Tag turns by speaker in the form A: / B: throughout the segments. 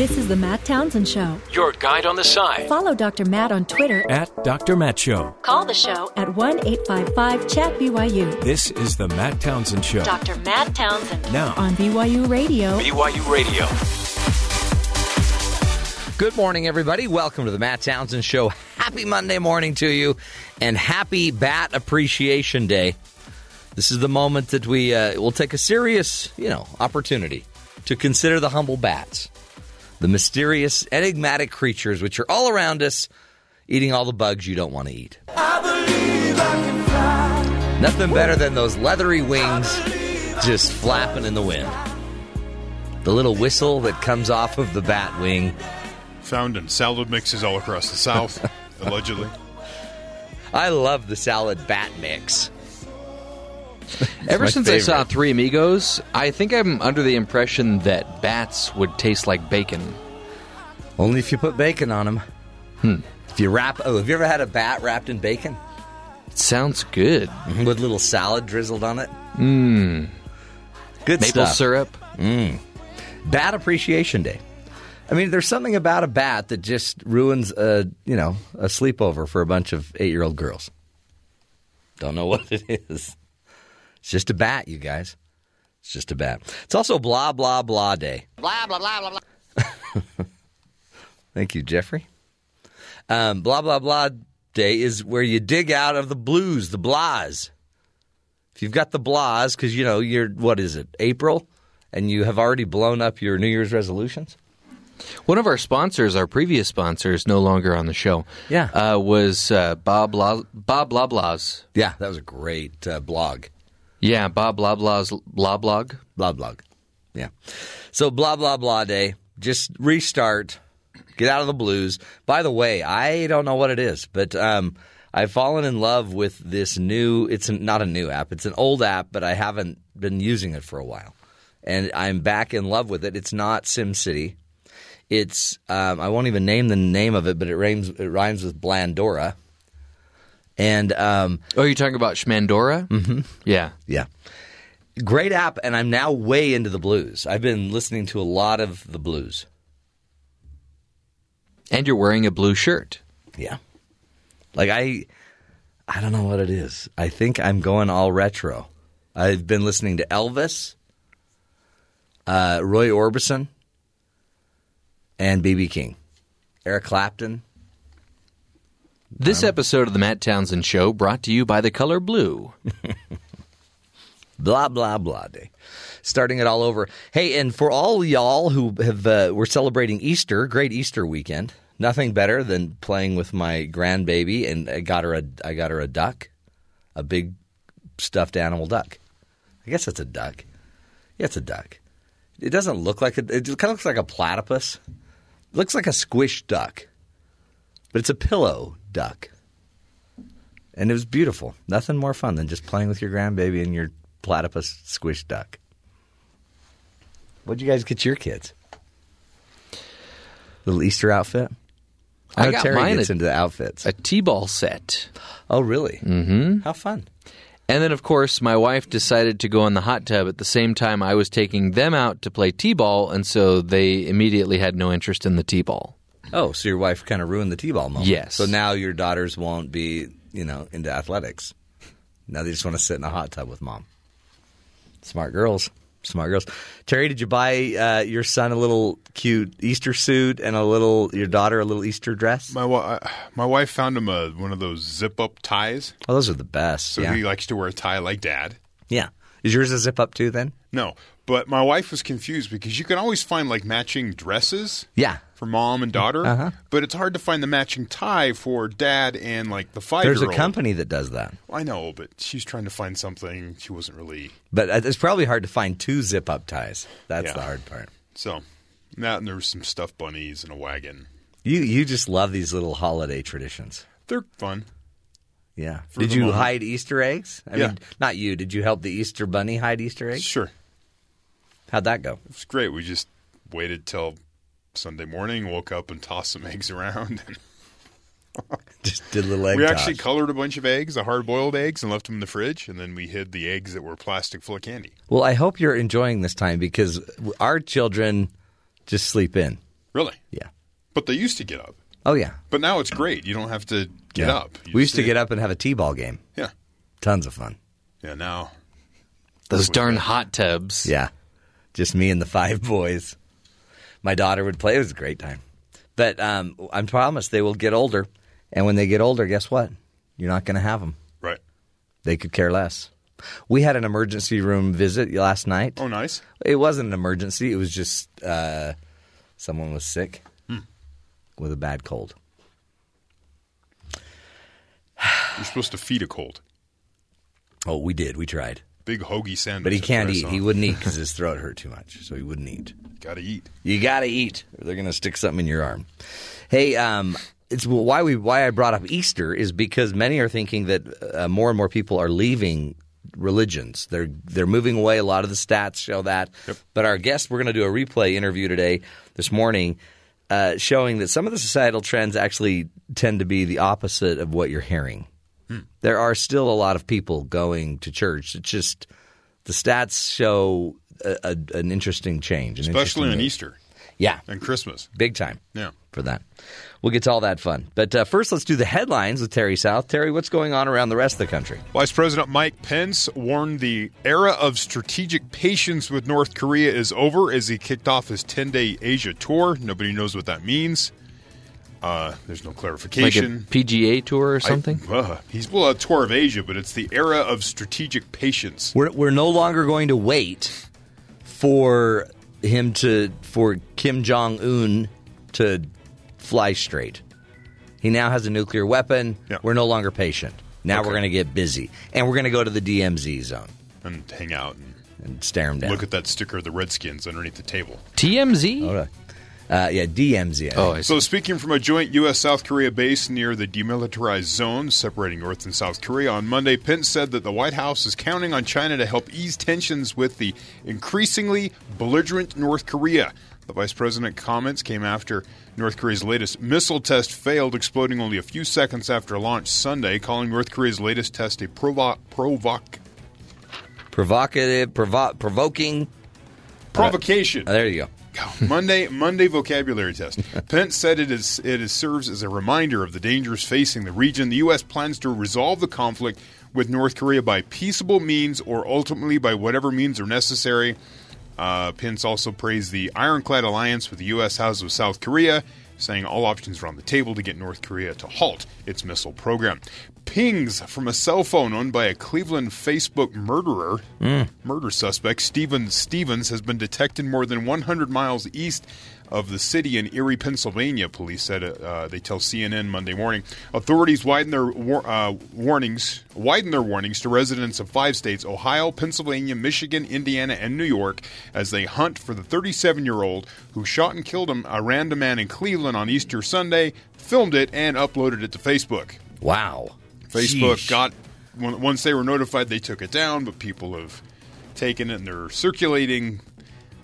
A: This is the Matt Townsend Show.
B: Your guide on the side.
A: Follow Dr. Matt on Twitter.
B: At Dr. Matt Show.
A: Call the show at 1 855 Chat BYU.
B: This is the Matt Townsend Show.
A: Dr. Matt Townsend.
B: Now.
A: On BYU Radio.
B: BYU Radio.
C: Good morning, everybody. Welcome to the Matt Townsend Show. Happy Monday morning to you, and happy Bat Appreciation Day. This is the moment that we uh, will take a serious, you know, opportunity to consider the humble bats, the mysterious, enigmatic creatures which are all around us, eating all the bugs you don't want to eat. Nothing better than those leathery wings just flapping in the wind. The little whistle that comes off of the bat wing.
D: Found in salad mixes all across the South, allegedly.
C: I love the salad bat mix.
E: Ever since I saw. Three Amigos, I think I'm under the impression that bats would taste like bacon.
C: Only if you put bacon on them.
E: Hmm.
C: If you wrap, oh, have you ever had a bat wrapped in bacon
E: It sounds good. Mm-hmm.
C: with a little salad drizzled on it?
E: Mmm.
C: Good
E: Maple
C: stuff.
E: syrup. Hmm.
C: Bat Appreciation Day. I mean, there's something about a bat that just ruins a you know a sleepover for a bunch of eight year old girls. Don't know what it is. It's just a bat, you guys. It's just a bat. It's also blah blah blah day.
F: Blah, blah, blah, blah, blah.
C: Thank you, Jeffrey. Um, blah blah blah day is where you dig out of the blues, the blahs. If you've got the blahs, because you know you're what is it, April, and you have already blown up your New Year's resolutions.
E: One of our sponsors, our previous sponsors, no longer on the show.
C: Yeah.
E: uh, was uh, Bob La- Bob Loblaws.
C: Yeah, that was a great uh, blog.
E: Yeah, Bob blah blah blog.
C: Blah blog. Yeah. So blah blah blah day. Just restart. Get out of the blues. By the way, I don't know what it is, but um, I've fallen in love with this new. It's not a new app. It's an old app, but I haven't been using it for a while, and I'm back in love with it. It's not SimCity. It's um, I won't even name the name of it, but it rhymes. It rhymes with Blandora. And um,
E: Oh, you're talking about Schmandora? Mm-hmm. Yeah.
C: yeah. Great app, and I'm now way into the blues. I've been listening to a lot of the blues.
E: And you're wearing a blue shirt.
C: Yeah. Like I I don't know what it is. I think I'm going all retro. I've been listening to Elvis, uh, Roy Orbison, and BB King. Eric Clapton.
E: This episode of the Matt Townsend Show brought to you by the color blue.
C: blah blah blah day. Starting it all over. Hey and for all y'all who have uh, we're celebrating easter great easter weekend. Nothing better than playing with my grandbaby and i got her a i got her a duck a big stuffed animal duck. I guess it's a duck. Yeah it's a duck. It doesn't look like a, it kind of looks like a platypus. It looks like a squished duck but it's a pillow duck and it was beautiful. Nothing more fun than just playing with your grandbaby and your platypus squish duck. What'd you guys get your kids? Little Easter outfit? I,
E: I
C: know
E: got
C: Terry
E: mine
C: gets
E: a-
C: into the outfits.
E: A T-ball set.
C: oh, really? Mm-hmm. How fun.
E: And then, of course, my wife decided to go in the hot tub at the same time I was taking them out to play T-ball, and so they immediately had no interest in the T-ball.
C: Oh, so your wife kind of ruined the t-ball moment.
E: Yes.
C: So now your daughters won't be, you know, into athletics. Now they just want to sit in a hot tub with mom. Smart girls. Smart girls. Terry, did you buy uh, your son a little cute Easter suit and a little your daughter a little Easter dress?
D: My, wi- my wife found him a, one of those zip up ties.
C: Oh, those are the best.
D: So
C: yeah.
D: he likes to wear a tie like dad.
C: yeah. Is yours a zip up too then?
D: No, but my wife was confused because you can always find like matching dresses
C: Yeah.
D: for mom and daughter,
C: Uh-huh.
D: but it's hard to find the matching tie for dad and like the five
C: There's a company that does that.
D: I know, but she's trying to find something she wasn't really.
C: But it's probably hard to find two zip up ties. That's
D: Yeah.
C: the hard part.
D: So, that and there was some stuffed bunnies and a wagon.
C: You you just love these little holiday traditions.
D: They're fun.
C: Yeah. Did you
D: moment.
C: hide Easter eggs? I
D: Yeah.
C: mean, not you. Did you help the Easter bunny hide Easter eggs?
D: Sure.
C: How'd that go?
D: It was great. We just waited till Sunday morning, woke up and tossed some eggs around. And
C: Just did a little egg
D: we actually colored a bunch of eggs, the hard boiled eggs, and left them in the fridge. And then we hid the eggs that were plastic full of candy.
C: Well, I hope you're enjoying this time because our children just sleep in.
D: Really?
C: Yeah.
D: But they used to get up.
C: Oh yeah.
D: But now it's great. You don't have to get
C: Yeah.
D: up. You
C: We used to
D: stay-
C: get up and have a t-ball game.
D: Yeah.
C: Tons of fun.
D: Yeah. Now.
E: Those darn hot tubs.
C: Yeah. Just me and the five boys. My daughter would play. It was a great time. But um, I promise they will get older. And when they get older, guess what? You're not going to have them.
D: Right.
C: They could care less. We had an emergency room visit last night.
D: Oh, nice.
C: It wasn't an emergency. It was just uh, someone was sick with a bad cold.
D: You're supposed to feed a cold.
C: Oh, we did. We tried.
D: Big hoagie sandwich.
C: But he can't eat. He wouldn't eat because his throat hurt too much. So he wouldn't eat.
D: Gotta eat.
C: You got to eat, or they're going to stick something in your arm. Hey, um, it's why we why I brought up Easter is because many are thinking that uh, more and more people are leaving religions. They're they're moving away. A lot of the stats show that. But our guest, we're going to do a replay interview today, this morning, uh, showing that some of the societal trends actually tend to be the opposite of what you're hearing. There are still a lot of people going to church. It's just the stats show a, a, an interesting change, an
D: Especially
C: interesting
D: on. Easter
C: Yeah,
D: and Christmas.
C: big time
D: Yeah.
C: for that. We'll get to all that fun. But uh, first, let's do the headlines with Terry South. Terry, what's going on around the rest of the country?
D: Vice President Mike Pence warned the era of strategic patience with North Korea is over as he kicked off his 10 day Asia tour. Nobody knows what that means. Uh, there's no
E: Like a
D: clarification.
E: PGA tour or
D: I-
E: something?
D: uh, he's well a tour of Asia, but it's the era of strategic patience.
C: We're, we're no longer going to wait for him to for Kim Jong Un to fly straight. He now has a nuclear weapon.
D: Yeah.
C: We're no longer patient. Now
D: Okay.
C: we're going to get busy, and we're going to go to the DMZ zone
D: And hang out and
C: and stare him down.
D: look at that sticker of the Redskins underneath the table.
E: TMZ?
C: Hold on. Uh, yeah, DMZ. I
E: Oh,
C: think.
E: I see.
D: So, speaking from a joint U.S. South Korea base near the demilitarized zone separating North and South Korea on Monday, Pence said that the White House is counting on China to help ease tensions with the increasingly belligerent North Korea. The vice president comments came after North Korea's latest missile test failed, exploding only a few seconds after launch Sunday, calling North Korea's latest test a provo- provoc-
C: provocative, provo- provoking.
D: provocation.
C: Oh, there you go.
D: Monday Monday vocabulary test. Pence said it is it is serves as a reminder of the dangers facing the region. The U.S. plans to resolve the conflict with North Korea by peaceable means or ultimately by whatever means are necessary. Uh, Pence also praised the ironclad alliance with the U.S. House of South Korea, saying all options are on the table to get North Korea to halt its missile program. Pings from a cell phone owned by a Cleveland Facebook murderer, murder suspect Stephen Stephens, has been detected more than 100 miles east of the city in Erie, Pennsylvania. Police said uh, they tell CNN Monday morning. Authorities widen their war- uh, warnings, widen their warnings to residents of five states: Ohio, Pennsylvania, Michigan, Indiana, and New York, as they hunt for the 37-year-old who shot and killed a random man in Cleveland on Easter Sunday, filmed it, and uploaded it to Facebook.
C: Wow.
D: Facebook
C: Sheesh.
D: got once they were notified, they took it down, but people have taken it and they're circulating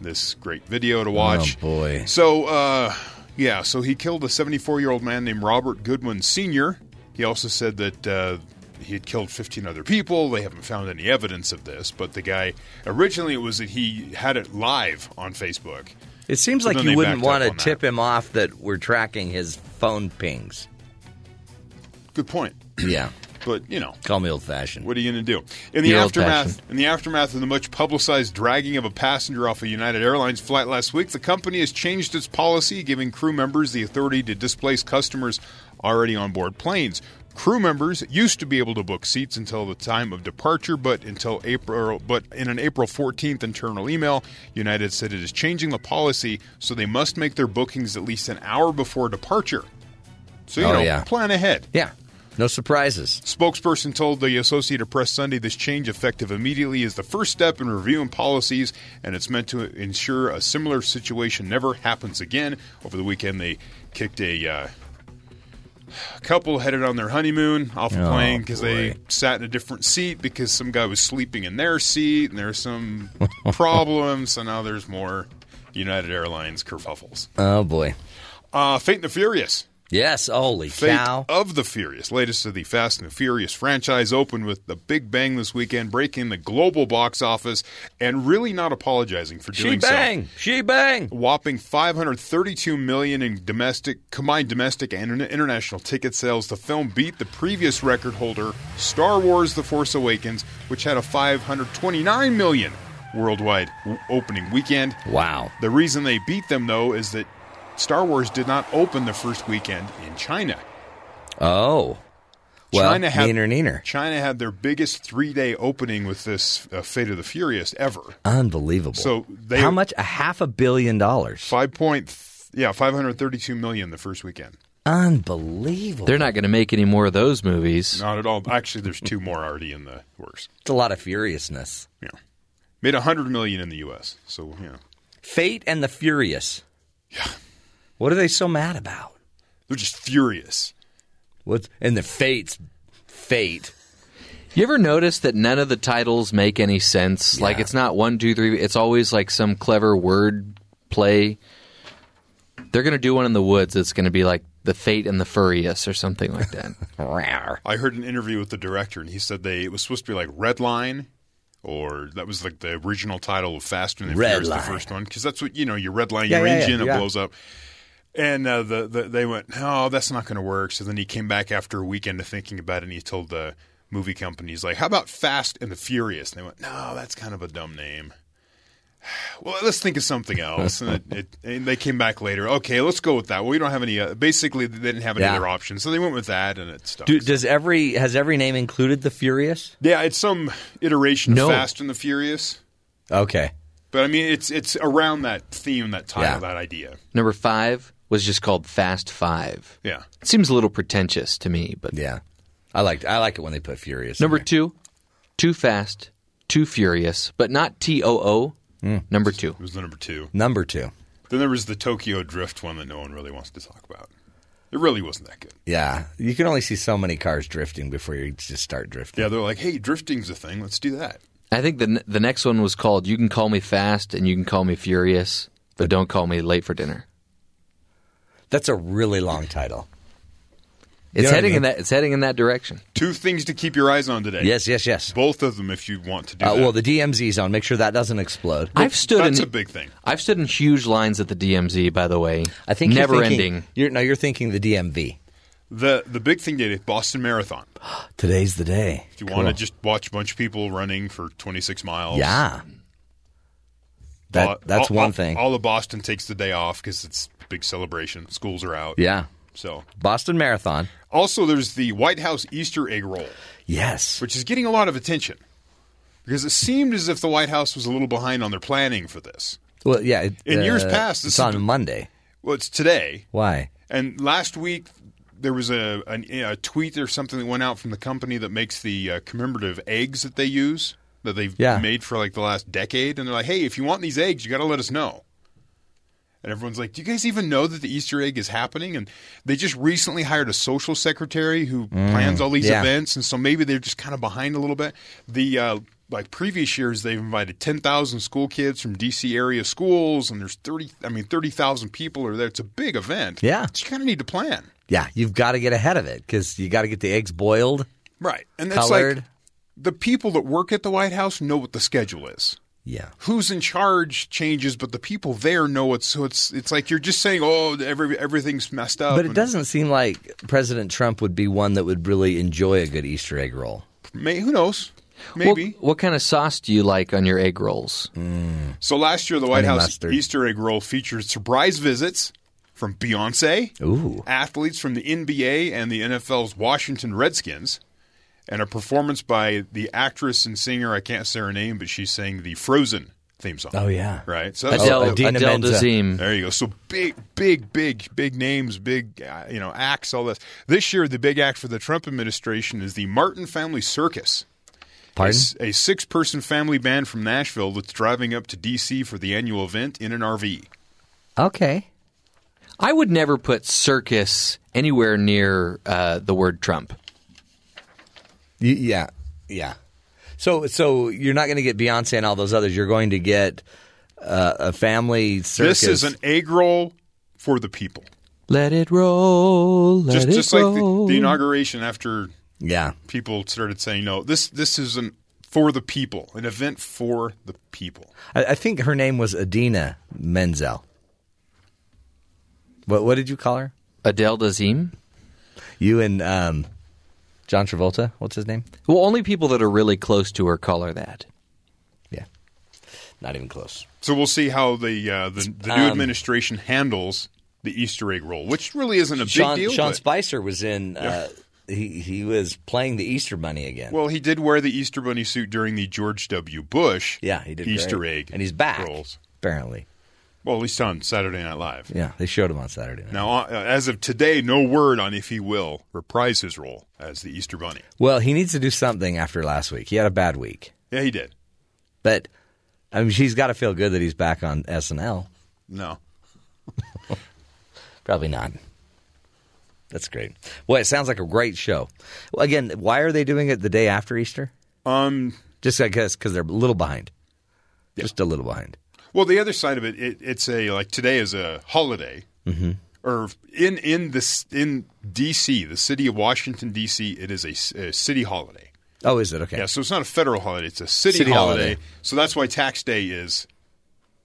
D: this great video to watch.
C: Oh, boy.
D: So, uh, yeah, so he killed a 74 year old man named Robert Goodwin Sr. He also said that uh, he had killed 15 other people. They haven't found any evidence of this, but the guy originally it was that he had it live on Facebook.
C: It seems like you wouldn't want to
D: that.
C: tip him off that we're tracking his phone pings.
D: Good point.
C: Yeah.
D: But, you know,
C: Call me old fashioned.
D: What are you going to do? In the
E: You're
D: aftermath, in the aftermath of the much publicized dragging of a passenger off a United Airlines flight last week, the company has changed its policy, giving crew members the authority to displace customers already on board planes. Crew members used to be able to book seats until the time of departure, but until April. But in an April 14th internal email, United said it is changing the policy, so they must make their bookings at least an hour before departure. So you
C: Oh,
D: know,
C: yeah.
D: plan ahead.
C: Yeah. No surprises.
D: Spokesperson told the Associated Press Sunday this change, effective immediately, is the first step in reviewing policies, and it's meant to ensure a similar situation never happens again. Over the weekend, they kicked a uh, couple headed on their honeymoon off a
C: Oh,
D: plane because they sat in a different seat because some guy was sleeping in their seat, and there's some problems. So now there's more United Airlines kerfuffles.
C: Oh boy.
D: Uh, Fate and the Furious.
C: Yes, holy
D: Fate
C: cow.
D: of the Furious, latest of the Fast and the Furious franchise, opened with the big bang this weekend, breaking the global box office and really not apologizing for doing
C: so. She bang.
D: She bang. Whopping 532 million in domestic, combined domestic and international ticket sales. The film beat the previous record holder, Star Wars: The Force Awakens, which had a 529 million worldwide opening weekend.
C: Wow.
D: The reason they beat them, though, is that Star Wars did not open the first weekend in China.
C: Oh. Well,
D: China had
C: neener, neener.
D: China had their biggest three-day opening with this uh, Fate of the Furious ever.
C: Unbelievable.
D: So they-
C: How much? A half a billion dollars.
D: Five point, th- yeah, five hundred thirty-two million the first weekend.
C: Unbelievable.
E: They're not going to make any more of those movies.
D: Not at all. Actually, there's two more already in the works.
C: It's a lot of furiousness.
D: Yeah, made a hundred million in the U.S. So yeah,
C: Fate and the Furious.
D: Yeah.
C: What are they so mad about?
D: they're just furious.
C: What's and the Fate's fate.
E: You ever notice that none of the titles make any sense? Like it's not one, two, three. It's always like some clever word play. They're going to do one in the woods that's going to be like the Fate and the Furious or something like that.
D: I heard an interview with the director, and he said they it was supposed to be like Red Line, or that was like the original title of Fast and the
C: Red
D: Furious,
C: Line.
D: the first one, because that's what you know. You red line
C: Yeah,
D: your
C: yeah, yeah,
D: engine,
C: yeah.
D: it blows up. And uh, the, the they went, no, that's not going to work. So then he came back after a weekend of thinking about it, and he told the movie companies like, "How about Fast and the Furious?" And they went, "No, that's kind of a dumb name." Well, let's think of something else. And, it, it, and they came back later. Okay, let's go with that. Well, we don't have any. Uh, basically, they didn't have any
C: Yeah.
D: other options, so they went with that, and it stuck.
C: Do, does every has every name included the Furious?
D: Yeah, it's some iteration
E: No.
D: of Fast and the Furious.
C: Okay.
D: But I mean, it's it's around that theme, that title,
C: Yeah.
D: that idea.
E: Number five was just called Fast Five.
D: Yeah.
E: It seems a little pretentious to me, but
C: Yeah. I like I like it when they put Furious. in
E: number
C: there.
E: two, Too Fast, Too Furious, but not T O O. Mm. Number two.
D: It was the number two.
C: Number two.
D: Then there was the Tokyo Drift one that no one really wants to talk about. It really wasn't that good.
C: Yeah. You can only see so many cars drifting before you just start drifting.
D: Yeah, they're like, hey, drifting's a thing. Let's do that.
E: I think the the next one was called "You Can Call Me Fast and You Can Call Me Furious, but Don't Call Me Late for Dinner."
C: That's a really long title.
E: It's
C: know what I
E: heading in that. It's heading in that direction.
D: Two things to keep your eyes on today.
C: Yes, yes, yes.
D: Both of them if you want to do
C: Uh,
D: that.
C: well, the DMZ zone. Make sure that doesn't explode.
E: I've stood
D: That's
E: in
D: a big thing.
E: I've stood in huge lines at the DMZ. By the way,
C: I think you're
E: never
C: thinking-
E: ending.
C: You're, no, you're thinking the DMV.
D: The the big thing today, Boston Marathon.
C: Today's the day.
D: If you want to just watch a bunch of people running for 26 miles.
C: yeah, that that's
D: all-
C: one
D: all-
C: thing.
D: All of Boston takes the day off because it's a big celebration. Schools are out.
C: yeah,
D: So
C: Boston Marathon.
D: also there's the White House Easter egg roll.
C: Yes,
D: which is getting a lot of attention because it seemed as if the White House was a little behind on their planning for this.
C: well, yeah. It,
D: In years
C: uh,
D: past, this
C: it's on
D: been-
C: Monday.
D: Well, it's today,
C: Why?
D: and last week there was a, an- a tweet or something that went out from the company that makes the uh, commemorative eggs that they use that they've
C: Yeah.
D: made for like the last decade, and they're like, "Hey, if you want these eggs, you got to let us know." And everyone's like, "Do you guys even know that the Easter egg is happening?" And they just recently hired a social secretary who plans all these
C: yeah.
D: events, and so maybe they're just kind of behind a little bit. The uh, like previous years, they've invited ten thousand school kids from DC area schools, and there's thirty. I mean, thirty thousand people are there. It's a big event.
C: Yeah.
D: so you kind of need to plan,
C: Yeah, you've got to get ahead of it because you got to get the eggs boiled,
D: right? And it's
C: colored.
D: like the people that work at the White House know what the schedule is.
C: Yeah,
D: who's in charge changes, but the people there know it. So it's it's like you're just saying, oh, every everything's messed up.
C: but it
D: and
C: doesn't seem like President Trump would be one that would really enjoy a good Easter egg roll.
D: May, who knows?
E: What,
D: Maybe.
E: what kind of sauce do you like on your egg rolls? Mm.
D: so last year, the White
C: Honey
D: House
C: mustard.
D: Easter egg roll featured surprise visits from Beyonce,
C: Ooh,
D: athletes from the NBA and the NFL's Washington Redskins, and a performance by the actress and singer. I can't say her name, but she's sang the Frozen theme song.
C: oh yeah,
D: Right. So
E: Adele,
C: oh, Idina
E: Adele
C: Menza.
E: Dazeem.
D: There you go. So big, big, big, big names, big, uh, you know, acts, all this. This year, the big act for the Trump administration is the Martin Family Circus.
C: Pardon?
D: It's a six-person family band from Nashville that's driving up to D.C. for the annual event in an RV.
C: Okay.
E: I would never put circus anywhere near uh, the word Trump.
C: Y- yeah, yeah. So, so you're not going to get Beyonce and all those others. You're going to get uh, a family circus.
D: This is an egg roll for the people.
E: Let it roll. Let
D: just
E: it
D: just like the, the inauguration after
C: Yeah.
D: people started saying no, this this isn't for the people, an event for the people.
C: I, I think her name was Adina Menzel. What what did you call her?
E: Adele Dazeem.
C: You and um, John Travolta. What's his name?
E: Well, only people that are really close to her call her that.
C: Yeah. Not even close.
D: So we'll see how the uh, the, the new
C: Um,
D: administration handles the Easter egg roll, which really isn't a big
C: Sean,
D: deal.
C: Sean
D: but-
C: Spicer was in. Uh, he he was playing the Easter Bunny again.
D: well, he did wear the Easter bunny suit during the George W. Bush
C: yeah, he did
D: Easter
C: great.
D: egg
C: and he's back
D: rolls.
C: apparently.
D: Well, at least on Saturday Night Live.
C: Yeah, they showed him on Saturday night.
D: Now, uh, as of today, no word on if he will reprise his role as the Easter bunny.
C: Well, he needs to do something after last week. He had a bad week,
D: Yeah, he did.
C: but I mean, she's got to feel good that he's back on SNL.
D: No.
C: Probably not. That's great. Well, it sounds like a great show. Well, again, why are they doing it the day after Easter?
D: Um,
C: Just I guess because they're a little behind. Just a little behind.
D: Well, the other side of it, it it's a like today is a holiday, mm-hmm. or in in this in D.C., the city of Washington D.C., it is a city holiday.
C: Oh, is it okay?
D: Yeah, so it's not a federal holiday; it's a city,
C: City
D: holiday.
C: holiday.
D: So that's why tax day is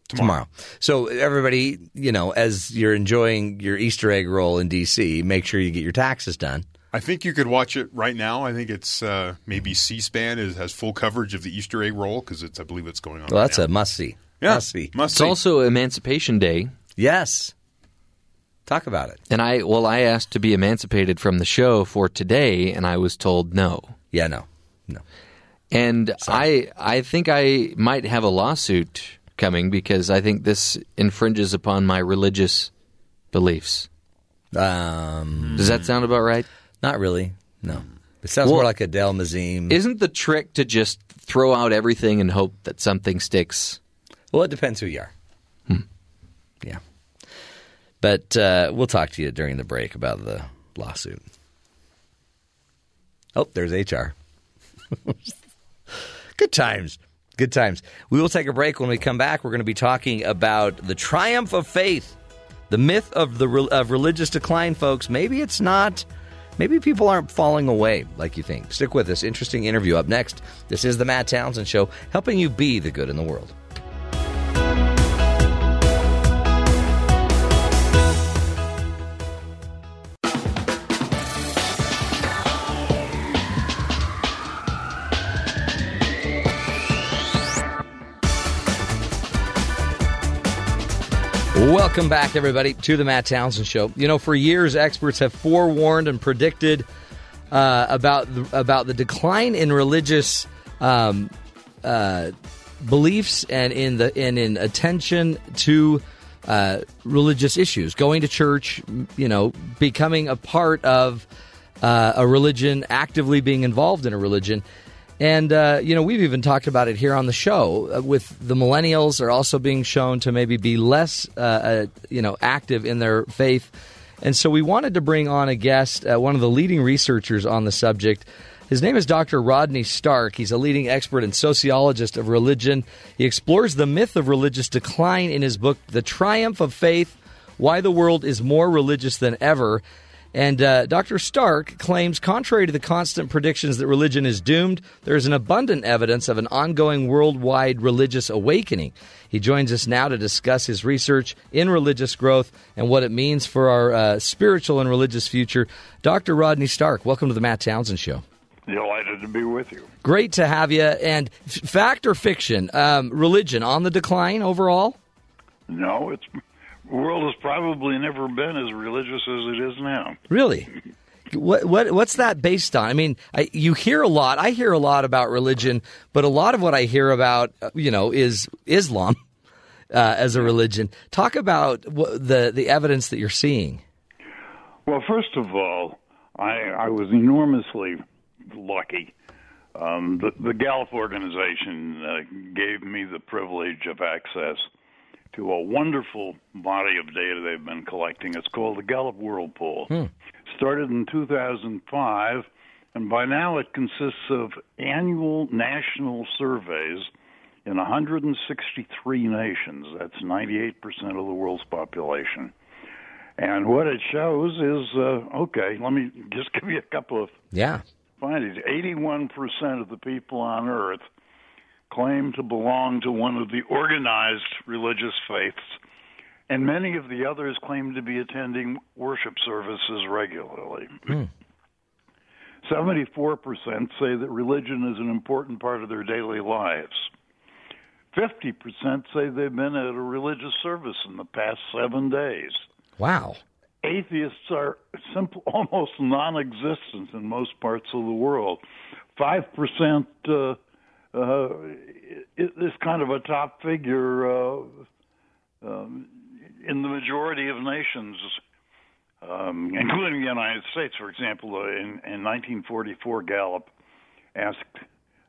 D: tomorrow.
C: tomorrow. So everybody, you know, as you're enjoying your Easter egg roll in DC, make sure you get your taxes done.
D: I think you could watch it right now. I think it's uh, maybe C-SPAN is, has full coverage of the Easter egg roll because it's I believe it's going on.
C: Well,
D: right
C: that's
D: now.
C: a must see.
D: Yeah,
C: Must see.
D: Must
E: It's
D: see.
E: also Emancipation Day,
C: Yes. Talk about it.
E: and I well, I asked to be emancipated from the show for today, and I was told no.
C: Yeah, no. No.
E: And I I think I might have a lawsuit coming because I think this infringes upon my religious beliefs.
C: Um,
E: Does that sound about right?
C: not really. No. It sounds
E: Well-
C: more like Adele Mazim.
E: Isn't the trick to just throw out everything and hope that something sticks?
C: Well, it depends who you are. Yeah. But uh, we'll talk to you during the break about the lawsuit. Oh, there's HR. Good times. Good times. We will take a break. When we come back, we're going to be talking about the triumph of faith, the myth of the of religious decline, folks. Maybe it's not. Maybe people aren't falling away like you think. Stick with us. Interesting interview up next. This is the Matt Townsend Show, helping you be the good in the world. Welcome back, everybody, to the Matt Townsend Show. You know, for years, experts have forewarned and predicted uh, about the, about the decline in religious um, uh, beliefs and in the and in attention to uh, religious issues, going to church, you know, becoming a part of uh, a religion, actively being involved in a religion. And, uh, you know, we've even talked about it here on the show uh, with the millennials are also being shown to maybe be less, uh, uh, you know, active in their faith. And so we wanted to bring on a guest, uh, one of the leading researchers on the subject. His name is Dr. Rodney Stark. He's a leading expert and sociologist of religion. He explores the myth of religious decline in his book, The Triumph of Faith Why the World is More Religious Than Ever. And uh, Dr. Stark claims, contrary to the constant predictions that religion is doomed, there is an abundant evidence of an ongoing worldwide religious awakening. He joins us now to discuss his research in religious growth and what it means for our uh, spiritual and religious future. Dr. Rodney Stark, welcome to the Matt Townsend Show.
G: Delighted to be with you.
C: Great to have you. And f- fact or fiction, um, religion on the decline overall?
G: No, it's world has probably never been as religious as it is now.
C: Really? What what what's that based on? I mean, I, you hear a lot. I hear a lot about religion, but a lot of what I hear about, you know, is Islam uh, as a religion. Talk about wh- the the evidence that you're seeing.
G: Well, first of all, I, I was enormously lucky. Um, the, the Gallup organization uh, gave me the privilege of access to a wonderful body of data they've been collecting. It's called the Gallup World Poll. Started in 2005, and by now it consists of annual national surveys in 163 nations. That's 98% of the world's population. And what it shows is uh, okay. Let me just give you a couple of
C: Yeah.
G: findings. 81% of the people on Earth claim to belong to one of the organized religious faiths, and many of the others claim to be attending worship services regularly. Hmm. 74% say that religion is an important part of their daily lives. 50% say they've been at a religious service in the past seven days
C: Wow.
G: atheists are simple, almost non-existent in most parts of the world. Five percent uh, uh, uh, is kind of a top figure uh, um, in the majority of nations, um, including the United States. For example, uh, in, in 1944, Gallup asked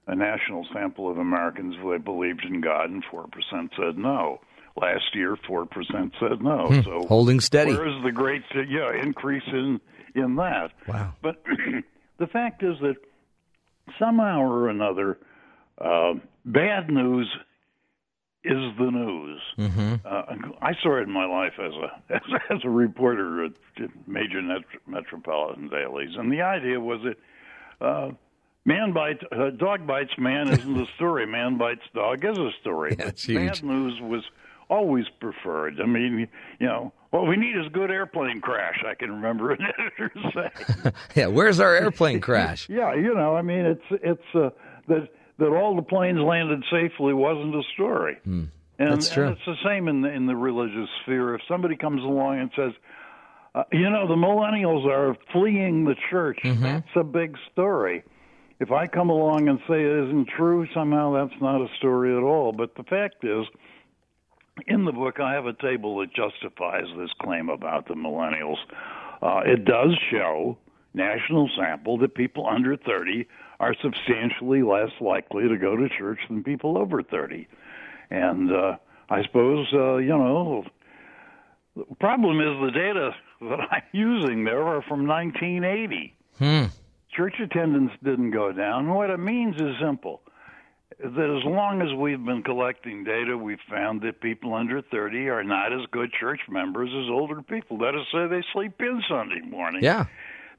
G: a national sample of Americans if they believed in God, and four percent said no. Last year, four percent said no. So
C: Holding steady.
G: where is the great yeah increase in in that?
C: Wow.
G: But the fact is that somehow or another, uh, bad news is the news. Mm-hmm. Uh, I started my life as a as, as a reporter at major net, metropolitan dailies, and the idea was that. Uh, Man bites, uh, dog bites man isn't a story. Man bites dog is a story.
C: Yeah,
G: But
C: huge.
G: Bad news was always preferred. I mean, you know, what we need is a good airplane crash. I can remember an editor say.
C: Yeah. Where's our airplane crash?
G: Yeah, you know, I mean, it's it's uh, that that all the planes landed safely wasn't a story. And,
C: Hmm. That's true.
G: and it's the same in the, in the religious sphere. If somebody comes along and says, uh, you know, the millennials are fleeing the church,
C: Mm-hmm.
G: that's a big story. If I come along and say it isn't true, somehow that's not a story at all. But the fact is, in the book, I have a table that justifies this claim about the millennials. Uh, it does show, national sample, that people under 30 are substantially less likely to go to church than people over 30. And uh, I suppose, uh, you know, the problem is the data that I'm using there are from 1980. Church attendance didn't go down. What it means is simple that as long as we've been collecting data, we've found that people under 30 are not as good church members as older people. That is, say they sleep in Sunday morning.
C: Yeah.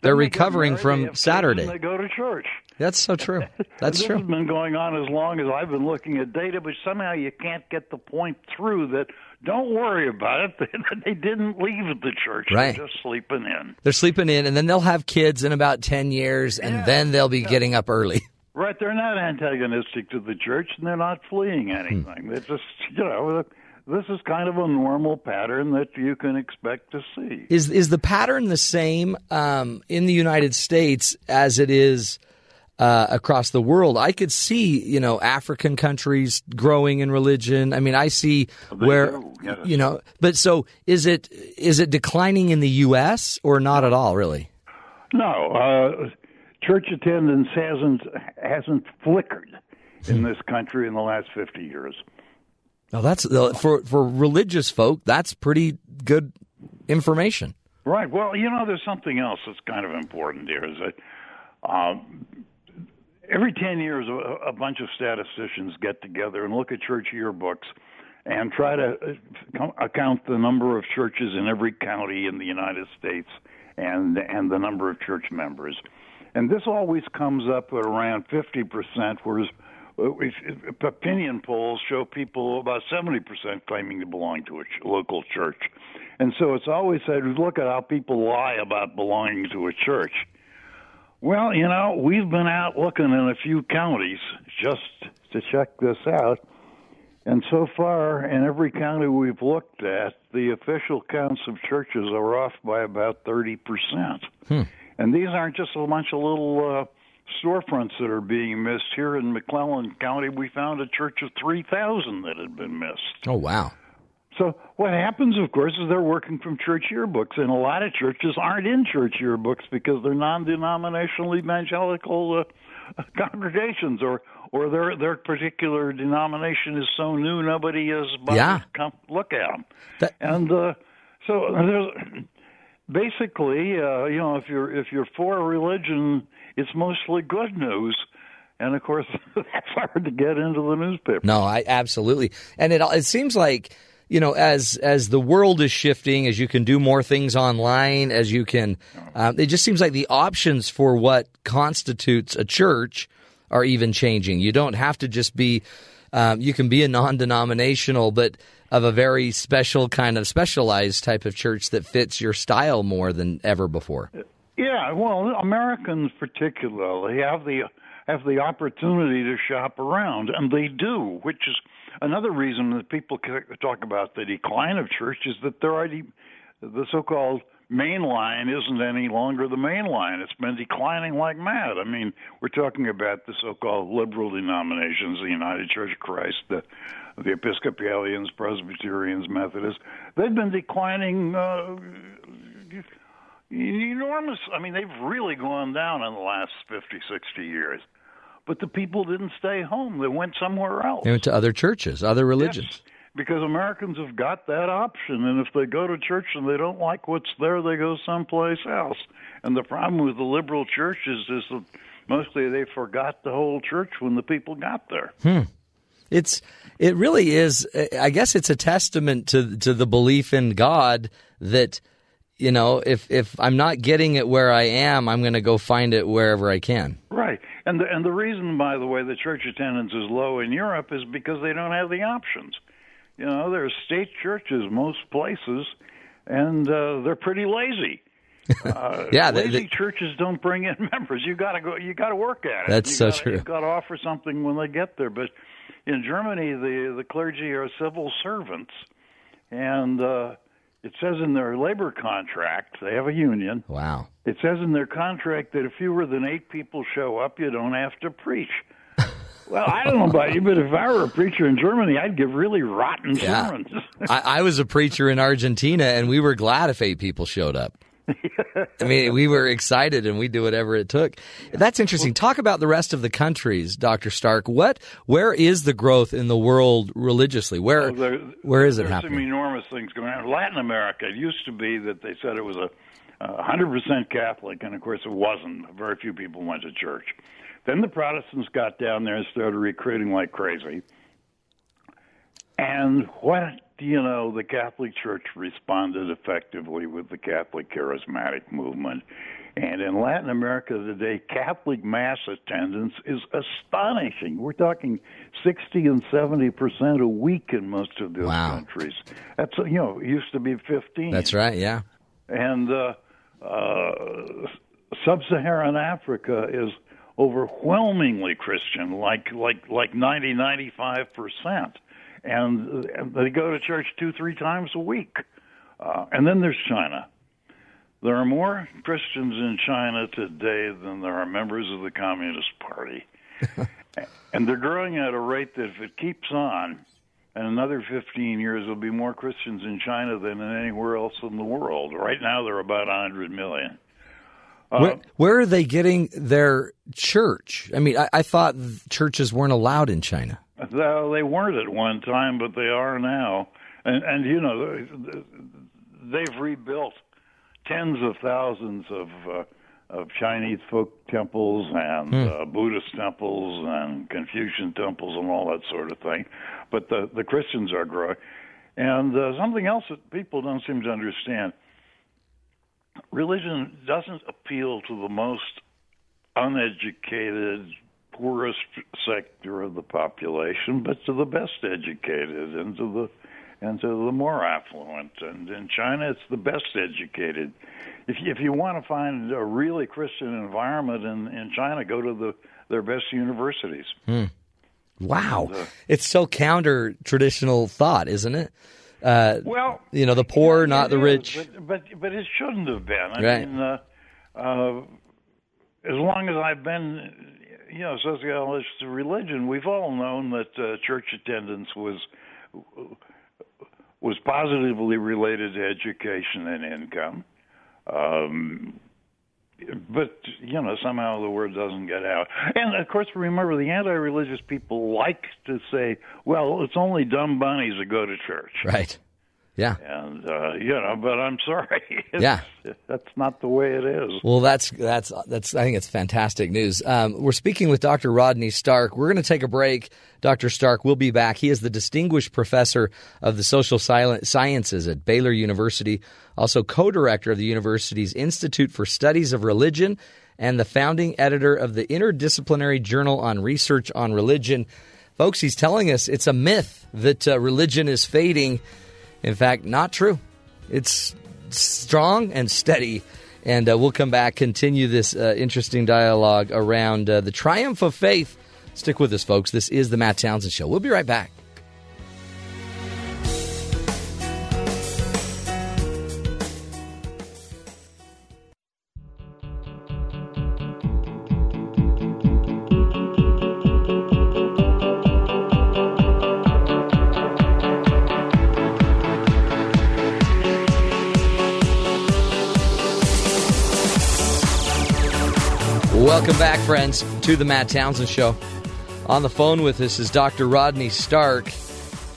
C: They're recovering from Saturday.
G: They go to church.
C: That's so true. That's
G: this
C: true.
G: has been going on as long as I've been looking at data, but somehow you can't get the point through that. Don't worry about it. They didn't leave the church.
C: Right.
G: They're just sleeping in.
C: They're sleeping in, and then they'll have kids in about 10 years, and
G: Yeah.
C: then they'll be getting up early.
G: Right, they're not antagonistic to the church, and they're not fleeing hmm. anything. They're just, you know, this is kind of a normal pattern that you can expect to see.
C: Is is the pattern the same um, in the United States as it is uh, across the world? I could see, you know, African countries growing in religion. I mean, I see where,
G: do, yes.
C: you know, but so is it is it declining in the U.S. or not at all? Really?
G: No, uh, church attendance hasn't hasn't flickered in this country in the last fifty years.
C: No, that's uh, for for religious folk. That's pretty good information.
G: Right. Well, you know, there's something else that's kind of important here. Is that um, every ten years, a, a bunch of statisticians get together and look at church yearbooks and try to uh, account the number of churches in every county in the United States and and the number of church members. And this always comes up at around 50%, whereas opinion polls show people about 70% claiming to belong to a ch- local church. And so it's always said, look at how people lie about belonging to a church. Well, you know, we've been out looking in a few counties just to check this out. And so far, in every county we've looked at, the official counts of churches are off by about 30%. And these aren't just a bunch of little uh, storefronts that are being missed. Here in McLennan County, we found a church of 3,000 that had been missed.
C: Oh wow!
G: So what happens, of course, is they're working from church yearbooks, and a lot of churches aren't in church yearbooks because they're non-denominational evangelical uh, congregations, or or their their particular denomination is so new nobody is bothered
C: Yeah.
G: to come look at them.
C: That-
G: and uh, so there's basically, uh, you know, if you're if you're for religion, it's mostly good news. And of course, that's hard to get into the newspaper.
C: No, I absolutely. And it it seems like you know, as as the world is shifting, as you can do more things online, as you can, um, it just seems like the options for what constitutes a church are even changing. You don't have to just be, um, you can be a non-denominational, but of a very special kind of specialized type of church that fits your style more than ever before.
G: Yeah, well, Americans particularly have the have the opportunity to shop around, and they do, which is another reason that people talk about the decline of church is that there are the, the so-called main line isn't any longer the main line. It's been declining like mad. I mean, we're talking about the so-called liberal denominations, the United Church of Christ, the the Episcopalians, Presbyterians, Methodists. They've been declining uh, enormous. I mean, they've really gone down in the last 50, 60 years. But the people didn't stay home. They went somewhere else.
C: They went to other churches, other religions.
G: Yes, because Americans have got that option. And if they go to church and they don't like what's there, they go someplace else. And the problem with the liberal churches is that mostly they forgot the whole church when the people got there.
C: Hmm. It's it really is. I guess it's a testament to to the belief in God that you know, if if I'm not getting it where I am, I'm going to go find it wherever I can.
G: Right, and the, and the reason, by the way, the church attendance is low in Europe is because they don't have the options. You know, there are state churches most places, and uh, they're pretty lazy. Uh,
C: yeah,
G: lazy
C: they, they,
G: churches don't bring in members. You got to go. You got to work at it.
C: That's
G: you
C: so
G: gotta,
C: true.
G: You've got to offer something when they get there. But in Germany, the the clergy are civil servants, and uh, it says in their labor contract, they have a union.
C: Wow.
G: It says in their contract that if fewer than eight people show up, you don't have to preach. Well, I don't know about you, but if I were a preacher in Germany, I'd give really rotten
C: Yeah.
G: sermons.
C: I, I was a preacher in Argentina, and we were glad if eight people showed up. I mean, we were excited, and we do whatever it took. That's interesting. Talk about the rest of the countries, Doctor Stark. What, where is the growth in the world religiously? Where,
G: Well, there-
C: where is it
G: There's some enormous things going on. Latin America, it used to be that they said it was a uh, 100% Catholic, and of course it wasn't. Very few people went to church. Then the Protestants got down there and started recruiting like crazy. And what do you know? The Catholic Church responded effectively with the Catholic charismatic movement. And in Latin America today, Catholic Mass attendance is astonishing. We're talking 60 and 70 percent a week in most of those
C: Wow.
G: countries. That's you know, it used to be 15.
C: That's right. Yeah.
G: And uh, uh, sub-Saharan Africa is overwhelmingly Christian, like like like 90 95 percent, and they go to church two three times a week. Uh, and then there's China. There are more Christians in China today than there are members of the Communist Party. and they're growing at a rate that if it keeps on, in another 15 years, there'll be more Christians in China than in anywhere else in the world. Right now, they're about 100 million.
C: Where, where are they getting their church? I mean, I, I thought churches weren't allowed in China.
G: Well, they weren't at one time, but they are now. And, and you know, they've rebuilt tens of thousands of uh, of Chinese folk temples and uh, Buddhist temples and Confucian temples and all that sort of thing. But the the Christians are growing. And uh, something else that people don't seem to understand: religion doesn't appeal to the most uneducated, poorest sector of the population, but to the best educated and to the and to the more affluent. And in China, it's the best educated. If you, if you want to find a really Christian environment in in China, go to the their best universities. Hmm.
C: Wow. Uh, it's so counter traditional thought, isn't it? Uh,
G: Well,
C: you know, the poor, not the
G: is,
C: rich.
G: But, but but it shouldn't have been. I
C: Right.
G: mean, uh, uh, as long as I've been, you know, sociologist of religion, we've all known that uh, church attendance was was positively related to education and income. Um, but you know somehow the word doesn't get out and of course remember the anti-religious people like to say well it's only dumb bunnies that go to church
C: Right. Yeah.
G: And uh, you know, but I'm sorry.
C: Yeah.
G: that's not the way it is.
C: Well, that's that's that's. I think it's fantastic news. Um, we're speaking with Dr. Rodney Stark. We're going to take a break. Dr. Stark will be back. He is the distinguished professor of the social sciences at Baylor University, also co-director of the university's Institute for Studies of Religion, and the founding editor of the Interdisciplinary Journal on Research on Religion. Folks, he's telling us it's a myth that uh, religion is fading. In fact, not true. It's strong and steady. And uh, we'll come back, continue this uh, interesting dialogue around uh, the triumph of faith. Stick with us, folks. This is the Matt Townsend Show. We'll be right back. Welcome back, friends, to the Matt Townsend Show. On the phone with us is Dr. Rodney Stark.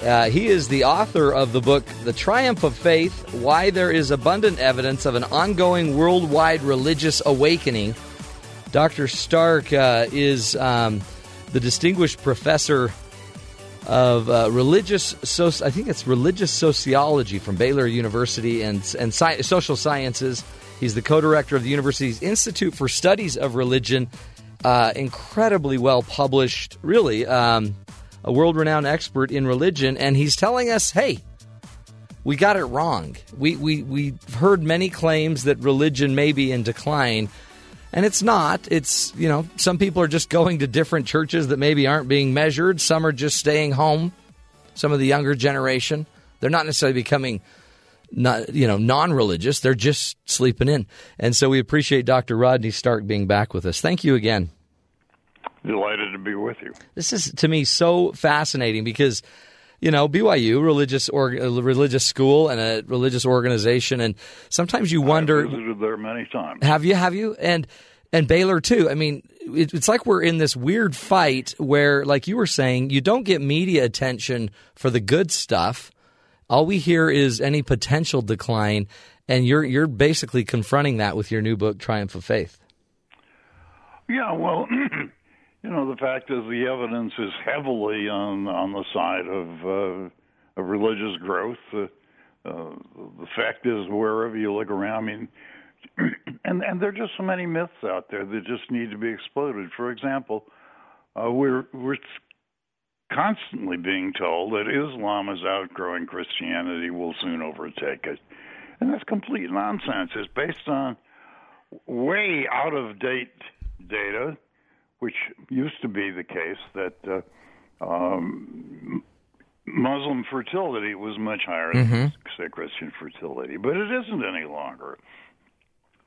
C: Uh, he is the author of the book, The Triumph of Faith Why There Is Abundant Evidence of an Ongoing Worldwide Religious Awakening. Dr. Stark uh, is um, the distinguished professor of uh, religious, so, I think it's religious sociology from Baylor University and, and sci- social sciences. He's the co director of the university's Institute for Studies of Religion. Uh, incredibly well published, really, um, a world renowned expert in religion. And he's telling us hey, we got it wrong. We, we, we've heard many claims that religion may be in decline. And it's not. It's, you know, some people are just going to different churches that maybe aren't being measured. Some are just staying home. Some of the younger generation. They're not necessarily becoming not you know non-religious. They're just sleeping in. And so we appreciate dr rodney stark being back with us. Thank you again.
G: Delighted to be with you.
C: this is to me so fascinating because you know BYU religious or uh, religious school and a religious organization and sometimes you wonder
G: visited there many times.
C: have you have you? And and Baylor too. I mean it, it's like we're in this weird fight where like you were saying you don't get media attention for the good stuff all we hear is any potential decline and you're you're basically confronting that with your new book Triumph of Faith
G: Yeah, well, you know, the fact is the evidence is heavily on on the side of uh, of religious growth. Uh, uh, the fact is, wherever you look around, I mean, and and there are just so many myths out there that just need to be exploded. For example, uh, we're we're constantly being told that Islam is outgrowing Christianity, will soon overtake it, and that's complete nonsense. It's based on way out of date data, which used to be the case that uh, um, Muslim fertility was much higher than say Christian fertility, but it isn't any longer.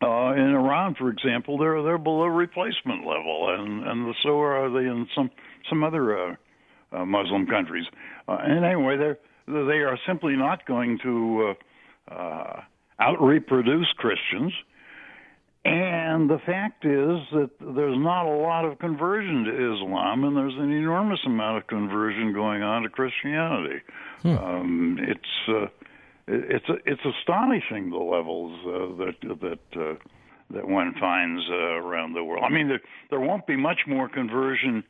G: Uh, in Iran, for example, they're they're below replacement level, and and so are they in some some other uh, uh, Muslim countries. Uh, and anyway, they're they are simply not going to uh, uh, out reproduce Christians. And the fact is that there's not a lot of conversion to Islam, and there's an enormous amount of conversion going on to Christianity. Um, it's uh, it's it's astonishing the levels uh, that that uh, that one finds uh, around the world. I mean, there there won't be much more conversion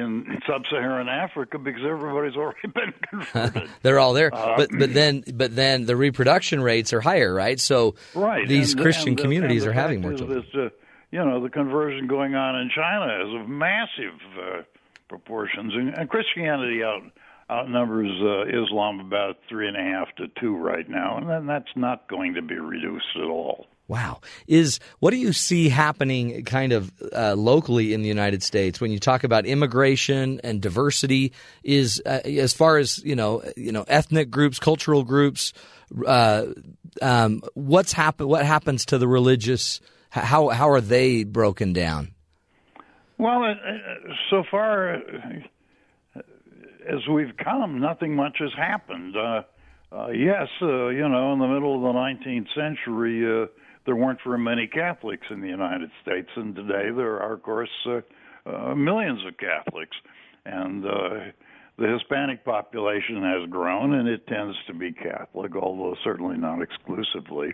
G: in sub-Saharan Africa because everybody's already been converted.
C: they're all there
G: Uh,
C: but but then but then the reproduction rates are higher right so
G: right.
C: these
G: and,
C: Christian
G: and the-
C: communities are having more children
G: that, uh, you know, the conversion going on in China is of massive uh, proportions, and, and Christianity out outnumbers uh, Islam about three and a half to two right now, and then that's not going to be reduced at all.
C: Wow. Is what do you see happening kind of uh, locally in the United States when you talk about immigration and diversity? Is uh, as far as you know, you know, ethnic groups, cultural groups. Uh, um, what's happen? What happens to the religious? How how are they broken down?
G: Well, uh, uh, so far uh, as we've come, nothing much has happened. Yes, you know, in the middle of the 19th century, there weren't very many Catholics in the United States, and today there are, of course, uh, uh, millions of Catholics. And uh, the Hispanic population has grown, and it tends to be Catholic, although certainly not exclusively.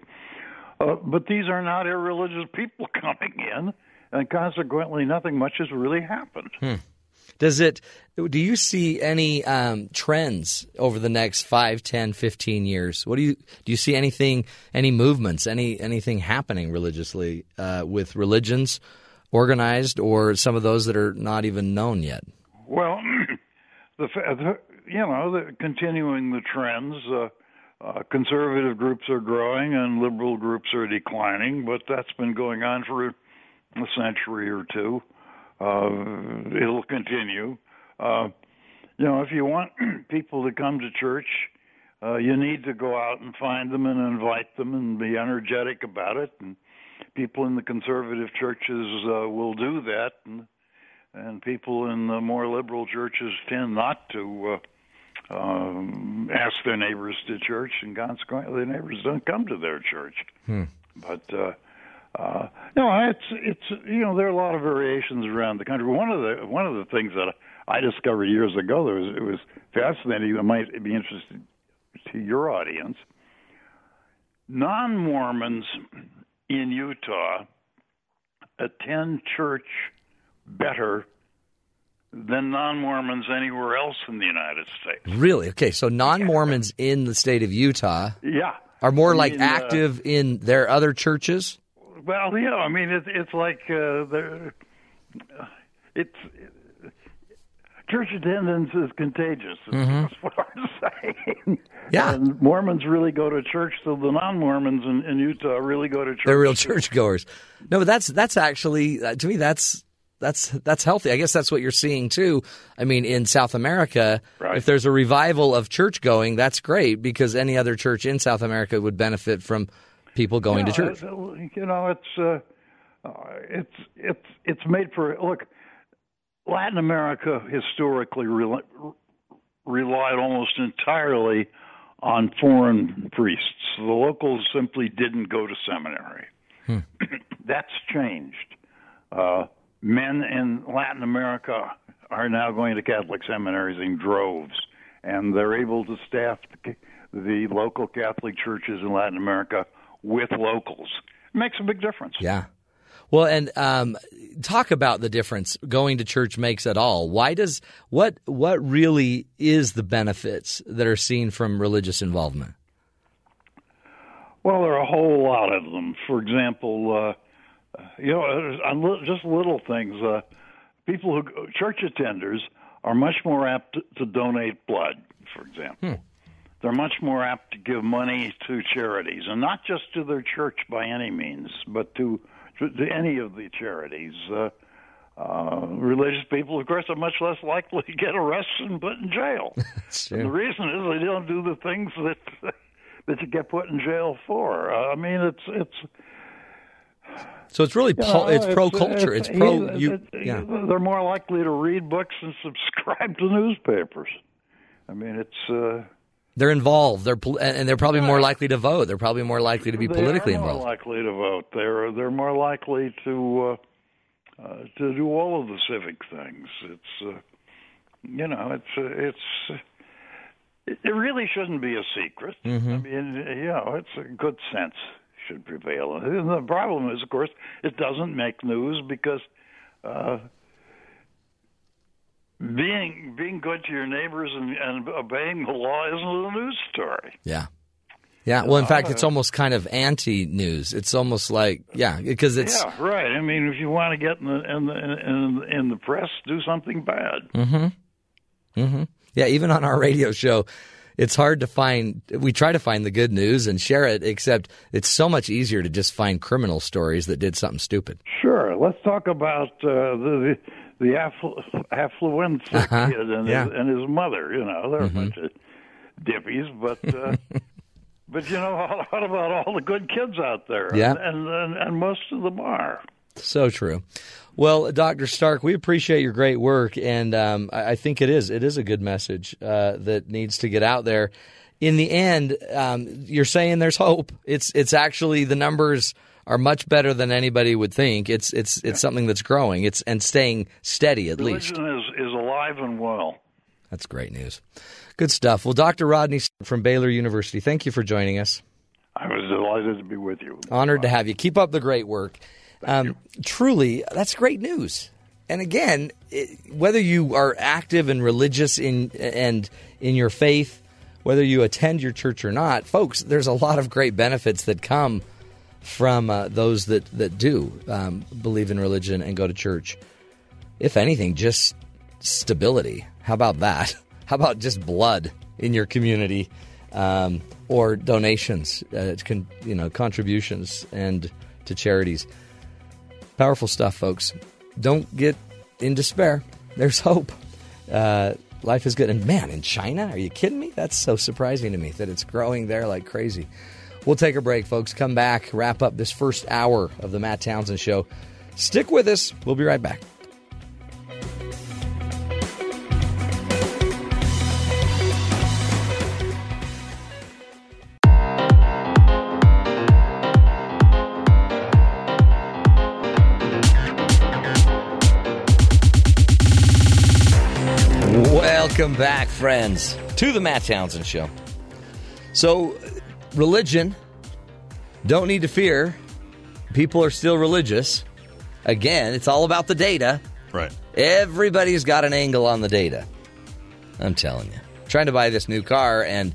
G: Uh, but these are not irreligious people coming in, and consequently, nothing much has really happened.
C: Does it? Do you see any um, trends over the next 5, 10, 15 years? What do you do? You see anything, any movements, any anything happening religiously uh, with religions organized, or some of those that are not even known yet?
G: Well, the, the you know, the, continuing the trends. Uh, uh, conservative groups are growing and liberal groups are declining, but that's been going on for a century or two. Uh, it'll continue. Uh, you know, if you want people to come to church, uh, you need to go out and find them and invite them and be energetic about it. And people in the conservative churches uh, will do that, and and people in the more liberal churches tend not to uh, um, ask their neighbors to church, and consequently, their neighbors don't come to their church. But uh, uh, no, it's it's you know there are a lot of variations around the country. One of the one of the things that I discovered years ago that was it was fascinating that might be interesting to your audience. Non-Mormons in Utah attend church better than non-Mormons anywhere else in the United States.
C: Really? Okay, so non Mormons in the state of Utah
G: Yeah.
C: are more
G: I
C: like
G: uh,
C: active in their other churches.
G: Well, you know, I mean, it's it's like uh, they're- it's church attendance is contagious. That's what I'm saying.
C: Mm-hmm. Yeah.
G: and Mormons really go to church, so the non-Mormons in, in Utah really go to church.
C: They're real churchgoers. No, but that's that's actually uh, to me that's that's that's healthy. I guess that's what you're seeing too. I mean, in South America,
G: Right.
C: if there's a revival of church going, that's great because any other church in South America would benefit from people going to church.
G: You know, it's uh, uh, it's it's it's made for look. Latin America historically rel- relied almost entirely on foreign priests. The locals simply didn't go to seminary. That's changed. Uh, men in Latin America are now going to Catholic seminaries in droves, and they're able to staff the, the local Catholic churches in Latin America with locals. It makes a big difference.
C: Yeah. Well, and um, talk about the difference going to church makes at all. Why does what what really is the benefits that are seen from religious involvement?
G: Well, there are a whole lot of them. For example, uh, you know, just little things. Uh, people who church attenders are much more apt to, to donate blood. For example, they're much more apt to give money to charities, and not just to their church by any means, but to to, to any of the charities. Uh, uh, religious people, of course, are much less likely to get arrested and put in jail. And the reason is they don't do the things that that you get put in jail for. Uh, I mean, it's it's
C: So it's really po-
G: know,
C: it's pro culture. It's, pro
G: it-
C: you.
G: it-
C: yeah.
G: They're more likely to read books and subscribe to newspapers. I mean, it's uh,
C: They're involved. They're pol- and they're probably more likely to vote. They're probably more likely to be
G: they
C: politically
G: are more
C: involved.
G: likely to vote. They're they're more likely to uh, uh, to do all of the civic things. It's uh, you know, it's uh, it's. Uh, it it really shouldn't be a secret.
C: Mm-hmm.
G: I mean, you know, it's a good sense should prevail. And the problem is, of course, it doesn't make news because uh, being being good to your neighbors and, and obeying the law isn't a news story.
C: Yeah. Yeah. Well, in fact, it's almost kind of anti-news. It's almost like yeah, because it's
G: Yeah, right. I mean, if you want to get in the in the in, in the press, do something bad. Mm-hmm. Mm-hmm.
C: Yeah, even on our radio show, it's hard to find. We try to find the good news and share it, except it's so much easier to just find criminal stories that did something stupid.
G: Sure. Let's talk about uh, the the, the afflu- affluent kid and,
C: Uh-huh. Yeah. Mm-hmm.
G: his, and his mother. You know, they're a bunch of dippies, but. Uh, But you know, what about all the good kids out there?
C: Yeah.
G: and and, and most of them are.
C: So true. Well, Dr. Stark, we appreciate your great work, and um, I, I think it is it is a good message uh, that needs to get out there. In the end, um, you're saying there's hope. It's it's actually the numbers are much better than anybody would think. It's it's it's something that's growing. It's and staying steady at least.
G: Religion is is alive and well.
C: That's great news. Good stuff. Well, Dr. Rodney from Baylor University, thank you for joining us.
G: I was delighted to be with you.
C: Honored to have you. Keep up the great work. Um, truly, that's great news. And again, it, whether you are active and religious in and in your faith, whether you attend your church or not, folks, there's a lot of great benefits that come from uh, those that that do um, believe in religion and go to church. If anything, just stability. How about that? How about just blood in your community, um, or donations, uh, con- you know, contributions and to charities. Powerful stuff, folks. Don't get in despair. There's hope. Uh, life is good. And man, in China, are you kidding me? That's so surprising to me that it's growing there like crazy. We'll take a break, folks. Come back, wrap up this first hour of the Matt Townsend Show. Stick with us. We'll be right back. Welcome back, friends, to the Matt Townsend Show. So, religion, don't need to fear. People are still religious. Again, it's all about the data.
D: Right.
C: Everybody's got an angle on the data. I'm telling you. trying to buy this new car and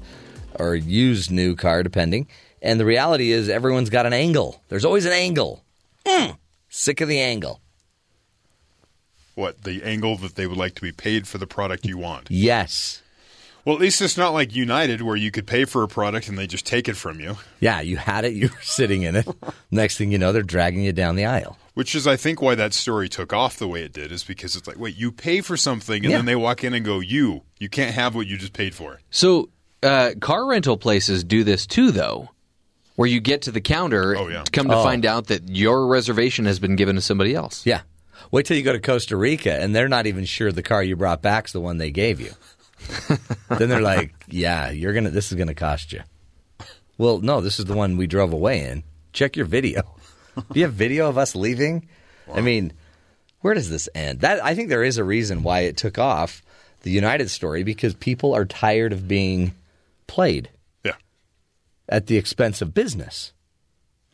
C: or used new car depending, and the reality is everyone's got an angle. There's always an angle. Mm, sick of the angle.
D: What the angle that they would like to be paid for the product you want?
C: Yes.
D: Well, at least it's not like United where you could pay for a product and they just take it from you.
C: Yeah, you had it, you were sitting in it. Next thing you know, they're dragging you down the aisle.
D: Which is, I think, why that story took off the way it did, is because it's like, wait, you pay for something, and
C: Yeah.
D: then they walk in and go, "You, you can't have what you just paid for."
E: So, uh, car rental places do this too, though, where you get to the counter,
D: Oh, yeah.
E: come to
C: Oh.
E: find out that your reservation has been given to somebody else.
C: Yeah. Wait till you go to Costa Rica and they're not even sure the car you brought back's the one they gave you. then they're like, "Yeah, you're going to this is going to cost you." Well, no, this is the one we drove away in. Check your video. Do you have video of us leaving? I mean, where does this end? That I think there is a reason why it took off the United story because people are tired of being played
D: Yeah.
C: at the expense of business.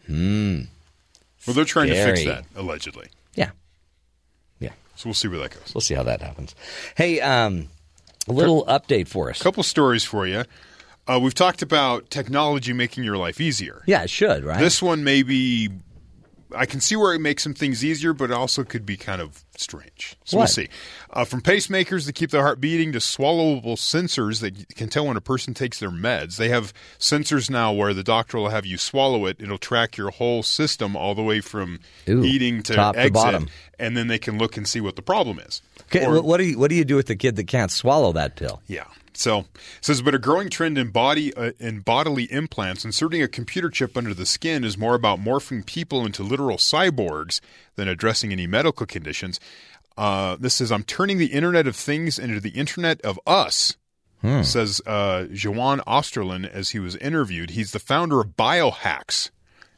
C: Hmm.
D: Well, they're trying to fix that allegedly.
C: Yeah. Yeah.
D: So we'll see where that goes.
C: We'll see how that happens. Hey, um, a little update for us.
D: A couple stories for you. Uh, we've talked about technology making your life easier.
C: Yeah, it should, right?
D: This one maybe I can see where it makes some things easier, but it also could be kind of strange. So we'll see. Uh, from pacemakers that keep the heart beating to swallowable sensors that can tell when a person takes their meds. They have sensors now where the doctor will have you swallow it. It'll track your whole system all the way from
C: Ooh,
D: eating to
C: to
D: exit,
C: bottom.
D: and then they can look and see what the problem is.
C: Okay,
D: Or-
C: what do you what do you do with the kid that can't swallow that pill?
D: yeah. So says, but a growing trend in body uh, in bodily implants, inserting a computer chip under the skin is more about morphing people into literal cyborgs than addressing any medical conditions. Uh, this says, I'm turning the Internet of Things into the Internet of Us. Says uh, Jowan Österlund as he was interviewed. He's the founder of Biohax,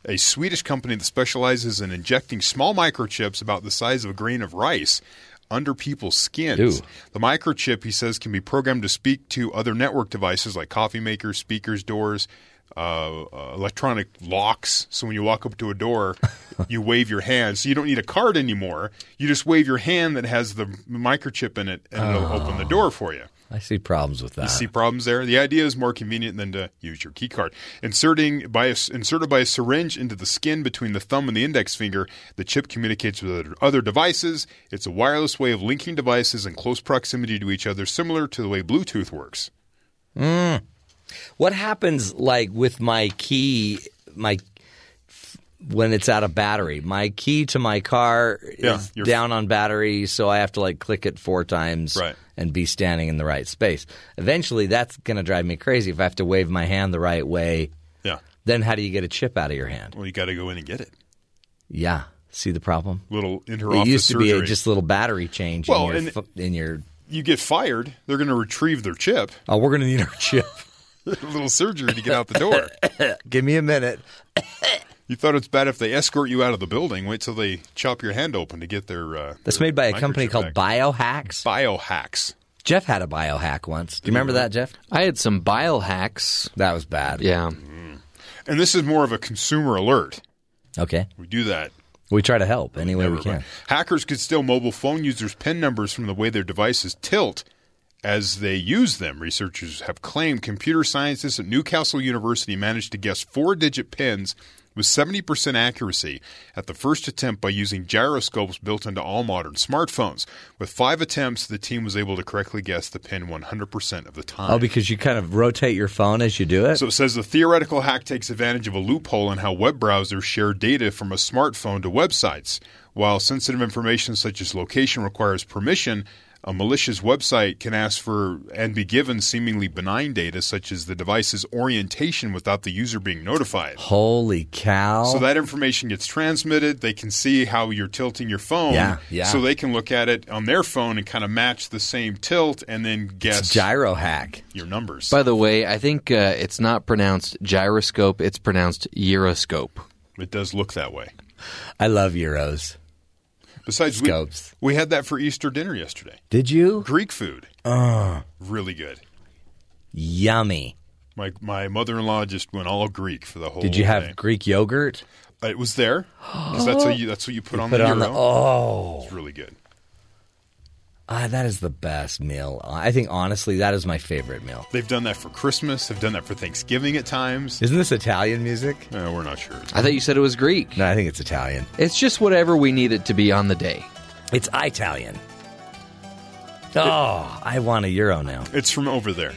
D: a Swedish company that specializes in injecting small microchips about the size of a grain of rice under people's skins.
C: Ooh.
D: The microchip, he says, can be programmed to speak to other network devices like coffee makers, speakers, doors, uh, uh, electronic locks. So when you walk up to a door, you wave your hand. So you don't need a card anymore. You just wave your hand that has the microchip in it, and it'll open the door for you.
C: I see problems with that.
D: You see problems there. The idea is more convenient than to use your key card. Inserting by a, inserted by a syringe into the skin between the thumb and the index finger, the chip communicates with other- other devices. It's a wireless way of linking devices in close proximity to each other, similar to the way Bluetooth works. Hmm.
C: What happens like with my key my when it's out of battery? My key to my car
D: Yeah,
C: is down on battery, so I have to like click it four times
D: Right.
C: and be standing in the right space. Eventually that's going to drive me crazy if I have to wave my hand the right way.
D: Yeah.
C: Then how do you get a chip out of your hand?
D: Well, you got to go in and get it.
C: Yeah. See the problem?
D: Little inter-office
C: It used to be
D: surgery.
C: a just little battery change
D: Well,
C: in, your,
D: and-
C: in your.
D: you get fired, they're going to retrieve their chip.
C: Oh, we're going to need our chip.
D: a little surgery to get out the door.
C: Give me a minute.
D: You thought it's bad if they escort you out of the building. Wait till they chop your hand open to get their. Uh,
C: That's
D: their
C: made by a company called
D: back.
C: Biohax.
D: Biohax.
C: Jeff had a biohack once. Do you remember that, Jeff?
E: I had some biohacks.
C: That was bad.
E: Yeah.
D: And this is more of a consumer alert.
C: Okay.
D: We do that.
C: We try to help any way we can.
D: mind. Hackers could steal mobile phone users' PIN numbers from the way their devices tilt as they use them. Researchers have claimed computer scientists at Newcastle University managed to guess four digit pins with 70% accuracy at the first attempt by using gyroscopes built into all modern smartphones. With five attempts, the team was able to correctly guess the pin 100% of the time.
C: Oh, because you kind of rotate your phone as you do it?
D: So it says the theoretical hack takes advantage of a loophole in how web browsers share data from a smartphone to websites. While sensitive information such as location requires permission, a malicious website can ask for and be given seemingly benign data such as the device's orientation without the user being notified.
C: Holy cow.
D: So that information gets transmitted. They can see how you're tilting your phone.
C: Yeah, yeah.
D: So they can look at it on their phone and kind of match the same tilt and then
C: it's
D: guess
C: gyro hack.
D: your numbers.
E: By the way, I think uh, it's not pronounced gyroscope, it's pronounced euroscope.
D: it does look that way.
C: I love Euros.
D: Besides, we,
C: Scopes.
D: we had that for Easter dinner yesterday.
C: Did you?
D: Greek food. Really good.
C: Yummy.
D: My my mother in law just went all Greek for the whole.
C: Did you have
D: thing.
C: Greek yogurt?
D: Uh, It was there. 'Cause that's what you that's what you put on
C: Put
D: the
C: it on the.
D: gyro.
C: Oh.
D: It's really good.
C: Ah, that is the best meal. I think, honestly, that is my favorite meal.
D: They've done that for Christmas. They've done that for Thanksgiving at times.
C: Isn't this Italian music?
D: Uh, we're not sure.
E: I thought you said it was Greek.
C: No, I think it's Italian.
E: It's just whatever we need it to be on the day.
C: It's Italian. Oh, I want a euro now.
D: It's from over there.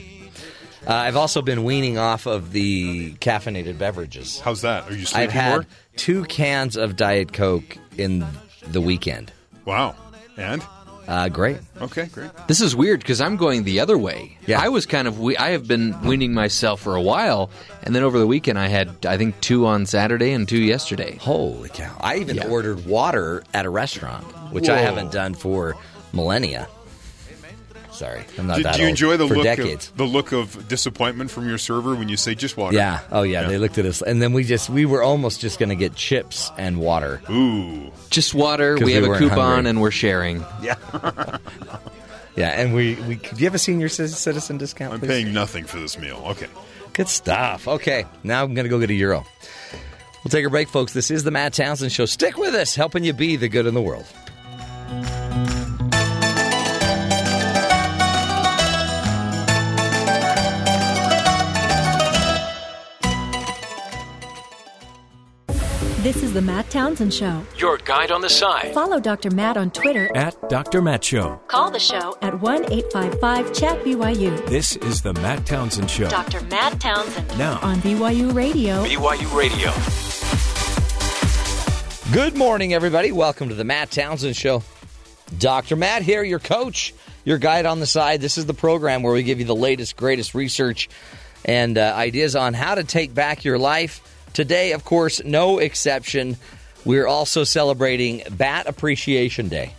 C: Uh, I've also been weaning off of the caffeinated beverages.
D: How's that? Are you sleeping
C: I've had
D: more?
C: two cans of Diet Coke in the weekend.
D: Wow. And
C: Uh, great.
D: okay, great.
E: This is weird because I'm going the other way.
C: Yeah.
E: I was kind of we- I have been weaning myself for a while, and then over the weekend I had I think two on Saturday and two yesterday.
C: Holy cow. I even
E: Yeah.
C: ordered water at a restaurant, which I
D: Whoa.
C: haven't done for millennia. Sorry, I'm not
D: Did,
C: that
D: do you
C: old.
D: enjoy the
C: for
D: look
C: decades.
D: of the look of disappointment from your server when you say just water?
C: Yeah. Oh, yeah,
D: Yeah.
C: They looked at us, and then we just we were almost just going to get chips and water.
D: Ooh.
E: Just water. We
C: we
E: have a coupon
C: hungry.
E: and we're sharing.
C: Yeah. yeah, and we we. Do you have a senior citizen discount?
D: I'm
C: please?
D: paying nothing for this meal. Okay.
C: Good stuff. Okay, now I'm going to go get a euro. We'll take a break, folks. This is the Matt Townsend Show. Stick with us, helping you be the good in the world.
A: This is the Matt Townsend Show.
B: Your guide on the side.
A: Follow Dr. Matt on Twitter.
B: At Dr. Matt Show.
A: Call the show at 1 855 Chat BYU.
B: This is the Matt Townsend Show.
A: Dr. Matt Townsend
B: Now,
A: on BYU Radio.
B: BYU Radio.
C: Good morning, everybody. Welcome to the Matt Townsend Show. Dr. Matt here, your coach, your guide on the side. This is the program where we give you the latest, greatest research and uh, ideas on how to take back your life. Today, of course, no exception. We're also celebrating Bat Appreciation Day.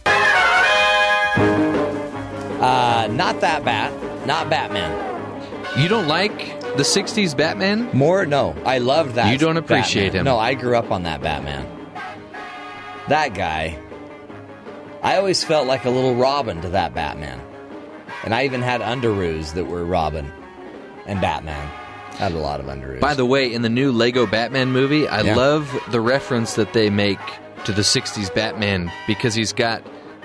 C: Uh, not that bat, not Batman.
E: You don't like the '60s Batman?
C: More? No. I loved that.
E: You don't appreciate
C: Batman.
E: him.
C: No, I grew up on that Batman. That guy. I always felt like a little Robin to that Batman. And I even had underoos that were Robin and Batman. Had a lot of underoos.
E: By the way, in the new Lego Batman movie, I
C: Yeah.
E: love the reference that they make to the '60s Batman because he's got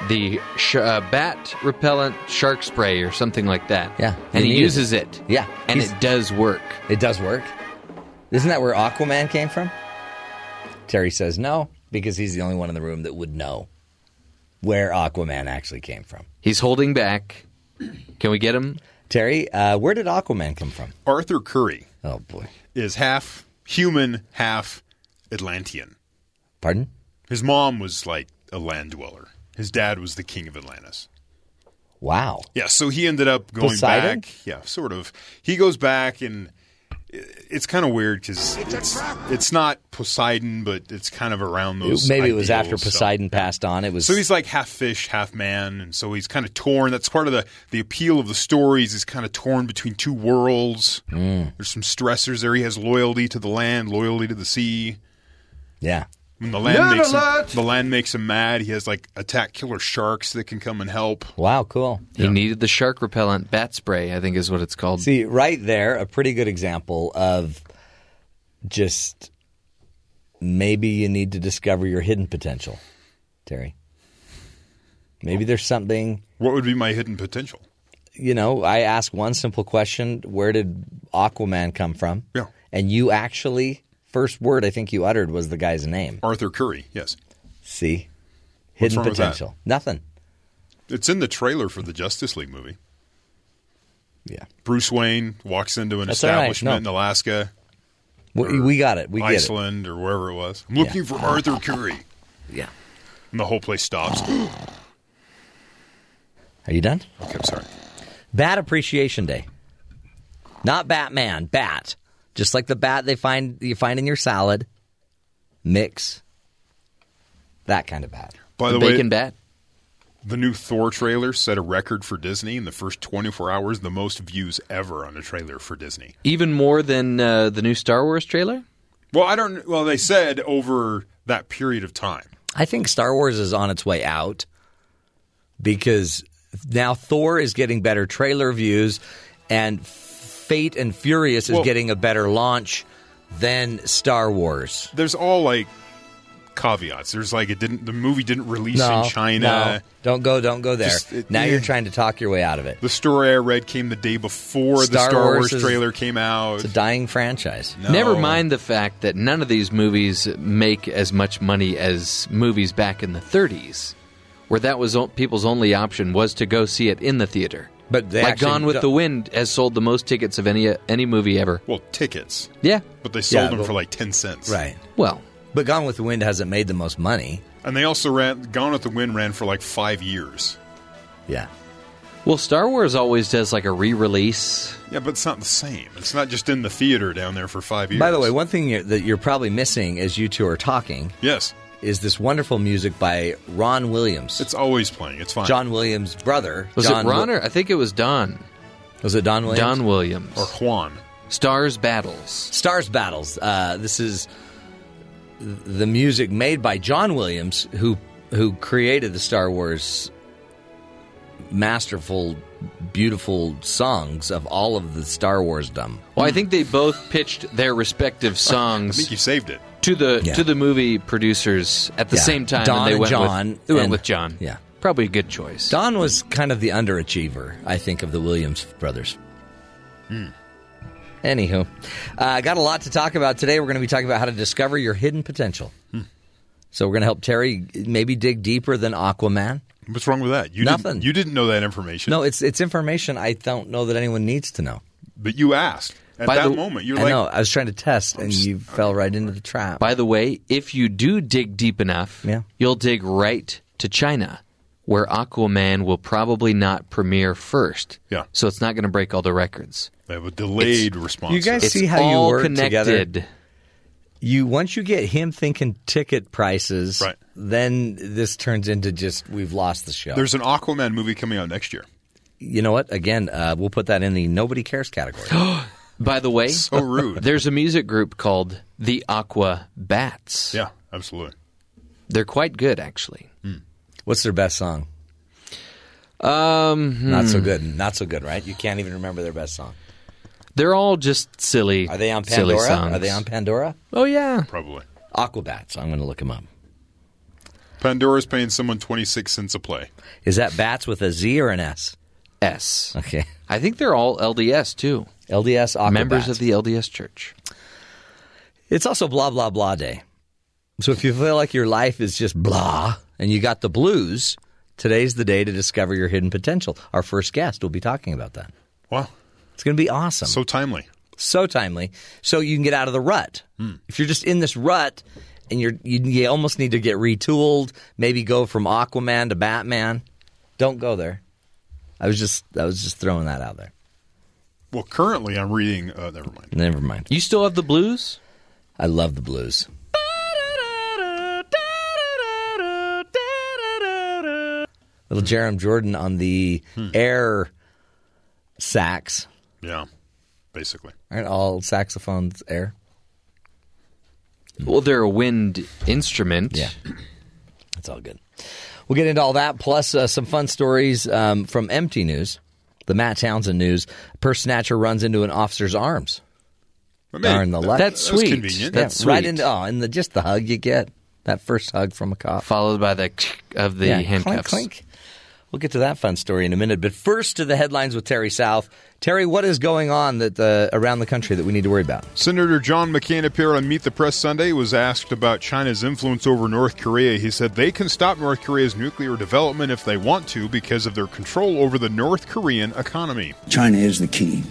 E: the sh- uh, bat repellent shark spray or something like that.
C: Yeah,
E: and
C: he
E: uses it.
C: Yeah,
E: and it does work.
C: it does work. Isn't that where Aquaman came from? Terry says no, because he's the only one in the room that would know where Aquaman actually came from.
E: He's holding back. Can we get him?
C: Terry, uh, where did Aquaman come from?
D: Arthur Curry
C: Oh, boy.
D: is half human, half Atlantean.
C: Pardon?
D: His mom was like a land dweller. His dad was the king of Atlantis.
C: Wow.
D: Yeah, so he ended up going
C: Poseidon?
D: back. Yeah, sort of. He goes back, and it's kind of weird because it's, it's not Poseidon, but it's kind of around those.
C: Maybe it was after
D: ideals, so-
C: Poseidon passed on. It was
D: So he's like half fish, half man, and so he's kind of torn. That's part of the the appeal of the stories. He's kind of torn between two worlds.
C: Mm.
D: There's some stressors there. He has loyalty to the land, loyalty to the sea.
C: yeah.
D: When the land
C: Nerd
D: makes him, the land makes him mad, he has like attack killer sharks that can come and help.
C: Wow, cool.
E: He needed the shark repellent bat spray, I think is what it's called.
C: See, right there, a pretty good example of just maybe you need to discover your hidden potential, Terry. Maybe there's something,
D: What would be my hidden potential?
C: you know, I ask one simple question Where did Aquaman come from?
D: Yeah.
C: And you actually, first word I think you uttered was the guy's name.
D: Arthur Curry, yes.
C: See? Hidden
D: wrong with that?
C: potential. Nothing.
D: It's in the trailer for the Justice League movie.
C: Yeah.
D: Bruce Wayne walks into an
C: That's all right.
D: establishment
C: No.
D: in Alaska,
C: We, we got it. We get it.
D: Iceland, or wherever it was. I'm looking for Arthur Curry.
C: Yeah.
D: And the whole place stops.
C: Are you done?
D: Okay, I'm sorry.
C: Bat Appreciation Day. Not Batman, bat. Just like the bat they find you find in your salad. Mix. That kind of bat.
D: By
E: the
D: the, way,
E: bat.
D: the new Thor trailer set a record for Disney in the first 24 hours, the most views ever on a trailer for Disney.
E: Even more than uh, the new Star Wars trailer?
D: Well, I don't. Well, they said over that period of time.
C: I think Star Wars is on its way out because now Thor is getting better trailer views and Fate and Furious is
D: Well-
C: getting a better launch than Star Wars.
D: There's all like caveats. There's like it didn't. The movie didn't release
C: No,
D: in China.
C: no. don't go, don't go there.
D: Just, it-
C: now
D: yeah.
C: you're trying to talk your way out of it.
D: The story I read came the day before the
C: Star
D: Star
C: Wars
D: Wars,
C: is-
D: trailer came out.
C: It's a dying franchise.
D: No.
E: Never mind the fact that none of these movies make as much money as movies back in the 30s, where that was people's only option was to go see it in the theater.
C: But they
E: like Gone with
C: don't-
E: the Wind has sold the most tickets of any uh, any movie ever.
D: Well, tickets,
E: Yeah.
D: but they sold
C: Yeah,
D: them
C: but-
D: for like ten cents.
C: Right.
E: Well,
C: But Gone with the Wind hasn't made the most money.
D: And they also ran. Gone with the Wind ran for like five years.
C: Yeah.
E: well, Star Wars always does like a re-release.
D: Yeah, but it's not the same. It's not just in the theater down there for five years.
C: By the way, one thing you're, that you're probably missing as you two are talking
D: yes,
C: is this wonderful music by Ron Williams.
D: it's always playing. It's fine.
C: John Williams' brother.
E: Was
C: John
E: it Ron
C: Wi-
E: or I think it was Don?
C: was it Don Williams?
E: Don Williams.
D: or Juan.
E: Stars Battles.
C: Stars Battles. Uh, this is the music made by John Williams, who who created the Star Wars masterful, beautiful songs of all of the Star Wars dumb.
E: Well, I think they both pitched their respective songs.
D: I think you saved it.
E: To the
C: Yeah.
E: to the movie producers at the
C: Yeah.
E: same time.
C: Don
E: and they
C: and
E: went
C: John
E: With, they went
C: and-
E: with John.
C: yeah.
E: probably a good choice.
C: Don was kind of the underachiever, I think, of the Williams brothers. Anywho, uh, got a lot to talk about today. We're going to be talking about how to discover your hidden potential. So we're going to help Terry maybe dig deeper than Aquaman.
D: What's wrong with that? You
C: Nothing.
D: Didn't, you didn't know that information.
C: No, it's it's information I don't know that anyone needs to know.
D: but you asked at
E: By
D: that
E: the-
D: moment. You're
C: I
D: like,
C: know. I was trying to test, and you fell right into the trap.
E: By the way, if you do dig deep enough,
C: Yeah.
E: you'll dig right to China, where Aquaman will probably not premiere first.
D: Yeah.
E: So it's not going to break all the records.
D: they have a delayed response.
C: You guys
E: It's
C: See how you
E: all
C: work
E: connected.
C: together? you once you get him thinking ticket prices,
D: Right.
C: then this turns into just we've lost the show.
D: There's an Aquaman movie coming out next year.
C: you know what? Again, uh, we'll put that in the nobody cares category.
E: By the way,
D: So rude.
E: there's a music group called the Aquabats.
D: yeah, absolutely.
E: They're quite good, actually.
C: What's their best song?
E: Um,
C: Not so good. Not so good, right? You can't even remember their best song.
E: they're all just silly.
C: Are they on Pandora?
E: songs.
C: Are they on Pandora?
E: Oh yeah.
D: Probably.
C: Aquabats. I'm going to look them up.
D: Pandora's paying someone 26 cents a play.
C: Is that bats with a Z or an S?
E: S.
C: Okay.
E: I think they're all LDS too.
C: LDS Aquabats.
E: Members of the LDS Church.
C: It's also blah blah blah day. So if you feel like your life is just blah and you got the blues, today's the day to discover your hidden potential. Our first guest will be talking about that.
D: Wow.
C: It's going to be awesome.
D: So timely.
C: so timely, so you can get out of the rut. Hmm. If you're just in this rut and you're you, you almost need to get retooled, maybe go from Aquaman to Batman. Don't go there. I was just I was just throwing that out there.
D: Well, currently I'm reading. Uh, never mind.
C: Never mind.
E: You still have the blues?
C: I love the blues. Little Jerem Jordan on the air sax.
D: Yeah, basically.
C: Aren't all saxophones air?
E: Well, they're a wind instrument.
C: Yeah. That's all good. We'll get into all that, plus uh, some fun stories um, from Empty News, the Matt Townsend news. Purse snatcher runs into an officer's arms.
D: I mean,
C: Darn the luck.
E: That's
D: That's
E: sweet.
D: convenient.
E: That's
C: yeah, right
E: sweet.
C: into oh, and the, just the hug you get that first hug from a cop.
E: Followed by the of the
C: yeah,
E: handcuffs.
C: Clink, clink. We'll get to that fun story in a minute, but first to the headlines with Terry South. Terry, what is going on that uh, around the country that we need to worry about?
D: Senator John McCain appeared on Meet the Press Sunday. Was asked about China's influence over North Korea. He said they can stop North Korea's nuclear development if they want to because of their control over the North Korean economy.
H: China is the key.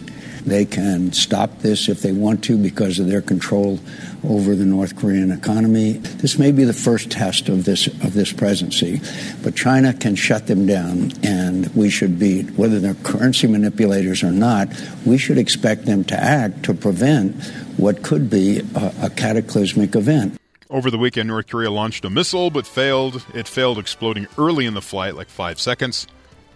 H: They can stop this if they want to because of their control over the North Korean economy. This may be the first test of this of this presidency, but China can shut them down, and we should be, whether they're currency manipulators or not, we should expect them to act to prevent what could be a, a cataclysmic event.
D: Over the weekend, North Korea launched a missile but failed. It failed, exploding early in the flight, like five seconds.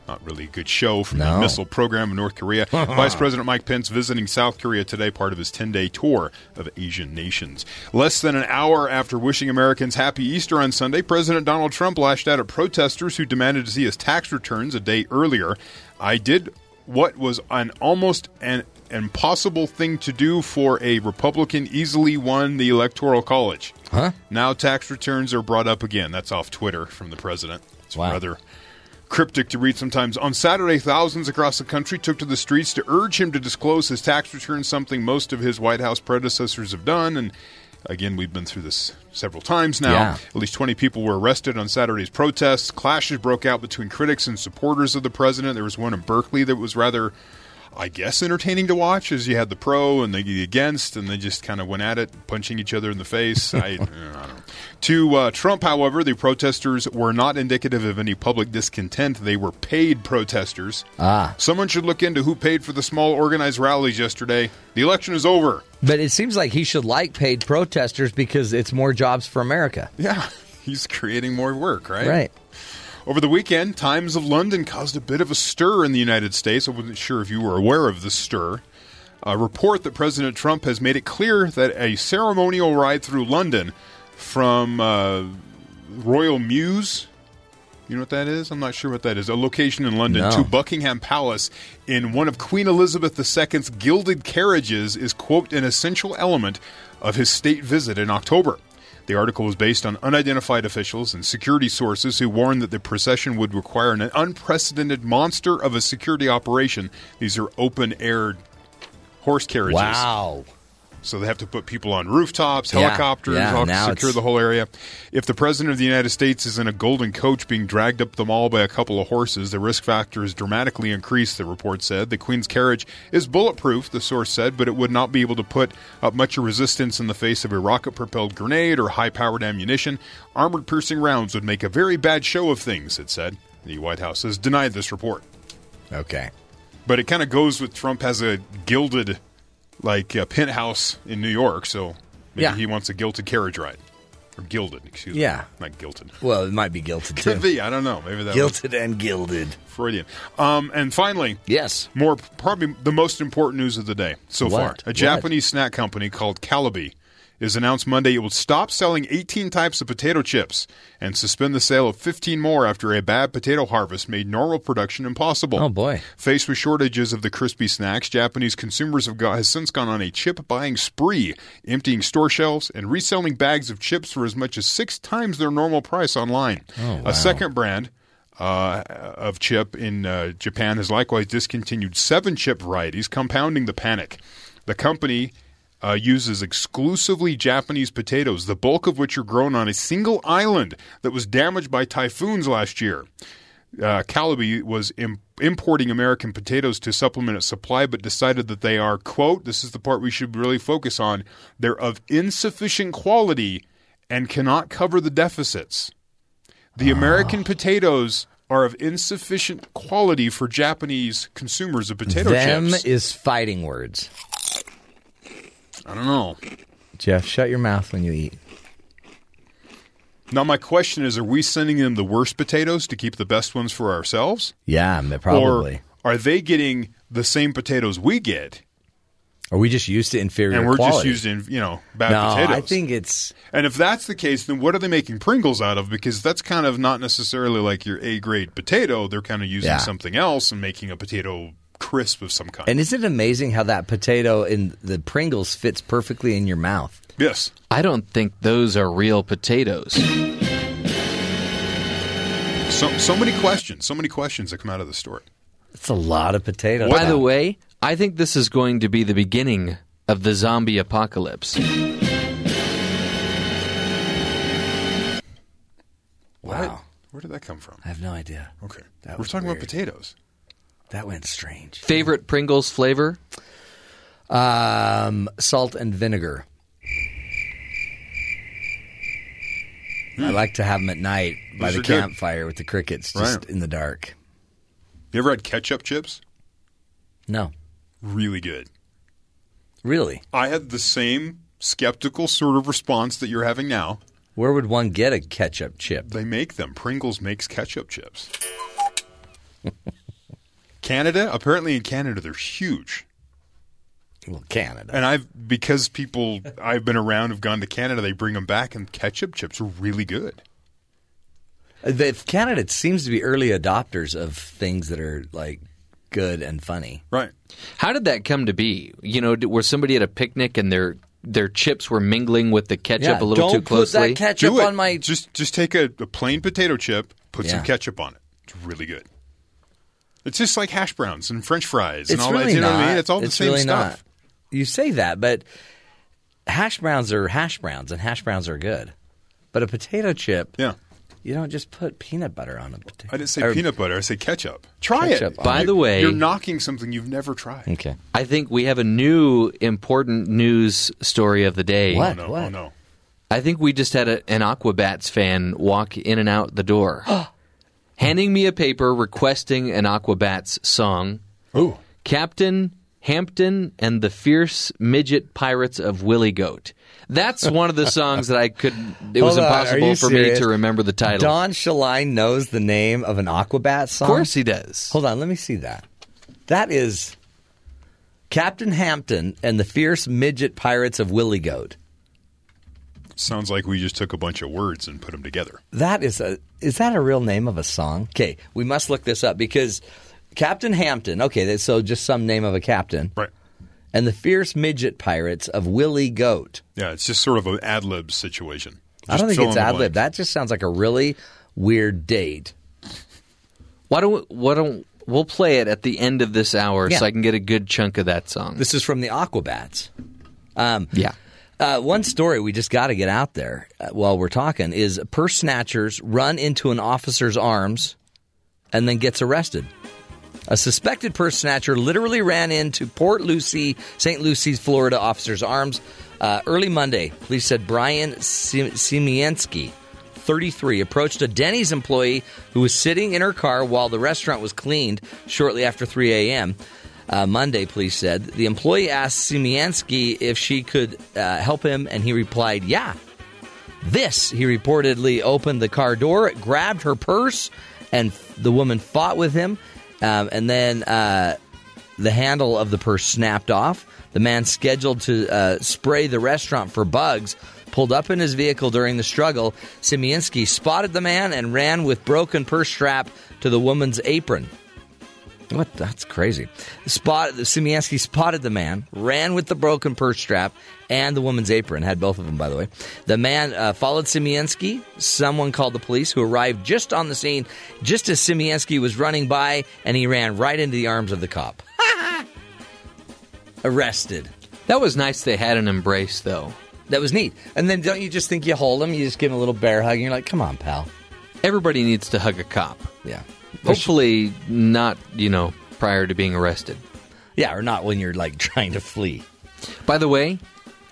D: Not really a good show from the missile program in North Korea. Vice President Mike Pence visiting South Korea today, part of his 10 day tour of Asian nations. Less than an hour after wishing Americans happy Easter on Sunday, President Donald Trump lashed out at protesters who demanded to see his tax returns a day earlier. I did what was an almost an impossible thing to do for a Republican easily won the Electoral College.
C: Huh?
D: Now tax returns are brought up again. That's off Twitter from the president. It's
C: Wow.
D: rather cryptic to read sometimes. On Saturday, thousands across the country took to the streets to urge him to disclose his tax returns, something most of his White House predecessors have done. And again, we've been through this several times now.
C: Yeah.
D: At least 20 people were arrested on Saturday's protests. Clashes broke out between critics and supporters of the president. There was one in Berkeley that was rather. I guess entertaining to watch as you had the pro and the against, and they just kind of went at it, punching each other in the face. I, I don't know. To uh, Trump, however, the protesters were not indicative of any public discontent. They were paid protesters.
C: Ah.
D: Someone should look into who paid for the small organized rallies yesterday. The election is over.
C: But it seems like he should like paid protesters because it's more jobs for America.
D: Yeah, he's creating more work, right?
C: Right.
D: Over the weekend, Times of London caused a bit of a stir in the United States. I wasn't sure if you were aware of the stir. A report that President Trump has made it clear that a ceremonial ride through London from uh, Royal Mews, you know what that is? I'm not sure what that is. A location in London
C: No.
D: to Buckingham Palace in one of Queen Elizabeth II's gilded carriages is, quote, an essential element of his state visit in October. The article was based on unidentified officials and security sources who warned that the procession would require an unprecedented monster of a security operation. These are open air horse carriages.
C: Wow.
D: So they have to put people on rooftops, helicopters,
C: yeah, now
D: secure
C: it's-
D: the whole area. If the president of the United States is in a golden coach being dragged up the mall by a couple of horses, the risk factor is dramatically increased, the report said. The Queen's carriage is bulletproof, the source said, but it would not be able to put up much resistance in the face of a rocket propelled grenade or high powered ammunition. Armored piercing rounds would make a very bad show of things, it said. The White House has denied this report.
C: Okay.
D: But it kind of goes with Trump has a gilded, like, a penthouse in New York, so maybe
C: Yeah.
D: he wants a gilded carriage ride. Or gilded, excuse
C: Yeah.
D: me. Yeah. Not gilded.
C: Well, it might be gilded
D: Could
C: too.
D: be, I don't know. Maybe that
C: Gilded and gilded.
D: Freudian. Um, and finally,
C: Yes.
D: more probably the most important news of the day so
C: What?
D: far. A
C: What?
D: Japanese snack company called Calbee is announced Monday it will stop selling 18 types of potato chips and suspend the sale of 15 more after a bad potato harvest made normal production impossible.
C: Oh, boy.
D: Faced with shortages of the crispy snacks, Japanese consumers have got, has since gone on a chip buying spree, emptying store shelves and reselling bags of chips for as much as six times their normal price online.
C: Oh,
D: A second brand uh, of chip in uh, Japan has likewise discontinued seven chip varieties, compounding the panic. The company uh, uses exclusively Japanese potatoes, the bulk of which are grown on a single island that was damaged by typhoons last year. Uh, Calbee was Im- importing American potatoes to supplement its supply, but decided that they are, quote, this is the part we should really focus on, they're of insufficient quality and cannot cover the deficits. The American potatoes are of insufficient quality for Japanese consumers of potato
C: Them
D: chips.
C: is fighting words.
D: I don't know.
C: Jeff, shut your mouth when you eat.
D: Now, my question is: Are we sending them the worst potatoes to keep the best ones for ourselves,
C: Yeah, probably.
D: or are they getting the same potatoes we get?
C: Are we just used to inferior
D: and we're
C: quality?
D: just using you know bad
C: no,
D: potatoes.
C: I think it's
D: And if that's the case, then what are they making Pringles out of? Because that's kind of not necessarily like your A grade potato. They're kind of using
C: Yeah.
D: something else and making a potato crisp of some kind.
C: and isn't it amazing how that potato in the Pringles fits perfectly in your mouth?
D: yes.
E: I don't think those are real potatoes.
D: So, so many questions. So many questions that come out of the story.
C: It's a lot of potatoes.
E: By the way, I think this is going to be the beginning of the zombie apocalypse.
C: wow,
D: Where did that come from?
C: I have no idea.
D: Okay.
C: That
D: We're talking
C: weird.
D: about potatoes.
C: That went strange.
E: Favorite Pringles flavor?
C: Um, salt and vinegar. I like to have them at night by
D: Those
C: the
D: are good.
C: campfire with the crickets, just
D: Right.
C: in the dark.
D: You ever had ketchup chips?
C: No,
D: Really good.
C: really.
D: I had the same skeptical sort of response that you're having now.
C: Where would one get a ketchup chip?
D: They make them. Pringles makes ketchup chips. Canada, apparently in Canada, they're huge.
C: Well, Canada.
D: And I've because people I've been around have gone to Canada, they bring them back, and ketchup chips are really good.
C: Uh, the Canada seems to be early adopters of things that are like good and funny.
D: Right.
E: How did that come to be? You know, did- were somebody at a picnic and their their chips were mingling with the ketchup a little too closely?
C: don't
E: too closely?
C: put that ketchup
D: Do it.
C: on my.
D: just just take a, a plain potato chip, put some ketchup on it. It's really good. It's just like hash browns and French fries and
C: It's
D: all
C: really
D: that. You know
C: not.
D: what I mean? It's all the
C: It's
D: same
C: really
D: stuff.
C: not. You say that, but hash browns are hash browns, and hash browns are good. But a potato chip,
D: Yeah.
C: you don't just put peanut butter on a potato.
D: I didn't say
C: or-
D: peanut butter. I say ketchup. Try
C: Ketchup
D: it.
E: By
D: You-
E: the way-
D: you're knocking something you've never tried.
C: Okay.
E: I think we have a new important news story of the day.
C: What?
D: Oh no!
C: What?
D: Oh no!
E: I think we just had a, an Aquabats fan walk in and out the door, handing me a paper requesting an Aquabats song.
D: Ooh.
E: Captain Hampton and the Fierce Midget Pirates of Willie Goat. That's one of the songs that I could. It was
C: Hold
E: impossible for
C: serious?
E: me to remember the title.
C: Don Shaline knows the name of an Aquabat song.
E: of course he does.
C: Hold on, let me see that. That is Captain Hampton and the Fierce Midget Pirates of Willie Goat.
D: Sounds like we just took a bunch of words and put them together.
C: That is a is that a real name of a song? Okay, we must look this up because Captain Hampton. Okay, so just some name of a captain,
D: Right.
C: and the Fierce Midget Pirates of Willie Goat.
D: Yeah, it's just sort of an ad lib situation.
C: I don't think it's ad lib. That just sounds like a really weird date.
E: Why don't we, why don't we'll play it at the end of this hour
C: Yeah.
E: so I can get a good chunk of that song.
C: This is from the Aquabats. Um,
E: yeah.
C: Uh, one story we just got to get out there uh, while we're talking is purse snatchers run into an officer's arms and then gets arrested. A suspected purse snatcher literally ran into Port Lucie, St. Lucie, Florida officer's arms uh, early Monday. Police said Brian Sim- Simienski, 33, approached a Denny's employee who was sitting in her car while the restaurant was cleaned shortly after 3 a.m. Uh, Monday, police said. The employee asked Simianski if she could uh, help him, and he replied, Yeah. This, he reportedly opened the car door, grabbed her purse, and the woman fought with him. Um, and then uh, the handle of the purse snapped off. The man scheduled to uh, spray the restaurant for bugs pulled up in his vehicle during the struggle. Simianski spotted the man and ran with broken purse strap to the woman's apron. What? That's crazy. Spot Simianski spotted the man, ran with the broken purse strap and the woman's apron. Had both of them, by the way. The man uh, followed Simianski. Someone called the police, who arrived just on the scene, just as Simianski was running by, and he ran right into the arms of the cop. Arrested.
E: That was nice they had an embrace, though.
C: That was neat. And then don't you just think you hold him? You just give him a little bear hug, and you're like, "Come on, pal."
E: Everybody needs to hug a cop.
C: Yeah.
E: Hopefully, not, you know, prior to being arrested.
C: Yeah, or not when you're like trying to flee.
E: By the way,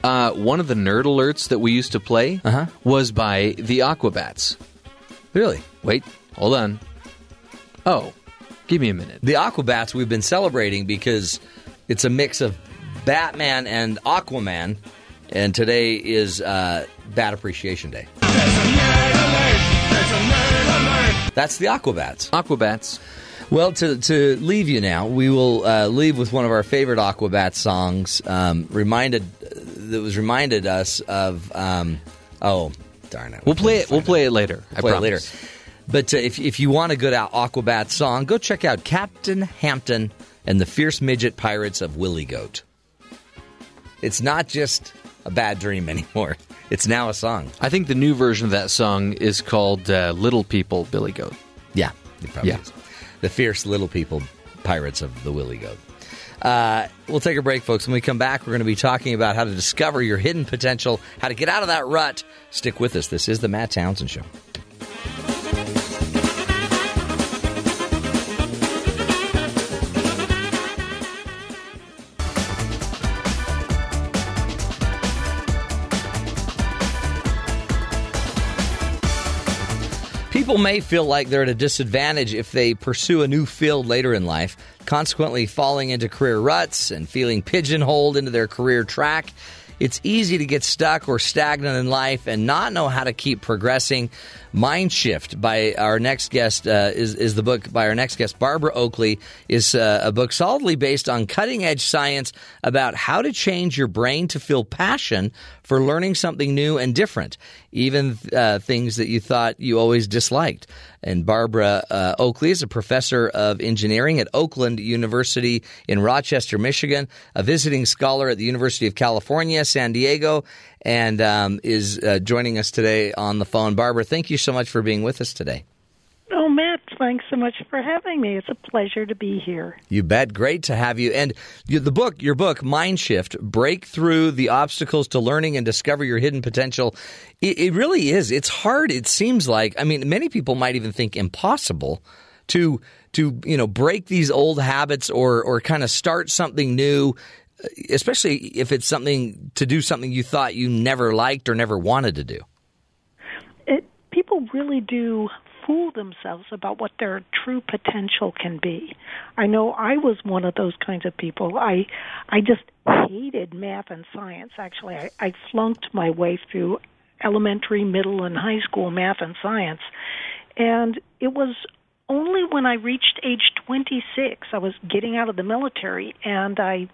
E: uh, one of the nerd alerts that we used to play
C: Uh-huh.
E: was by the Aquabats.
C: Really?
E: Wait, hold on. Oh, give me a minute.
C: The Aquabats we've been celebrating because it's a mix of Batman and Aquaman, and today is uh, Bat Appreciation Day. That's the Aquabats.
E: Aquabats.
C: Well, to, to leave you now, we will uh, leave with one of our favorite Aquabats songs. Um, reminded that was reminded us of. Um, oh, darn it!
E: We'll play it. We'll play it later. I
C: play it later. But uh, if if you want a good Aquabat song, go check out Captain Hampton and the Fierce Midget Pirates of Willie Goat. It's not just a bad dream anymore. It's now a song.
E: I think the new version of that song is called uh, "Little People, Billy Goat."
C: Yeah, it probably
E: Yeah.
C: is. The fierce little people, pirates of the Willy Goat. Uh, we'll take a break, folks. When we come back, we're going to be talking about how to discover your hidden potential, how to get out of that rut. Stick with us. This is the Matt Townsend Show. People may feel like they're at a disadvantage if they pursue a new field later in life, consequently falling into career ruts and feeling pigeonholed into their career track. It's easy to get stuck or stagnant in life and not know how to keep progressing. Mind Shift by our next guest uh, is, is the book by our next guest, Barbara Oakley, is uh, a book solidly based on cutting edge science about how to change your brain to feel passion for learning something new and different, even uh, things that you thought you always disliked. And Barbara uh, Oakley is a professor of engineering at Oakland University in Rochester, Michigan, a visiting scholar at the University of California, San Diego, and um, is uh, joining us today on the phone. Barbara, thank you so much for being with us today.
I: Oh, Matt, thanks so much for having me. It's a pleasure to be here.
C: You bet. Great to have you. And the book, your book, Mind Shift, Break Through the Obstacles to Learning and Discover Your Hidden Potential. It, it really is. It's hard. It seems like, I mean, many people might even think impossible to, to, you know, break these old habits or, or kind of start something new, especially if it's something to do something you thought you never liked or never wanted to do.
I: It, people really do fool themselves about what their true potential can be. I know I was one of those kinds of people. I I just hated math and science. Actually, I, I flunked my way through elementary, middle, and high school math and science, and it was only when I reached age 26, I was getting out of the military, and I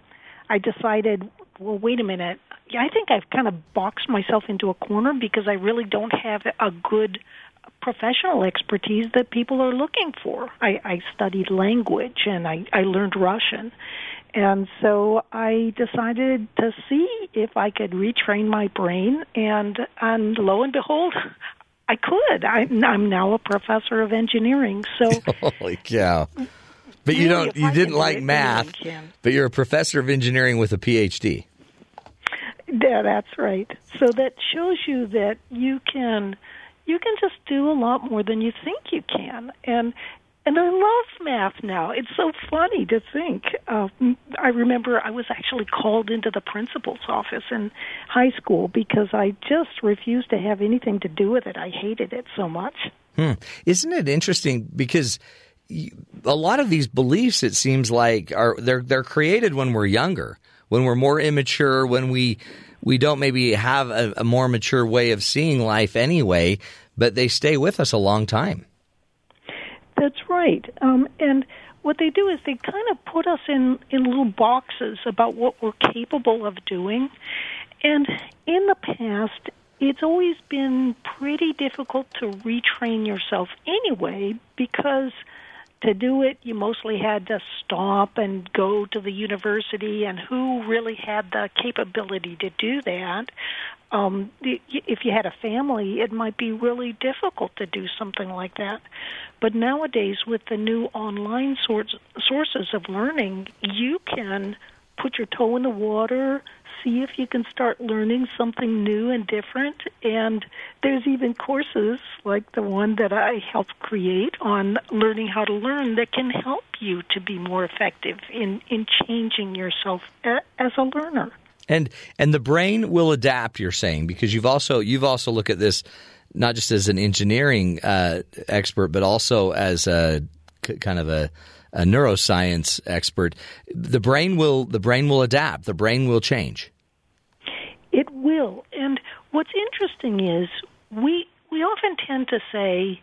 I: I decided, well, wait a minute. I think I've kind of boxed myself into a corner because I really don't have a good professional expertise that people are looking for. I, I studied language and I, I learned Russian. And so I decided to see if I could retrain my brain, and and lo and behold, I could. I, I'm now a professor of engineering. So
C: Holy cow. But you don't you
I: I
C: didn't like math, but you're a professor of engineering with a PhD.
I: Yeah, that's right. So that shows you that you can you can just do a lot more than you think you can. And and I love math now. It's so funny to think. Um, I remember I was actually called into the principal's office in high school because I just refused to have anything to do with it. I hated it so much.
C: Hmm. Isn't it interesting because a lot of these beliefs it seems like are they're they're created when we're younger, when we're more immature, when we we don't maybe have a, a more mature way of seeing life anyway, but they stay with us a long time.
I: That's right. Um, and what they do is they kind of put us in, in little boxes about what we're capable of doing. And in the past, it's always been pretty difficult to retrain yourself anyway because to do it, you mostly had to stop and go to the university, and who really had the capability to do that? Um, if you had a family, it might be really difficult to do something like that. But nowadays, with the new online source, sources of learning, you can put your toe in the water, see if you can start learning something new and different. And there's even courses like the one that I helped create on learning how to learn that can help you to be more effective in, in changing yourself a, as a learner.
C: And and the brain will adapt. You're saying because you've also you've also looked at this not just as an engineering uh, expert, but also as a kind of a, a neuroscience expert. The brain will the brain will adapt. The brain will change.
I: It will. And what's interesting is we we often tend to say,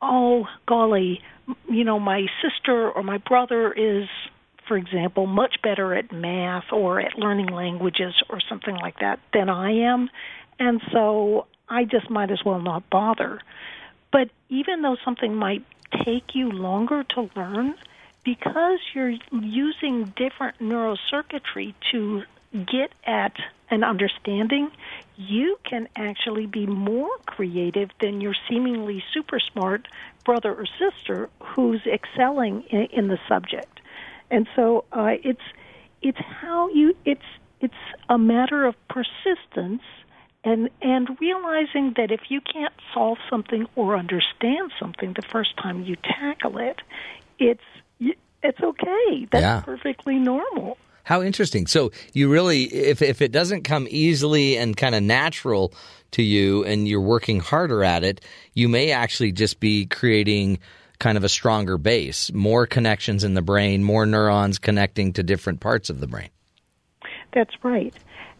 I: oh golly, you know, my sister or my brother is, for example, much better at math or at learning languages or something like that than I am, and so I just might as well not bother. But even though something might take you longer to learn, because you're using different neurocircuitry to get at an understanding, you can actually be more creative than your seemingly super smart brother or sister who's excelling in, in the subject. And so uh, it's it's how you it's it's a matter of persistence and and realizing that if you can't solve something or understand something the first time you tackle it, it's it's okay. That's
C: Yeah.
I: perfectly normal.
C: How interesting. So you really, if if it doesn't come easily and kind of natural to you, and you're working harder at it, you may actually just be creating kind of a stronger base, more connections in the brain, more neurons connecting to different parts of the brain.
I: That's right.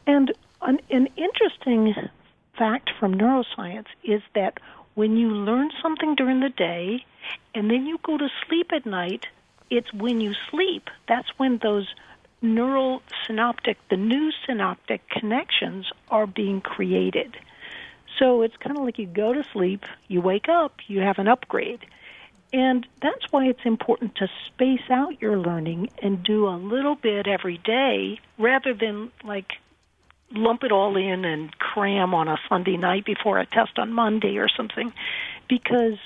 I: And an, an interesting fact from neuroscience is that when you learn something during the day and then you go to sleep at night, it's when you sleep that's when those neural synaptic, the new synaptic connections are being created. So it's kind of like you go to sleep, you wake up, you have an upgrade. And that's why it's important to space out your learning and do a little bit every day rather than like lump it all in and cram on a Sunday night before a test on Monday or something because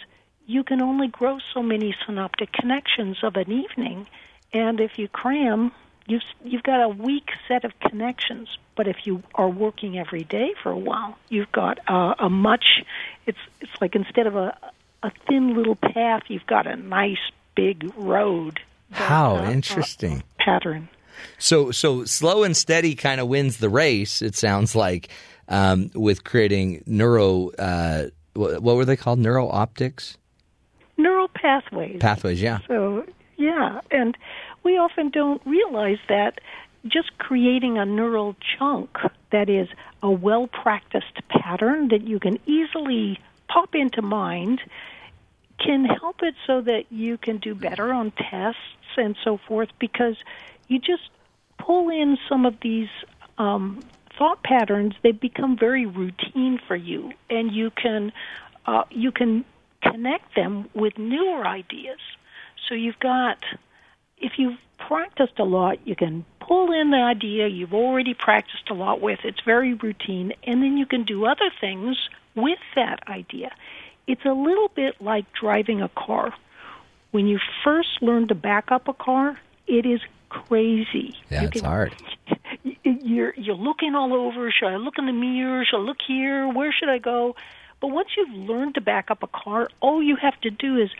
I: you can only grow so many synaptic connections of an evening and if you cram you've you've got a weak set of connections but if you are working every day for a while you've got a, a much it's it's like instead of a a thin little path you've got a nice big road
C: How
I: uh,
C: interesting.
I: pattern
C: So so slow and steady kind of wins the race. It sounds like um, with creating neuro. Uh, what, what were they called? Neuro optics
I: neural pathways
C: pathways. Yeah.
I: So, yeah, and we often don't realize that just creating a neural chunk that is a well practiced pattern that you can easily pop into mind can help it so that you can do better on tests and so forth because you just pull in some of these um, thought patterns they become very routine for you and you can uh, you can connect them with newer ideas so you've got if you've practiced a lot you can pull in the idea you've already practiced a lot with it's very routine and then you can do other things with that idea it's a little bit like driving a car when you first learn to back up a car it is crazy
C: Yeah,
I: You
C: it's
I: can-
C: hard.
I: you're you're looking all over. Should I look in the mirror? Should I look here? Where should I go? But once you've learned to back up a car, all you have to do is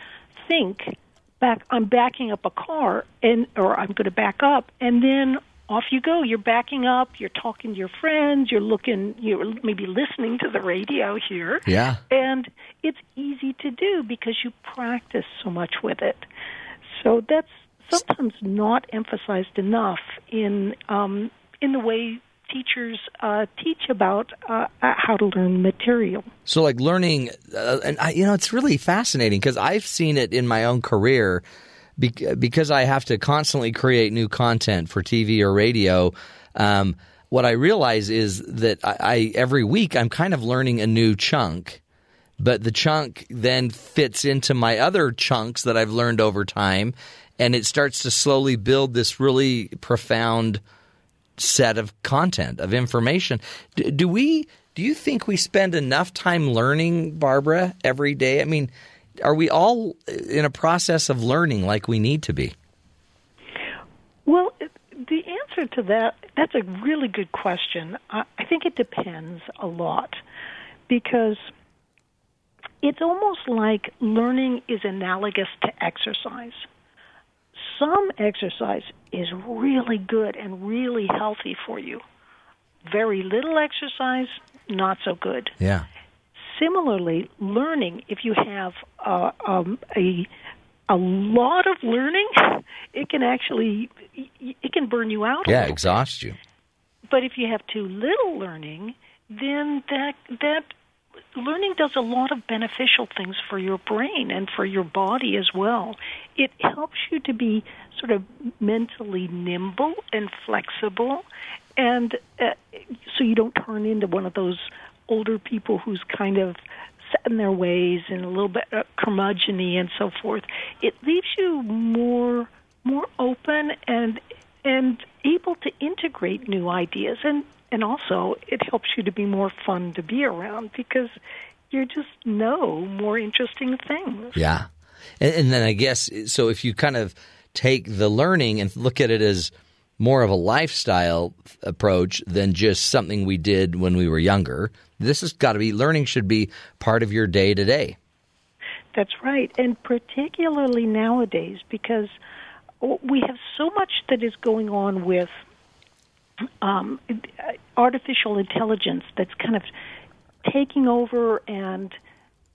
I: think back. I'm backing up a car, and or I'm going to back up, and then off you go. You're backing up. You're talking to your friends. You're looking. You're maybe listening to the radio here.
C: Yeah.
I: And it's easy to do because you practice so much with it. So that's sometimes not emphasized enough in um, in the way teachers uh, teach about uh, uh, how to learn material.
C: So, like learning, uh, and I, you know, it's really fascinating because I've seen it in my own career bec- because I have to constantly create new content for TV or radio. Um, what I realize is that I, I every week I'm kind of learning a new chunk, but the chunk then fits into my other chunks that I've learned over time, and it starts to slowly build this really profound set of content of information. D- do we? Do you think we spend enough time learning, Barbara, every day? I mean, are we all in a process of learning like we need to be?
I: Well, the answer to that that's a really good question. I, I think it depends a lot because it's almost like learning is analogous to exercise. Some exercise is really good and really healthy for you. Very little exercise, not so good.
C: Yeah.
I: Similarly, learning, if you have uh, um, a a lot of learning, it can actually it can burn you out.
C: Yeah, exhaust you.
I: But if you have too little learning, then that that learning does a lot of beneficial things for your brain and for your body as well. It helps you to be sort of mentally nimble and flexible, and uh, so you don't turn into one of those older people who's kind of set in their ways and a little bit uh, curmudgeon and so forth. It leaves you more more open and and able to integrate new ideas and and also it helps you to be more fun to be around because you just know more interesting things.
C: Yeah. And, and then I guess so if you kind of take the learning and look at it as more of a lifestyle approach than just something we did when we were younger. This has got to be learning should be part of your day to day.
I: That's right, and particularly nowadays because we have so much that is going on with um, artificial intelligence that's kind of taking over and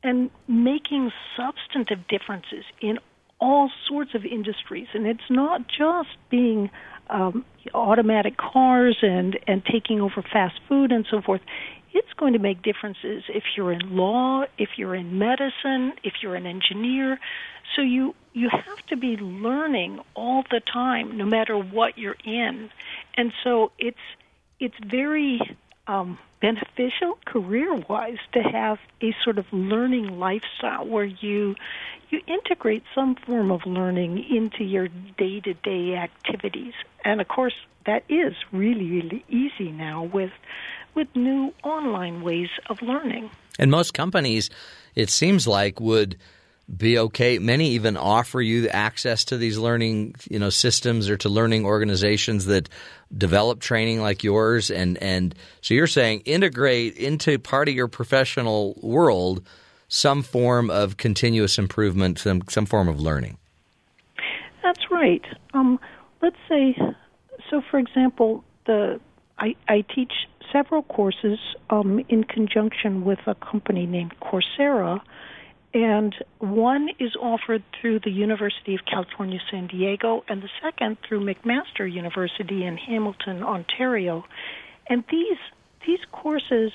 I: and making substantive differences in all sorts of industries. And it's not just being um, automatic cars and and taking over fast food and so forth. It's going to make differences if you're in law, if you're in medicine, if you're an engineer. So you you have to be learning all the time, no matter what you're in. And so it's it's very um, beneficial career-wise to have a sort of learning lifestyle where you you integrate some form of learning into your day-to-day activities. And of course, that is really really easy now with with new online ways of learning.
C: And most companies, it seems like, would be okay. Many even offer you access to these learning, you know, systems or to learning organizations that develop training like yours. And and so you're saying integrate into part of your professional world some form of continuous improvement, some some form of learning.
I: That's right. Um, let's say, so for example, the I, I teach several courses um, in conjunction with a company named Coursera and one is offered through the University of California, San Diego, and the second through McMaster University in Hamilton, Ontario. And these these courses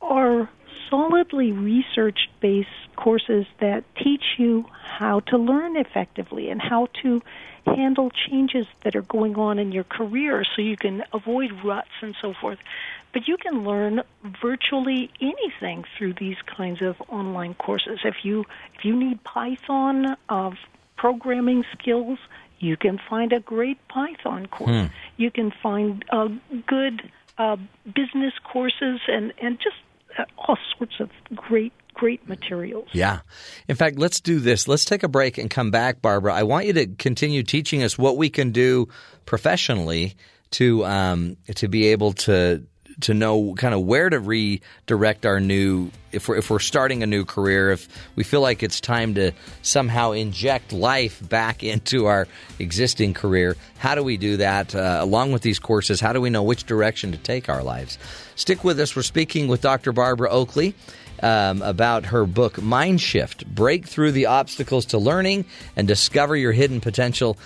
I: are solidly research based courses that teach you how to learn effectively and how to handle changes that are going on in your career so you can avoid ruts and so forth. But you can learn virtually anything through these kinds of online courses. If you if you need Python of programming skills, you can find a great Python course. Hmm. You can find uh, good uh, business courses and and just uh, all sorts of great great materials.
C: Yeah. In fact, let's do this. Let's take a break and come back, Barbara. I want you to continue teaching us what we can do professionally to um, to be able to to know kind of where to redirect our new if we're if we're starting a new career if we feel like it's time to somehow inject life back into our existing career how do we do that uh, along with these courses how do we know which direction to take our lives stick with us we're speaking with Dr. Barbara Oakley um, about her book Mind Shift Break Through the Obstacles to Learning and Discover Your Hidden Potential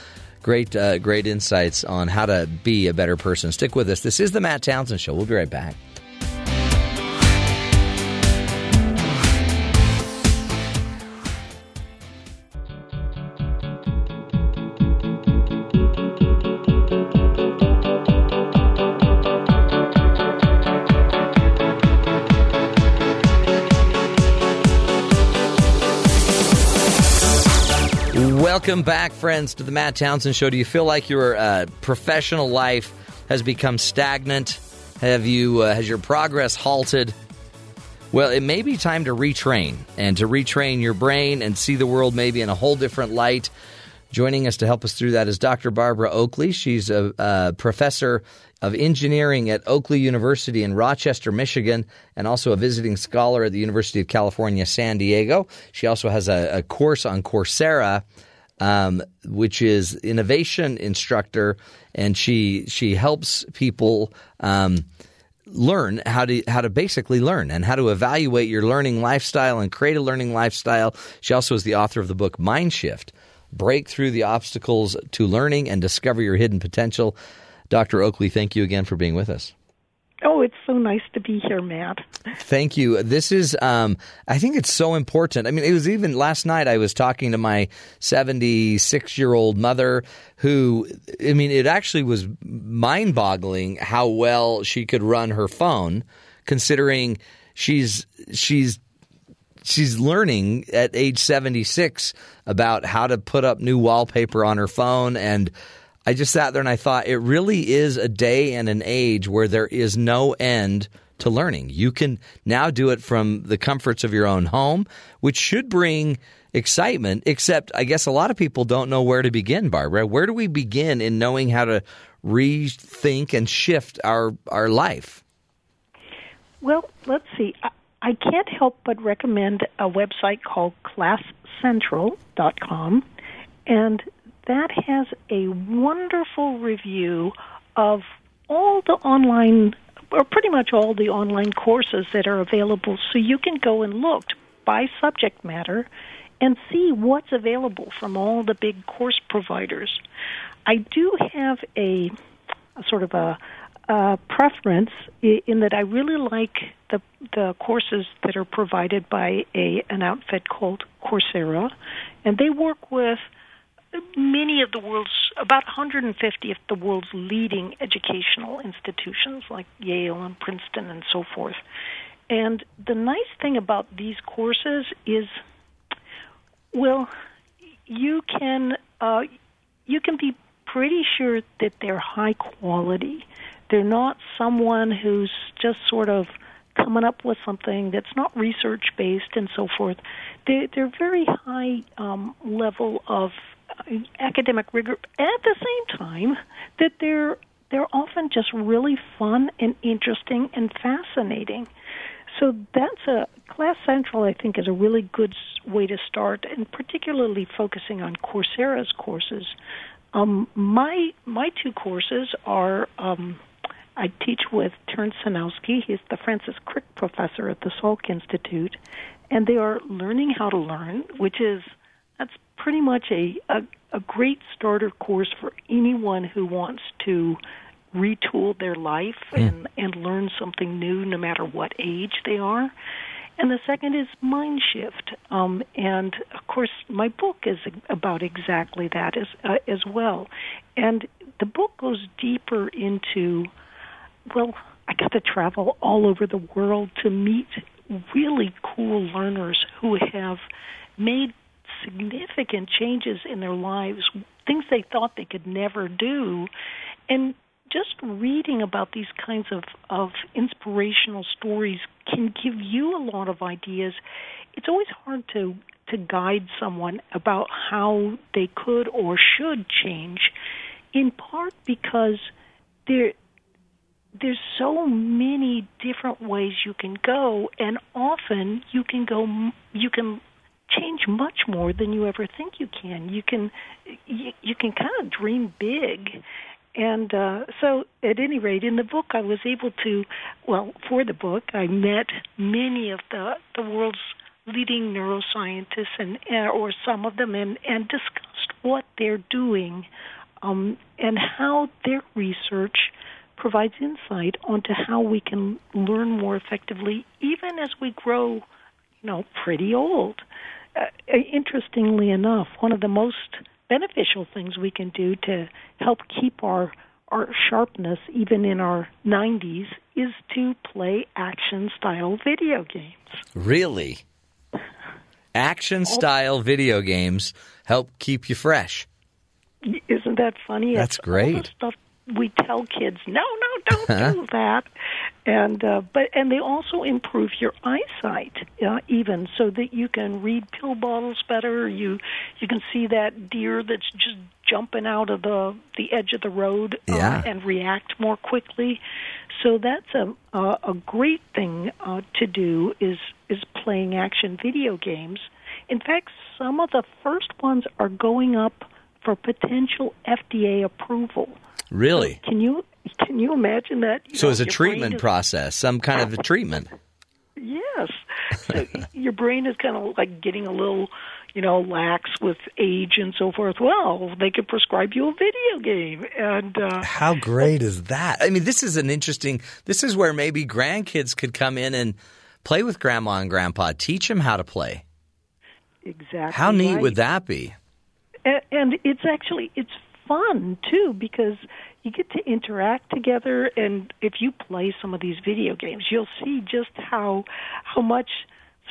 C: great, uh, great insights on how to be a better person. Stick with us. This is the Matt Townsend Show. We'll be right back. Welcome back, friends, to the Matt Townsend Show. Do you feel like your uh, professional life has become stagnant? Have you uh, has your progress halted? Well, it may be time to retrain and to retrain your brain and see the world maybe in a whole different light. Joining us to help us through that is Dr. Barbara Oakley. She's a, a professor of engineering at Oakley University in Rochester, Michigan, and also a visiting scholar at the University of California, San Diego. She also has a, a course on Coursera um, which is innovation instructor, and she she helps people. Um, learn how to how to basically learn and how to evaluate your learning lifestyle and create a learning lifestyle. She also is the author of the book Mind Shift: Break Through the Obstacles to Learning and Discover Your Hidden Potential. Dr. Oakley, thank you again for being with us.
I: Oh, it's so nice to be here, Matt.
C: Thank you. This is, um, I think it's so important. I mean, it was even last night I was talking to my 76 year old mother who, I mean, it actually was mind boggling how well she could run her phone considering she's, she's, she's learning at age 76 about how to put up new wallpaper on her phone and I just sat there and I thought it really is a day and an age where there is no end to learning. You can now do it from the comforts of your own home, which should bring excitement, except I guess a lot of people don't know where to begin, Barbara. Where do we begin in knowing how to rethink and shift our, our life?
I: Well, let's see. I, I can't help but recommend a website called classcentral.com. And that has a wonderful review of all the online, or pretty much all the online courses that are available. So you can go and look by subject matter and see what's available from all the big course providers. I do have a, a sort of a, a preference in that I really like the the courses that are provided by a an outfit called Coursera, and they work with many of the world's about 150 of the world's leading educational institutions like Yale and Princeton and so forth. And the nice thing about these courses is, well, you can uh, you can be pretty sure that they're high quality. They're not someone who's just sort of coming up with something that's not research based and so forth. They, they're very high um, level of academic rigor at the same time that they're they're often just really fun and interesting and fascinating. So that's a Class Central. I think is a really good way to start, and particularly focusing on Coursera's courses. Um, my my two courses are. Um, I teach with Terrence Sejnowski. He's the Francis Crick Professor at the Salk Institute, and they are learning how to learn, which is that's pretty much a, a, a great starter course for anyone who wants to retool their life mm. and, and learn something new no matter what age they are. And the second is mind shift. Um, and of course, my book is about exactly that as, uh, as well. And the book goes deeper into, well, I got to travel all over the world to meet really cool learners who have made significant changes in their lives, things they thought they could never do. And just reading about these kinds of, of inspirational stories can give you a lot of ideas. It's always hard to to guide someone about how they could or should change, in part because there there's so many different ways you can go, and often you can go you can change much more than you ever think you can. You can you, you can kind of dream big. And uh, so, at any rate, in the book, I was able to, well, for the book, I met many of the the world's leading neuroscientists, and uh, or some of them, and and discussed what they're doing, um, and how their research provides insight onto how we can learn more effectively, even as we grow, you know, pretty old uh, interestingly enough, one of the most beneficial things we can do to help keep our our sharpness even in our 90s is to play action style video games.
C: Really? Action style video games help keep you fresh.
I: Isn't that funny?
C: That's great.
I: stuff we tell kids, no, no, don't do that. And uh, but and they also improve your eyesight, uh, even so that you can read pill bottles better. You you can see that deer that's just jumping out of the the edge of the road uh,
C: yeah.
I: and react more quickly. So that's a a, a great thing uh, to do is is playing action video games. In fact, some of the first ones are going up for potential FDA approval.
C: Really?
I: So can you can you imagine that? You
C: so
I: know,
C: it's a treatment
I: is,
C: process, some kind of a treatment.
I: Yes. So your brain is kind of like getting a little, you know, lax with age and so forth. Well, they could prescribe you a video game, and uh,
C: How great is that? I mean, this is an interesting. This is where maybe grandkids could come in and play with grandma and grandpa, teach them how to play.
I: exactly
C: How neat
I: right.
C: would that be?
I: And it's actually it's fun too because you get to interact together and if you play some of these video games you'll see just how how much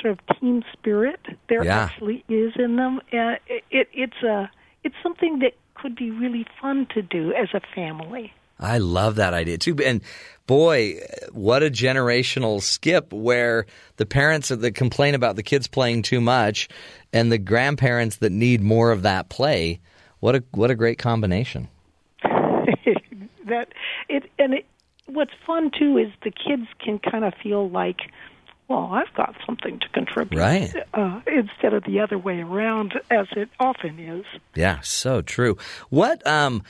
I: sort of team spirit there
C: Yeah.
I: actually is in them and it, it it's a it's something that could be really fun to do as a family
C: I love that idea too. And boy, what a generational skip where the parents that complain about the kids playing too much and the grandparents that need more of that play. What a what a great combination.
I: that it and it what's fun too is the kids can kind of feel like well i've got something to contribute
C: Right.
I: uh, instead of the other way around as it often is
C: Yeah, so true. What um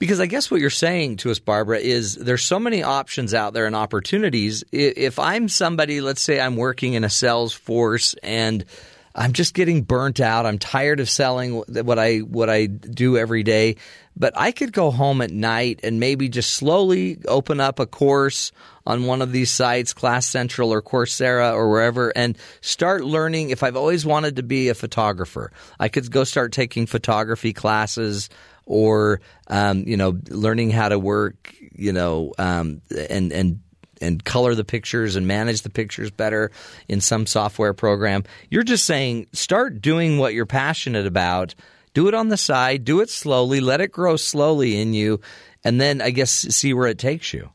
C: because I guess what you're saying to us, Barbara, is there's so many options out there and opportunities. If I'm somebody, let's say I'm working in a sales force and I'm just getting burnt out. I'm tired of selling what I what I do every day, but I could go home at night and maybe just slowly open up a course on one of these sites, Class Central or Coursera or wherever, and start learning. If I've always wanted to be a photographer, I could go start taking photography classes or um, you know learning how to work you know um, and and and color the pictures and manage the pictures better in some software program. You're just saying start doing what you're passionate about. Do it on the side, do it slowly, let it grow slowly in you, and then I guess see where it takes you.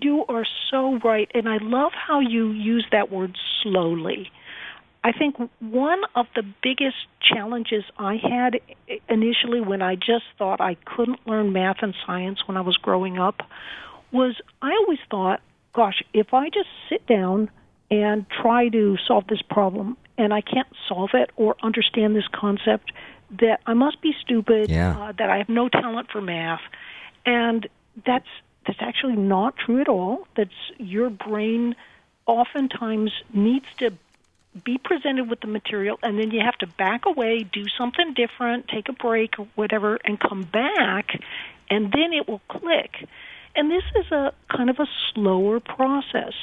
I: You are so right, and I love how you use that word slowly. I think one of the biggest challenges I had initially when I just thought I couldn't learn math and science when I was growing up was I always thought, gosh, if I just sit down and try to solve this problem and I can't solve it or understand this concept, that I must be stupid,
C: Yeah.
I: uh, that I have no talent for math. And that's that's actually not true at all. That's your brain oftentimes needs to be presented with the material and then you have to back away, do something different, take a break or whatever and come back and then it will click. And this is a kind of a slower process.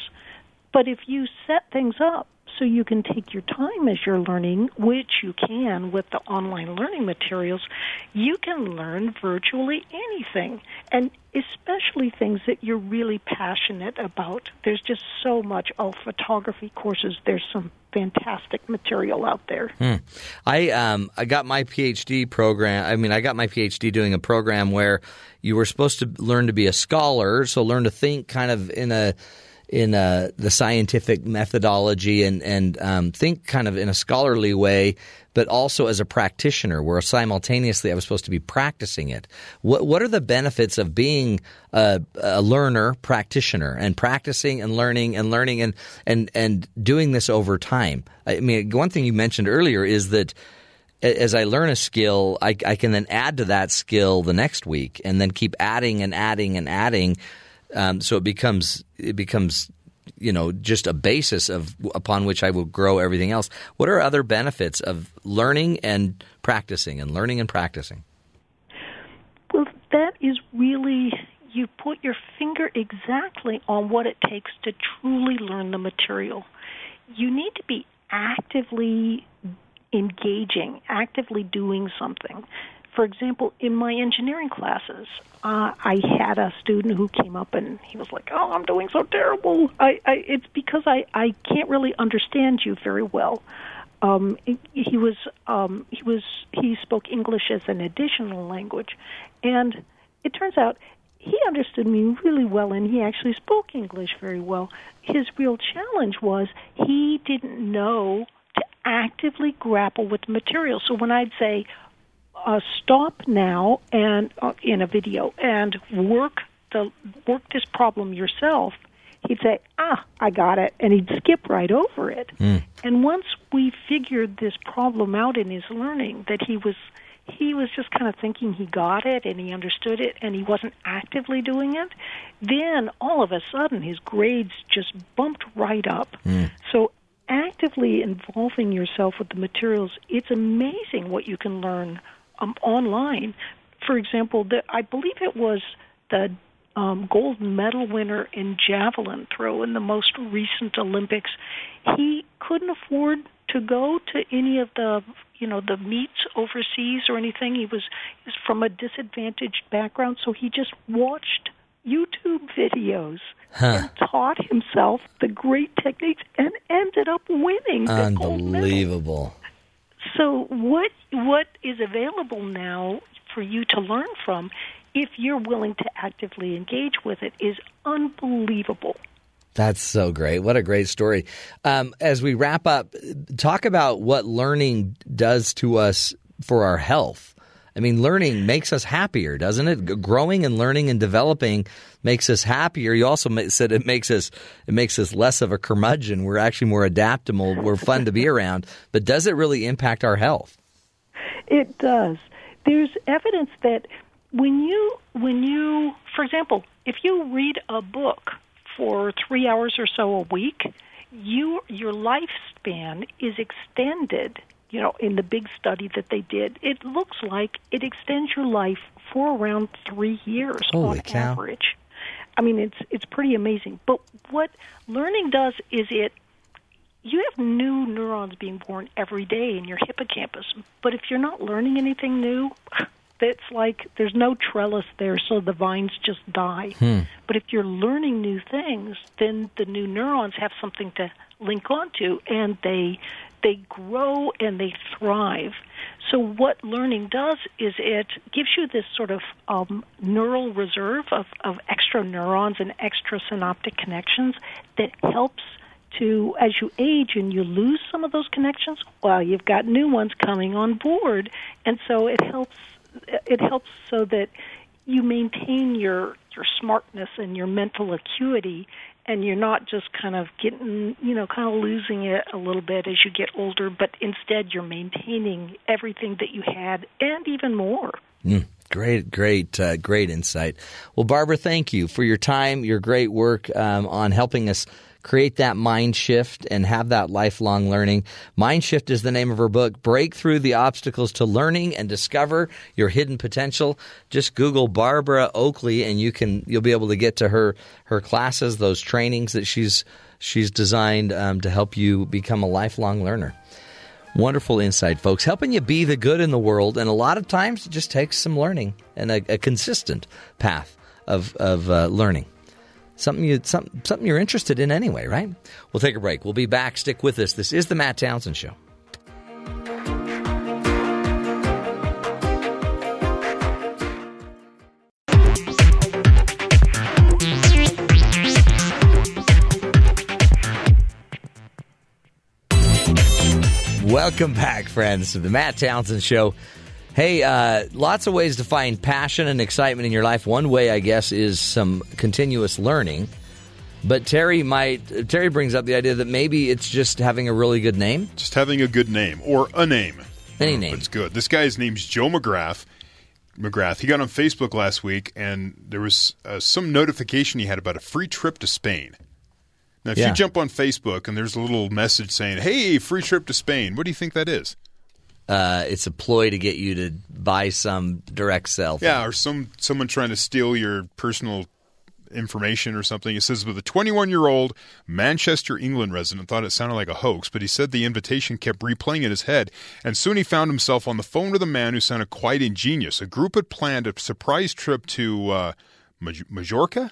I: But if you set things up so you can take your time as you're learning, which you can with the online learning materials, you can learn virtually anything, and especially things that you're really passionate about. There's just so much. Oh, photography courses, there's some fantastic material out there.
C: I um I got my PhD program. I mean, I got my PhD doing a program where you were supposed to learn to be a scholar, so learn to think kind of in a in a, the scientific methodology and and um, think kind of in a scholarly way, but also as a practitioner. Where simultaneously I was supposed to be practicing it. What what are the benefits of being a, a learner practitioner and practicing and learning and learning and and and doing this over time? I mean, one thing you mentioned earlier is that as I learn a skill, I, I can then add to that skill the next week, and then keep adding and adding and adding, um, so it becomes it becomes you know just a basis of upon which I will grow everything else. What are other benefits of learning and practicing and learning and practicing?
I: Well, that is really, you put your finger exactly on what it takes to truly learn the material. You need to be actively engaging, actively doing something. For example, in my engineering classes, uh, I had a student who came up and he was like, "Oh, I'm doing so terrible. I, I it's because I I can't really understand you very well." um, he- was um, he was he spoke English as an additional language, and it turns out he understood me really well, and he actually spoke English very well. His real challenge was he didn't know to actively grapple with the material. So when I'd say, uh, "Stop now," and uh, in a video and work the work this problem yourself, he'd say, "Ah, I got it," and he'd skip right over it. And once we figured this problem out in his learning, that he was he was just kind of thinking he got it and he understood it and he wasn't actively doing it, then all of a sudden his grades just bumped right up. So actively involving yourself with the materials, it's amazing what you can learn um, online. For example, the, I believe it was the um, gold medal winner in javelin throw in the most recent Olympics. He couldn't afford to go to any of the you know the meets overseas or anything. He was, he was from a disadvantaged background, so he just watched YouTube videos
C: Huh.
I: and taught himself the great techniques and ended up winning the gold medal.
C: Unbelievable.
I: So what what is available now for you to learn from if you're willing to actively engage with it is unbelievable.
C: That's so great. What a great story. Um, as we wrap up, talk about what learning does to us for our health. I mean, learning makes us happier, doesn't it? Growing and learning and developing makes us happier. You also said it makes us it makes us less of a curmudgeon. We're actually more adaptable. We're fun to be around. But does it really impact our health?
I: It does. There's evidence that when you when you for example, if you read a book for 3 hours or so a week, you your lifespan is extended. You know, in the big study that they did, it looks like it extends your life for around 3 years
C: Holy
I: on
C: cow.
I: average. I mean, it's it's pretty amazing. But what learning does is it you have new neurons being born every day in your hippocampus. But if you're not learning anything new, it's like there's no trellis there, so the vines just die. Hmm. But if you're learning new things, then the new neurons have something to link onto, and they they grow and they thrive. So what learning does is it gives you this sort of um, neural reserve of, of extra neurons and extra synaptic connections that helps to as you age and you lose some of those connections well you've got new ones coming on board and so it helps it helps so that you maintain your your smartness and your mental acuity and you're not just kind of getting you know kind of losing it a little bit as you get older but instead you're maintaining everything that you had and even more
C: Mm, great, great, uh, great insight. Well, Barbara, thank you for your time, your great work um, on helping us create that mind shift and have that lifelong learning. Mind Shift is the name of her book. Break through the obstacles to learning and discover your hidden potential. Just Google Barbara Oakley, and you can you'll be able to get to her her classes, those trainings that she's she's designed um, to help you become a lifelong learner. Wonderful insight, folks, helping you be the good in the world. And a lot of times it just takes some learning and a, a consistent path of, of uh, learning. Something, you, some, something you're interested in anyway, right? We'll take a break. We'll be back. Stick with us. This is the Matt Townsend Show. Welcome back, friends, to the Matt Townsend Show. Hey, uh, lots of ways to find passion and excitement in your life. One way, I guess, is some continuous learning. But Terry might Terry brings up the idea that maybe it's just having a really good name.
D: Just having a good name or a name.
C: Any name.
D: It's good. This guy's name's Joe McGrath. McGrath. He got on Facebook last week, and there was uh, some notification he had about a free trip to Spain. Now, if
C: Yeah.
D: you jump on Facebook and there's a little message saying, "Hey, free trip to Spain," what do you think that is?
C: Uh, it's a ploy to get you to buy some direct sell. thing.
D: Yeah, or some someone trying to steal your personal information or something. It says with a 21 year old Manchester, England resident thought it sounded like a hoax, but he said the invitation kept replaying in his head, and soon he found himself on the phone with a man who sounded quite ingenious. A group had planned a surprise trip to uh, Maj- Majorca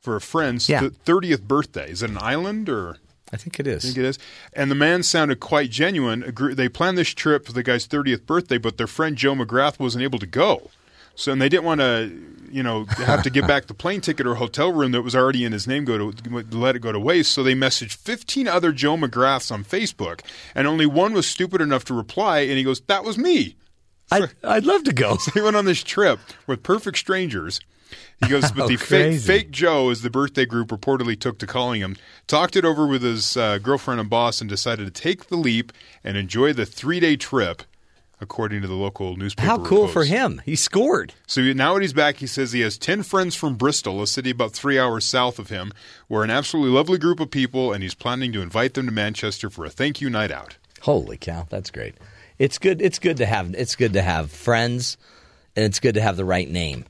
D: for a friend's
C: Yeah.
D: th- 30th birthday. Is it an island or?
C: I think it
D: I think it is. And the man sounded quite genuine. They planned this trip for the guy's 30th birthday, but their friend Joe McGrath wasn't able to go. So, and they didn't want to, you know, have to give back the plane ticket or hotel room that was already in his name go to let it go to waste. So they messaged 15 other Joe McGraths on Facebook, and only one was stupid enough to reply. And he goes, "That was me."
C: I'd, I'd love to go.
D: So he went on this trip with perfect strangers. He goes, but
C: Oh,
D: the fake, fake Joe, as the birthday group reportedly took to calling him, talked it over with his uh, girlfriend and boss and decided to take the leap and enjoy the three day trip according to the local newspaper.
C: How cool for him! He scored.
D: So now that he's back, he says he has 10 friends from Bristol, a city about three hours south of him. We're an absolutely lovely group of people, and he's planning to invite them to Manchester for a thank you night out.
C: Holy cow, that's great. It's good. It's good to have. It's good to have friends, and it's good to have the right name.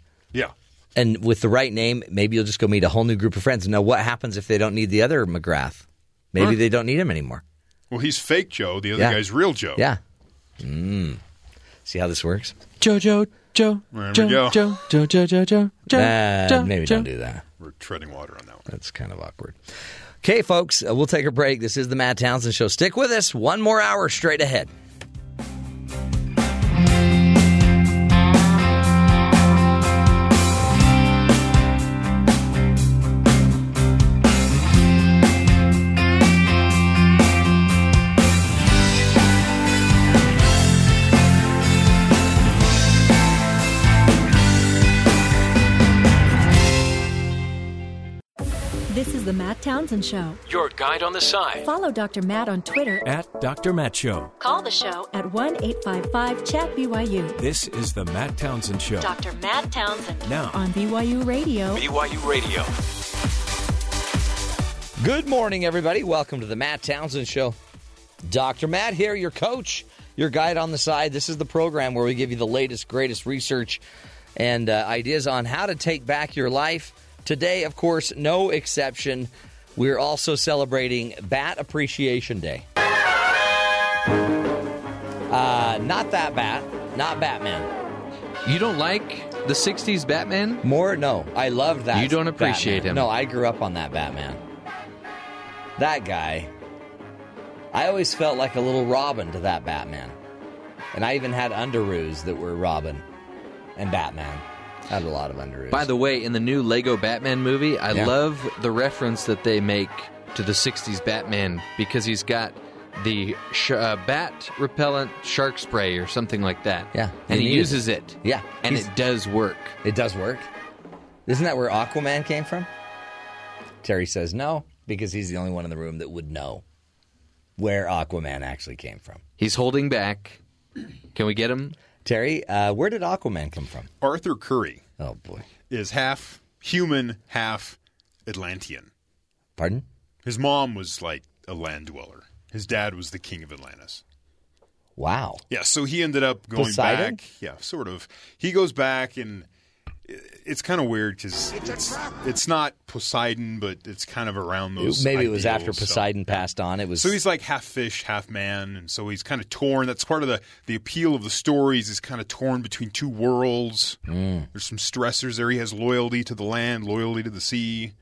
D: Yeah.
C: And with the right name, maybe you'll just go meet a whole new group of friends. And now, what happens if they don't need the other McGrath? Maybe
D: Huh?
C: they don't need him anymore.
D: Well, he's fake Joe. The other
C: Yeah.
D: guy's real Joe.
C: Yeah. Mm. See how this works?
E: Jojo, Joe,
D: There we
E: Joe,
D: go.
E: Joe, Joe, Joe, Joe, Joe, Joe,
C: Uh,
E: Joe,
C: maybe
E: Joe.
C: don't do that.
D: We're treading water on that one.
C: That's kind of awkward. Okay, folks, uh, we'll take a break. This is the Matt Townsend Show. Stick with us. One more hour straight ahead.
A: Townsend Show.
B: Your guide on the side.
A: Follow Dr. Matt on Twitter.
B: At Dr. Matt Show.
A: Call the show at 1 855 Chat BYU.
B: This is the Matt Townsend Show.
A: Dr. Matt Townsend.
B: Now.
A: On BYU Radio.
B: BYU Radio.
C: Good morning, everybody. Welcome to the Matt Townsend Show. Dr. Matt here, your coach, your guide on the side. This is the program where we give you the latest, greatest research and uh, ideas on how to take back your life. Today, of course, no exception. We're also celebrating Bat Appreciation Day. Uh, not that bat, not Batman.
E: You don't like the '60s Batman?
C: More? No, I love that.
E: You don't appreciate
C: Batman.
E: him.
C: No, I grew up on that Batman. That guy. I always felt like a little Robin to that Batman, and I even had underoos that were Robin and Batman. Had a lot of underoos.
E: By the way, in the new Lego Batman movie, I
C: Yeah.
E: love the reference that they make to the '60s Batman because he's got the sh- uh, bat repellent shark spray or something like that.
C: Yeah,
E: and
C: he
E: uses
C: it.
E: it.
C: Yeah,
E: and it does work.
C: it does work. Isn't that where Aquaman came from? Terry says no because he's the only one in the room that would know where Aquaman actually came from.
E: He's holding back. Can we get him?
C: Terry, uh, where did Aquaman come from?
D: Arthur Curry
C: Oh boy,
D: is half human, half Atlantean.
C: pardon?
D: His mom was like a land dweller. His dad was the king of Atlantis.
C: Wow.
D: Yeah, so he ended up going
C: Poseidon?
D: back. Yeah, sort of. He goes back, and it's kind of weird because it's, it's not Poseidon, but it's kind of around those.
C: Maybe it was after
D: ideals, so-
C: Poseidon passed on. It was
D: So he's like half fish, half man, and so he's kind of torn. That's part of the the appeal of the stories. He's kind of torn between two worlds.
C: Mm.
D: There's some stressors there. He has loyalty to the land, loyalty to the sea.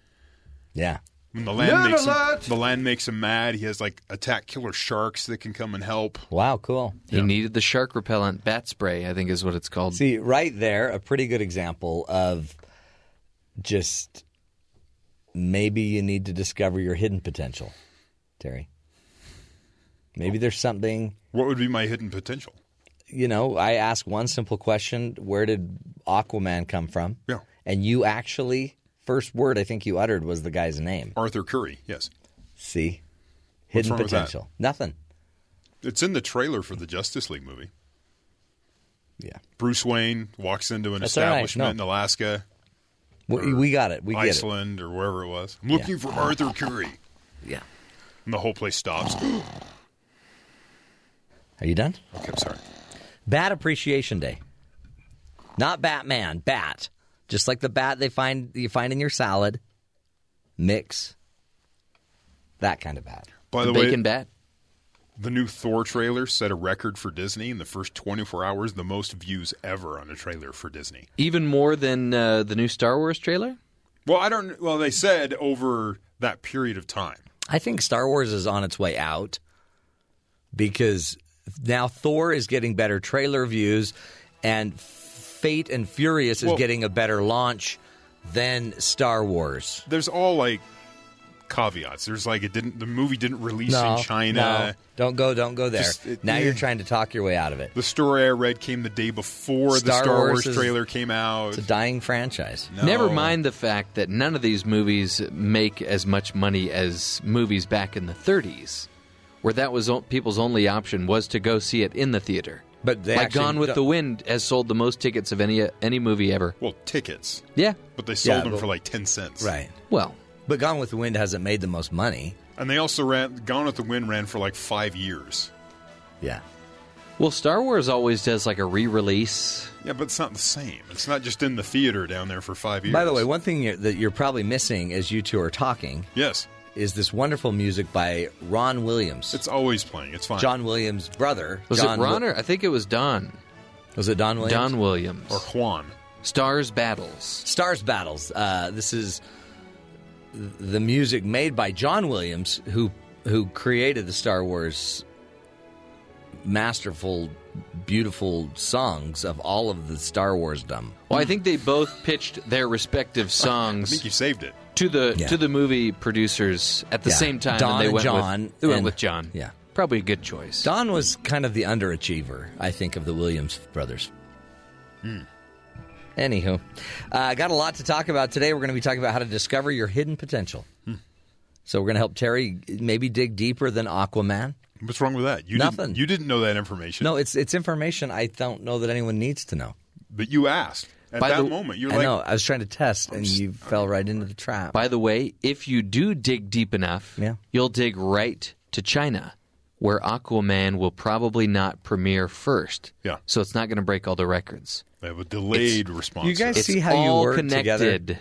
C: yeah.
D: When the land
J: Nerd
D: makes
J: alert!
D: him, the land makes him mad. He has like attack killer sharks that can come and help.
C: Wow, cool.
E: He needed the shark repellent bat spray. I think is what it's called.
C: See, right there, a pretty good example of just maybe you need to discover your hidden potential, Terry. Maybe there's something,
D: What would be my hidden potential?
C: you know, I ask one simple question Where did Aquaman come from?
D: Yeah.
C: And you actually, first word I think you uttered was the guy's name.
D: Arthur Curry. Yes,
C: See? Hidden
D: wrong with that?
C: potential. Nothing.
D: it's in the trailer for the Justice League movie.
C: Yeah.
D: Bruce Wayne walks into an
C: That's all right.
D: establishment
C: No.
D: in Alaska,
C: We, we got it. We get it.
D: Iceland, or wherever it was. I'm looking for Arthur Curry,
C: Yeah.
D: and the whole place stops.
C: Are you done?
D: okay, I'm sorry.
C: Bat Appreciation Day. Not Batman, bat. Just like the bat they find you find in your salad. Mix. That kind of bat.
D: By
E: the
D: the, way,
E: bacon bat.
D: the new Thor trailer set a record for Disney in the first 24 hours, the most views ever on a trailer for Disney.
E: Even more than uh, the new Star Wars trailer.
D: Well, I don't. Well, they said over that period of time.
C: I think Star Wars is on its way out because now Thor is getting better trailer views and Fate and Furious is
D: Well-
C: getting a better launch than Star Wars.
D: There's all like caveats. There's like it didn't. The movie didn't release in China.
C: no. don't go, don't go there.
D: Just, it-
C: now
D: yeah.
C: you're trying to talk your way out of it.
D: The story I read came the day before the
C: Star
D: Star
C: Wars
D: Wars,
C: is-
D: trailer came out.
C: It's a dying franchise.
D: No.
E: Never mind the fact that none of these movies make as much money as movies back in the 30s, where that was people's only option was to go see it in the theater.
C: But they
E: like
C: actually
E: Gone with
C: don't-
E: the Wind has sold the most tickets of any any movie ever.
D: Well, tickets,
E: Yeah.
D: but they sold
C: Yeah,
D: them
C: but-
D: for like ten cents.
C: Right.
E: Well,
C: But Gone with the Wind hasn't made the most money.
D: And they also ran Gone with the Wind ran for like five years.
C: Yeah.
E: well, Star Wars always does like a re-release.
D: Yeah, but it's not the same. It's not just in the theater down there for five years.
C: By the way, one thing you're, that you're probably missing as you two are talking
D: yes,
C: is this wonderful music by Ron Williams.
D: it's always playing. It's fine.
C: John Williams' brother.
E: Was
C: John
E: it Ron
C: Wi-
E: or I think it was Don.
C: was it Don Williams?
E: Don Williams.
D: or Juan.
E: Stars Battles.
C: Stars Battles. Uh, this is the music made by John Williams, who who created the Star Wars masterful, beautiful songs of all of the Star Wars dumb.
E: Well, I think they both pitched their respective songs.
D: I
E: songs
D: think you saved it.
E: to the
C: Yeah.
E: to the movie producers at the
C: Yeah.
E: same time.
C: Don
E: and they went
C: John
E: With, they went
C: and-
E: with John.
C: yeah.
E: probably a good choice.
C: Don was kind of the underachiever, I think, of the Williams brothers. Anywho, uh, got a lot to talk about today. We're going to be talking about how to discover your hidden potential. So we're going to help Terry maybe dig deeper than Aquaman.
D: What's wrong with that? You
C: Nothing.
D: Didn't, you didn't know that information.
C: No, it's it's information I don't know that anyone needs to know.
D: but you asked at
E: By
D: that
E: the-
D: moment. You're
C: I
D: like,
C: know. I was trying to test, and you fell right into the trap.
E: By the way, if you do dig deep enough,
C: Yeah.
E: you'll dig right to China, where Aquaman will probably not premiere first.
D: Yeah.
E: So it's not going to break all the records.
D: they have a delayed response.
C: You guys See how you
E: all
C: work
E: connected.
C: together?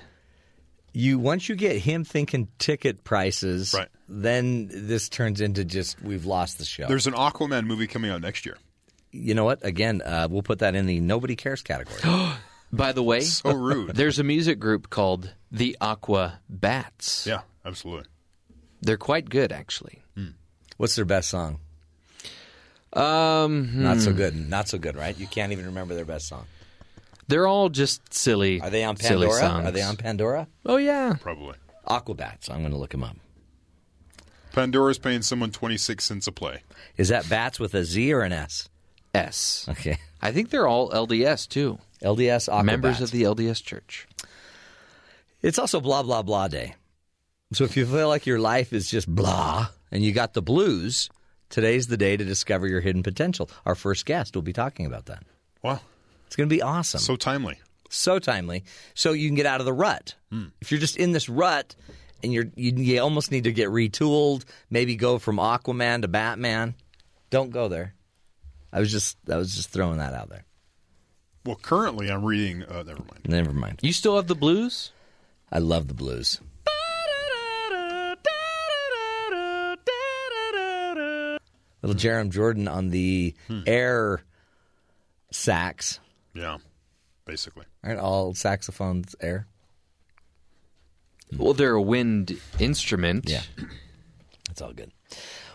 C: You once you get him thinking ticket prices,
D: Right.
C: then this turns into just we've lost the show.
D: There's an Aquaman movie coming out next year.
C: you know what? Again, uh, we'll put that in the nobody cares category.
E: By the way,
D: So rude.
E: there's a music group called the Aqua Bats.
D: yeah, absolutely.
E: They're quite good, actually.
C: What's their best song?
E: Um,
C: Not so good. Not so good, right? You can't even remember their best song.
E: They're all just silly.
C: Are they on
E: silly
C: Pandora?
E: songs.
C: Are they on Pandora?
E: Oh yeah.
D: Probably.
C: Aquabats. I'm going to look them up.
D: Pandora's paying someone 26 cents a play.
C: Is that bats with a Z or an S?
E: S.
C: Okay.
E: I think they're all LDS too.
C: LDS Aquabats.
E: Members of the LDS Church.
C: It's also blah blah blah day. So if you feel like your life is just blah and you got the blues, today's the day to discover your hidden potential. Our first guest will be talking about that.
D: Wow.
C: It's going to be awesome.
D: So timely.
C: so timely, so you can get out of the rut. If you're just in this rut and you're you, you almost need to get retooled, maybe go from Aquaman to Batman. Don't go there. I was just I was just throwing that out there.
D: Well, currently I'm reading. Uh, never mind.
C: Never mind.
E: You still have the blues?
C: I love the blues. Little Jerem Jordan on the air sax.
D: Yeah, basically.
C: Aren't all saxophones air?
E: Well, they're a wind instrument.
C: Yeah. That's all good.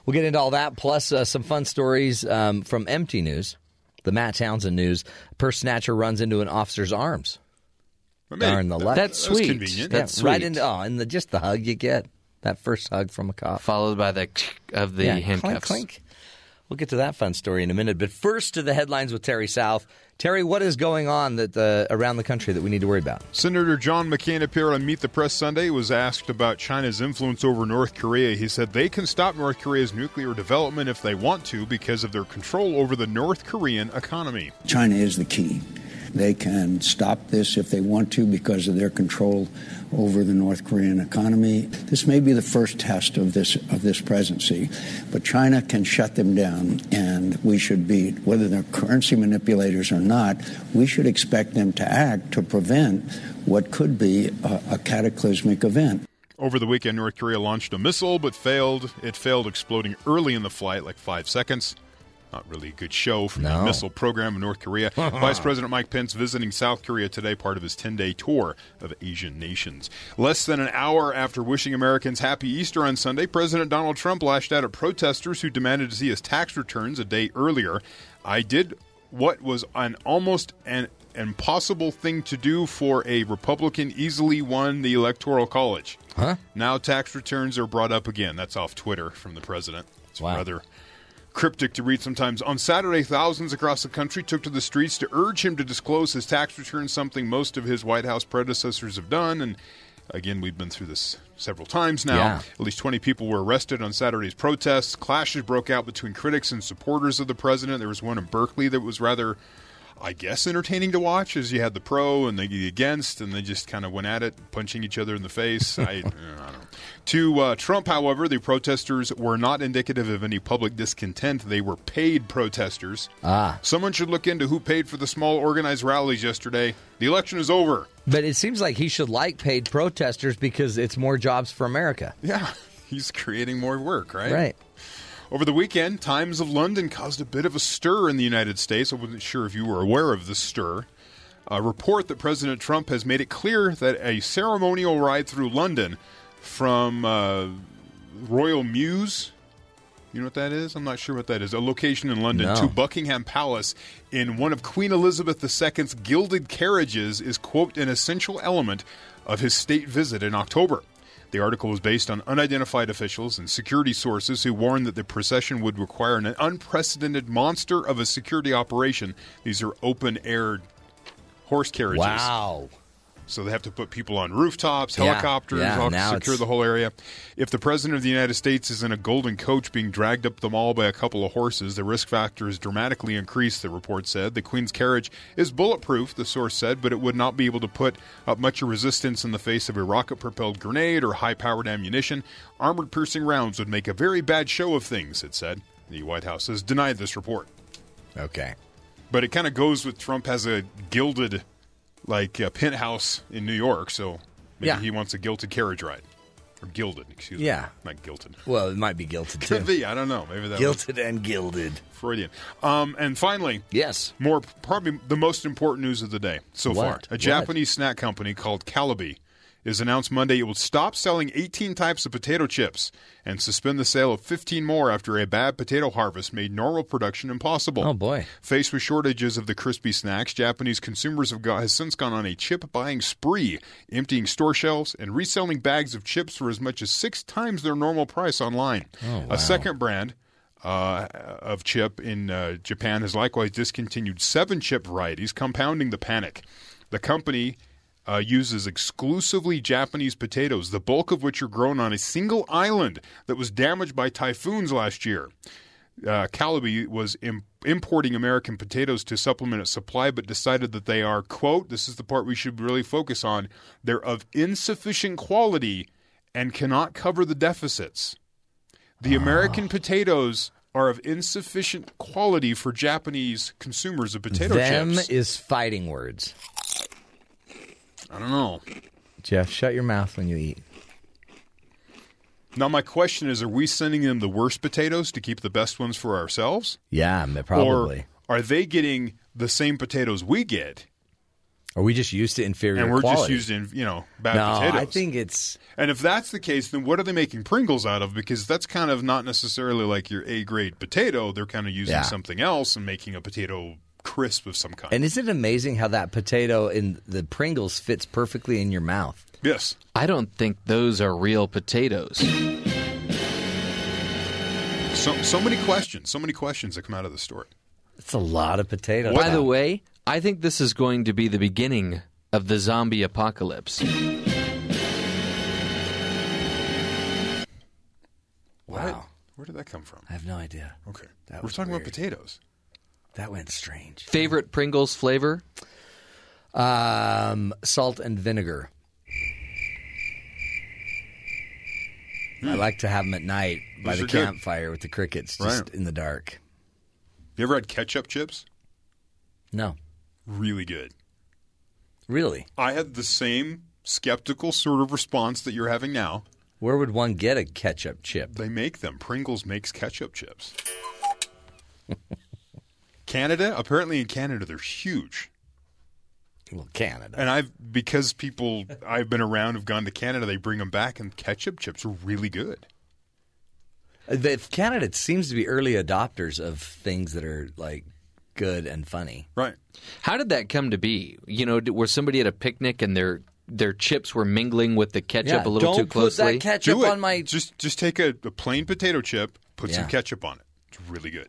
C: We'll get into all that, plus uh, some fun stories um, from Empty News, the Matt Townsend news. Purse snatcher runs into an officer's arms.
D: But
C: Darn the luck.
E: That's
D: That was
E: sweet.
D: convenient.
E: That's
C: yeah, right
E: sweet.
C: into oh, and the, just the hug you get that first hug from a cop.
E: Followed by the of the
C: yeah,
E: handcuffs.
C: Clink, clink. We'll get to that fun story in a minute, but first to the headlines with Terry South. Terry, what is going on that uh, around the country that we need to worry about?
D: Senator John McCain appeared on Meet the Press Sunday. Was asked about China's influence over North Korea. He said they can stop North Korea's nuclear development if they want to because of their control over the North Korean economy.
H: China is the key. They can stop this if they want to because of their control over the North Korean economy. This may be the first test of this of this presidency, but China can shut them down, and we should be whether they're currency manipulators or not. We should expect them to act to prevent what could be a, a cataclysmic event.
D: Over the weekend, North Korea launched a missile but failed. It failed, exploding early in the flight, like five seconds. Not really a good show from the missile program in North Korea. Vice President Mike Pence visiting South Korea today, part of his 10 day tour of Asian nations. Less than an hour after wishing Americans happy Easter on Sunday, President Donald Trump lashed out at protesters who demanded to see his tax returns a day earlier. I did what was an almost an impossible thing to do for a Republican easily won the Electoral College.
C: Huh?
D: Now tax returns are brought up again. That's off Twitter from the president. It's
C: Wow.
D: rather cryptic to read sometimes. On Saturday, thousands across the country took to the streets to urge him to disclose his tax returns, something most of his White House predecessors have done. And Again, we've been through this several times now.
C: Yeah.
D: At least 20 people were arrested on Saturday's protests. Clashes broke out between critics and supporters of the president. There was one in Berkeley that was rather, I guess, entertaining to watch as you had the pro and the against, and they just kind of went at it, punching each other in the face. I, I don't know. To uh, Trump, however, the protesters were not indicative of any public discontent. They were paid protesters.
C: Ah.
D: Someone should look into who paid for the small organized rallies yesterday. The election is over.
C: But it seems like he should like paid protesters because it's more jobs for America.
D: Yeah, he's creating more work, right?
C: Right.
D: Over the weekend, Times of London caused a bit of a stir in the United States. I wasn't sure if you were aware of this stir. A report that President Trump has made it clear that a ceremonial ride through London from uh, Royal Mews, you know what that is? I'm not sure what that is. A location in London
C: No.
D: to Buckingham Palace in one of Queen Elizabeth II's gilded carriages is, quote, an essential element of his state visit in October. The article was based on unidentified officials and security sources who warned that the procession would require an unprecedented monster of a security operation. These are open air horse carriages.
C: Wow.
D: So they have to put people on rooftops, helicopters,
C: yeah, now
D: secure
C: it's-
D: the whole area. If the president of the United States is in a golden coach being dragged up the mall by a couple of horses, the risk factor is dramatically increased, the report said. The Queen's carriage is bulletproof, the source said, but it would not be able to put up much resistance in the face of a rocket propelled grenade or high powered ammunition. Armored piercing rounds would make a very bad show of things, it said. The White House has denied this report.
C: Okay.
D: But it kind of goes with Trump has a gilded, like, uh, penthouse in New York, so maybe
C: Yeah.
D: he wants a gilded carriage ride. Or gilded, excuse
C: Yeah.
D: me. Yeah. Not gilded.
C: Well, it might be guilted too.
D: Could be, I don't know. Maybe that was
C: and gilded.
D: Freudian. Um, and finally,
C: Yes.
D: more probably the most important news of the day so
C: What?
D: far. A
C: What?
D: Japanese snack company called Calbee is announced Monday it will stop selling 18 types of potato chips and suspend the sale of 15 more after a bad potato harvest made normal production impossible.
C: Oh, boy.
D: Faced with shortages of the crispy snacks, Japanese consumers have got, has since gone on a chip buying spree, emptying store shelves and reselling bags of chips for as much as six times their normal price online.
C: Oh, wow.
D: A second brand uh, of chip in uh, Japan has likewise discontinued seven chip varieties, compounding the panic. The company uh, uses exclusively Japanese potatoes, the bulk of which are grown on a single island that was damaged by typhoons last year. Uh, Calbee was Im- importing American potatoes to supplement its supply, but decided that they are, quote, this is the part we should really focus on, they're of insufficient quality and cannot cover the deficits. The American potatoes are of insufficient quality for Japanese consumers of potato
C: Them
D: chips.
C: is fighting words.
D: I don't know.
C: Jeff, shut your mouth when you eat.
D: Now, my question is: Are we sending them the worst potatoes to keep the best ones for ourselves,
C: Yeah, probably.
D: or are they getting the same potatoes we get,
C: Are we just used to inferior
D: and we're
C: quality?
D: just using you know bad
C: no,
D: potatoes?
C: I think it's
D: And if that's the case, then what are they making Pringles out of? Because that's kind of not necessarily like your A grade potato. They're kind of using
C: Yeah.
D: something else and making a potato crisp of some kind.
C: and isn't it amazing how that potato in the Pringles fits perfectly in your mouth?
D: yes.
E: I don't think those are real potatoes.
D: So, so many questions. So many questions that come out of the story.
C: It's a lot of potatoes.
E: By the way, I think this is going to be the beginning of the zombie apocalypse.
C: wow,
D: Where did that come from?
C: I have no idea.
D: Okay.
C: That
D: We're talking
C: weird.
D: about potatoes.
C: That went strange.
E: Favorite Pringles flavor?
C: Um, salt and vinegar. I like to have them at night by
D: Those
C: the
D: are good.
C: campfire with the crickets, just
D: Right.
C: in the dark.
D: You ever had ketchup chips?
C: No,
D: Really good.
C: really.
D: I had the same skeptical sort of response that you're having now.
C: Where would one get a ketchup chip?
D: They make them. Pringles makes ketchup chips. Canada, apparently in Canada, they're huge.
C: Well, Canada.
D: And I've because people I've been around have gone to Canada, they bring them back, and ketchup chips are really good.
C: Uh, The Canada seems to be early adopters of things that are like good and funny.
D: Right.
E: How did that come to be? You know, did- were somebody at a picnic and their their chips were mingling with the ketchup a little
C: don't
E: too closely?
C: put that ketchup
D: Do it.
C: on my.
D: just just take a, a plain potato chip, put some ketchup on it. It's really good.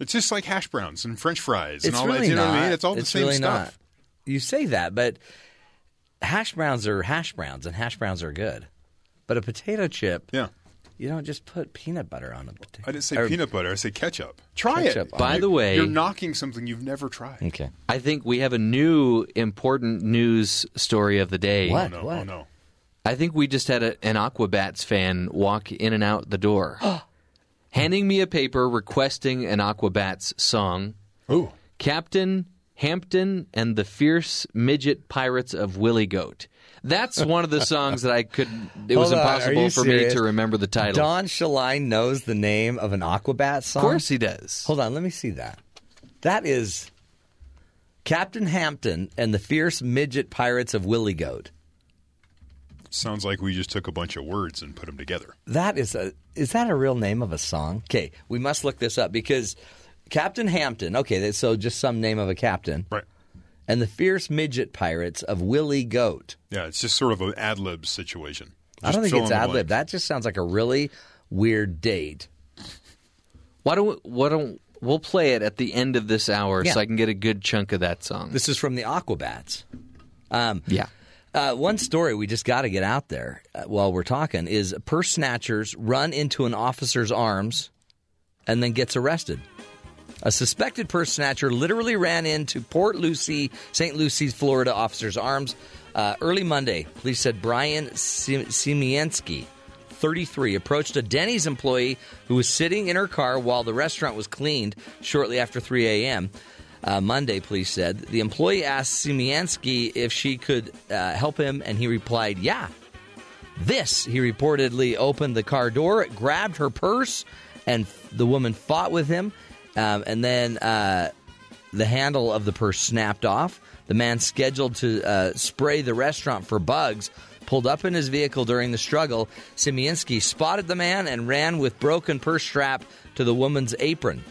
D: It's just like hash browns and French fries and
C: It's
D: all
C: really
D: that. You know
C: not.
D: what I mean? It's all the
C: It's
D: same
C: really
D: stuff.
C: Not. You say that, but hash browns are hash browns, and hash browns are good. But a potato chip,
D: Yeah.
C: you don't just put peanut butter on a potato.
D: I didn't say
C: or-
D: peanut butter. I say ketchup. Try
C: Ketchup
D: it.
E: By
D: You-
E: the way-
D: you're knocking something you've never tried.
C: Okay.
E: I think we have a new important news story of the day.
C: What?
D: Oh no! Oh no!
E: I think we just had a, an Aquabats fan walk in and out the door, handing me a paper requesting an Aquabats song.
D: Ooh.
E: Captain Hampton and the Fierce Midget Pirates of Willie Goat. That's one of the songs that I could. It was
C: Hold
E: impossible for
C: serious?
E: me to remember the title.
C: Don Shaline knows the name of an Aquabat song.
E: of course he does.
C: Hold on, let me see that. That is Captain Hampton and the Fierce Midget Pirates of Willie Goat.
D: Sounds like we just took a bunch of words and put them together.
C: That is a is that a real name of a song? Okay, we must look this up because Captain Hampton. Okay, so just some name of a captain,
D: Right.
C: and the Fierce Midget Pirates of Willie Goat.
D: Yeah, it's just sort of an ad lib situation.
C: I don't think it's ad lib. That just sounds like a really weird date.
E: Why don't we, why don't we'll play it at the end of this hour
C: Yeah.
E: so I can get a good chunk of that song.
C: This is from the Aquabats. Um,
E: yeah.
C: Uh, one story we just got to get out there uh, while we're talking is purse snatchers run into an officer's arms and then gets arrested. A suspected purse snatcher literally ran into Port Lucie, St. Lucie, Florida officer's arms uh, early Monday. Police said Brian Sim- Simienski, 33, approached a Denny's employee who was sitting in her car while the restaurant was cleaned shortly after 3 a.m. Uh, Monday, police said. The employee asked Simianski if she could uh, help him, and he replied, Yeah. This, he reportedly opened the car door, grabbed her purse, and f- the woman fought with him. Um, and then uh, the handle of the purse snapped off. The man scheduled to uh, spray the restaurant for bugs pulled up in his vehicle during the struggle. Simianski spotted the man and ran with broken purse strap to the woman's apron.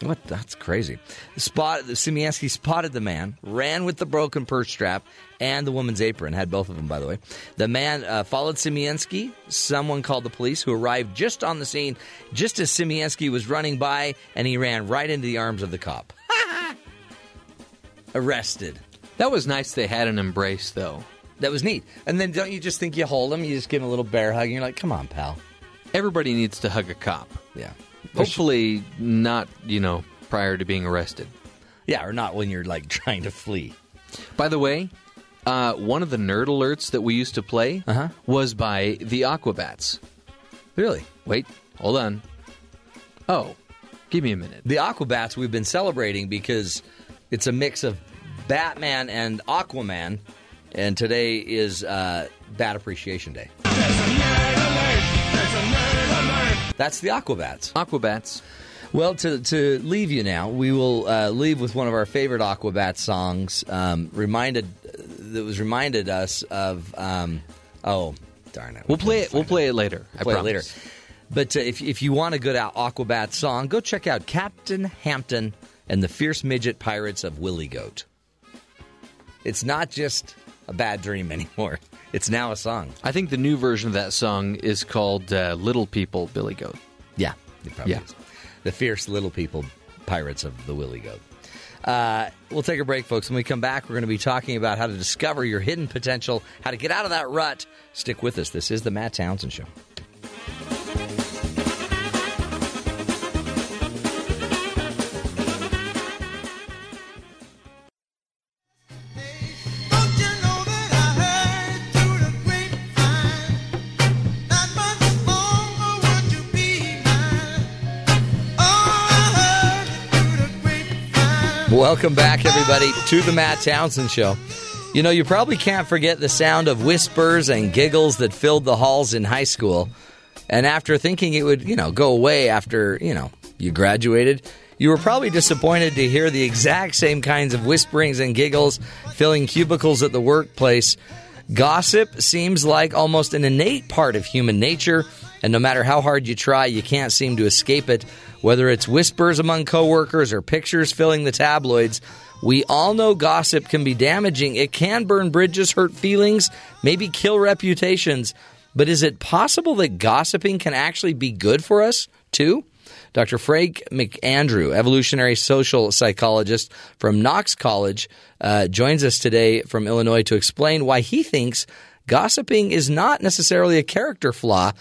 C: What? That's crazy. Spot Simianski spotted the man, ran with the broken purse strap and the woman's apron. Had both of them, by the way. The man uh, followed Simianski. Someone called the police, who arrived just on the scene, just as Simianski was running by, and he ran right into the arms of the cop. Arrested.
E: That was nice they had an embrace though.
C: That was neat. And then don't you just think you hold him? You just give him a little bear hug, and you're like, "Come on, pal."
E: Everybody needs to hug a cop.
C: Yeah.
E: Hopefully not, you know, prior to being arrested.
C: Yeah, or not when you're like trying to flee.
E: By the way, uh, one of the nerd alerts that we used to play
C: Uh-huh.
E: was by the Aquabats.
C: Really?
E: Wait, hold on. Oh, give me a minute.
C: The Aquabats we've been celebrating because it's a mix of Batman and Aquaman, and today is uh, Bat Appreciation Day. That's the Aquabats.
E: Aquabats.
C: Well, to, to leave you now, we will uh, leave with one of our favorite Aquabats songs. Um, reminded that was reminded us of. Um, oh, darn it!
E: We'll play it. We'll play it later. I
C: play it later. But uh, if if you want a good Aquabat song, go check out Captain Hampton and the Fierce Midget Pirates of Willie Goat. It's not just a bad dream anymore. It's now a song.
E: I think the new version of that song is called uh, "Little People, Billy Goat."
C: Yeah, it probably
E: Yeah.
C: is. The Fierce Little People Pirates of the Willy Goat. Uh, we'll take a break, folks. When we come back, we're going to be talking about how to discover your hidden potential, how to get out of that rut. Stick with us. This is the Matt Townsend Show. Welcome back, everybody, to the Matt Townsend Show. You know, you probably can't forget the sound of whispers and giggles that filled the halls in high school. And after thinking it would, you know, go away after, you know, you graduated, you were probably disappointed to hear the exact same kinds of whisperings and giggles filling cubicles at the workplace. Gossip seems like almost an innate part of human nature, and no matter how hard you try, you can't seem to escape it. Whether it's whispers among coworkers or pictures filling the tabloids, we all know gossip can be damaging. It can burn bridges, hurt feelings, maybe kill reputations. But is it possible that gossiping can actually be good for us, too? Dr. Frank McAndrew, evolutionary social psychologist from Knox College, uh, joins us today from Illinois to explain why he thinks gossiping is not necessarily a character flaw.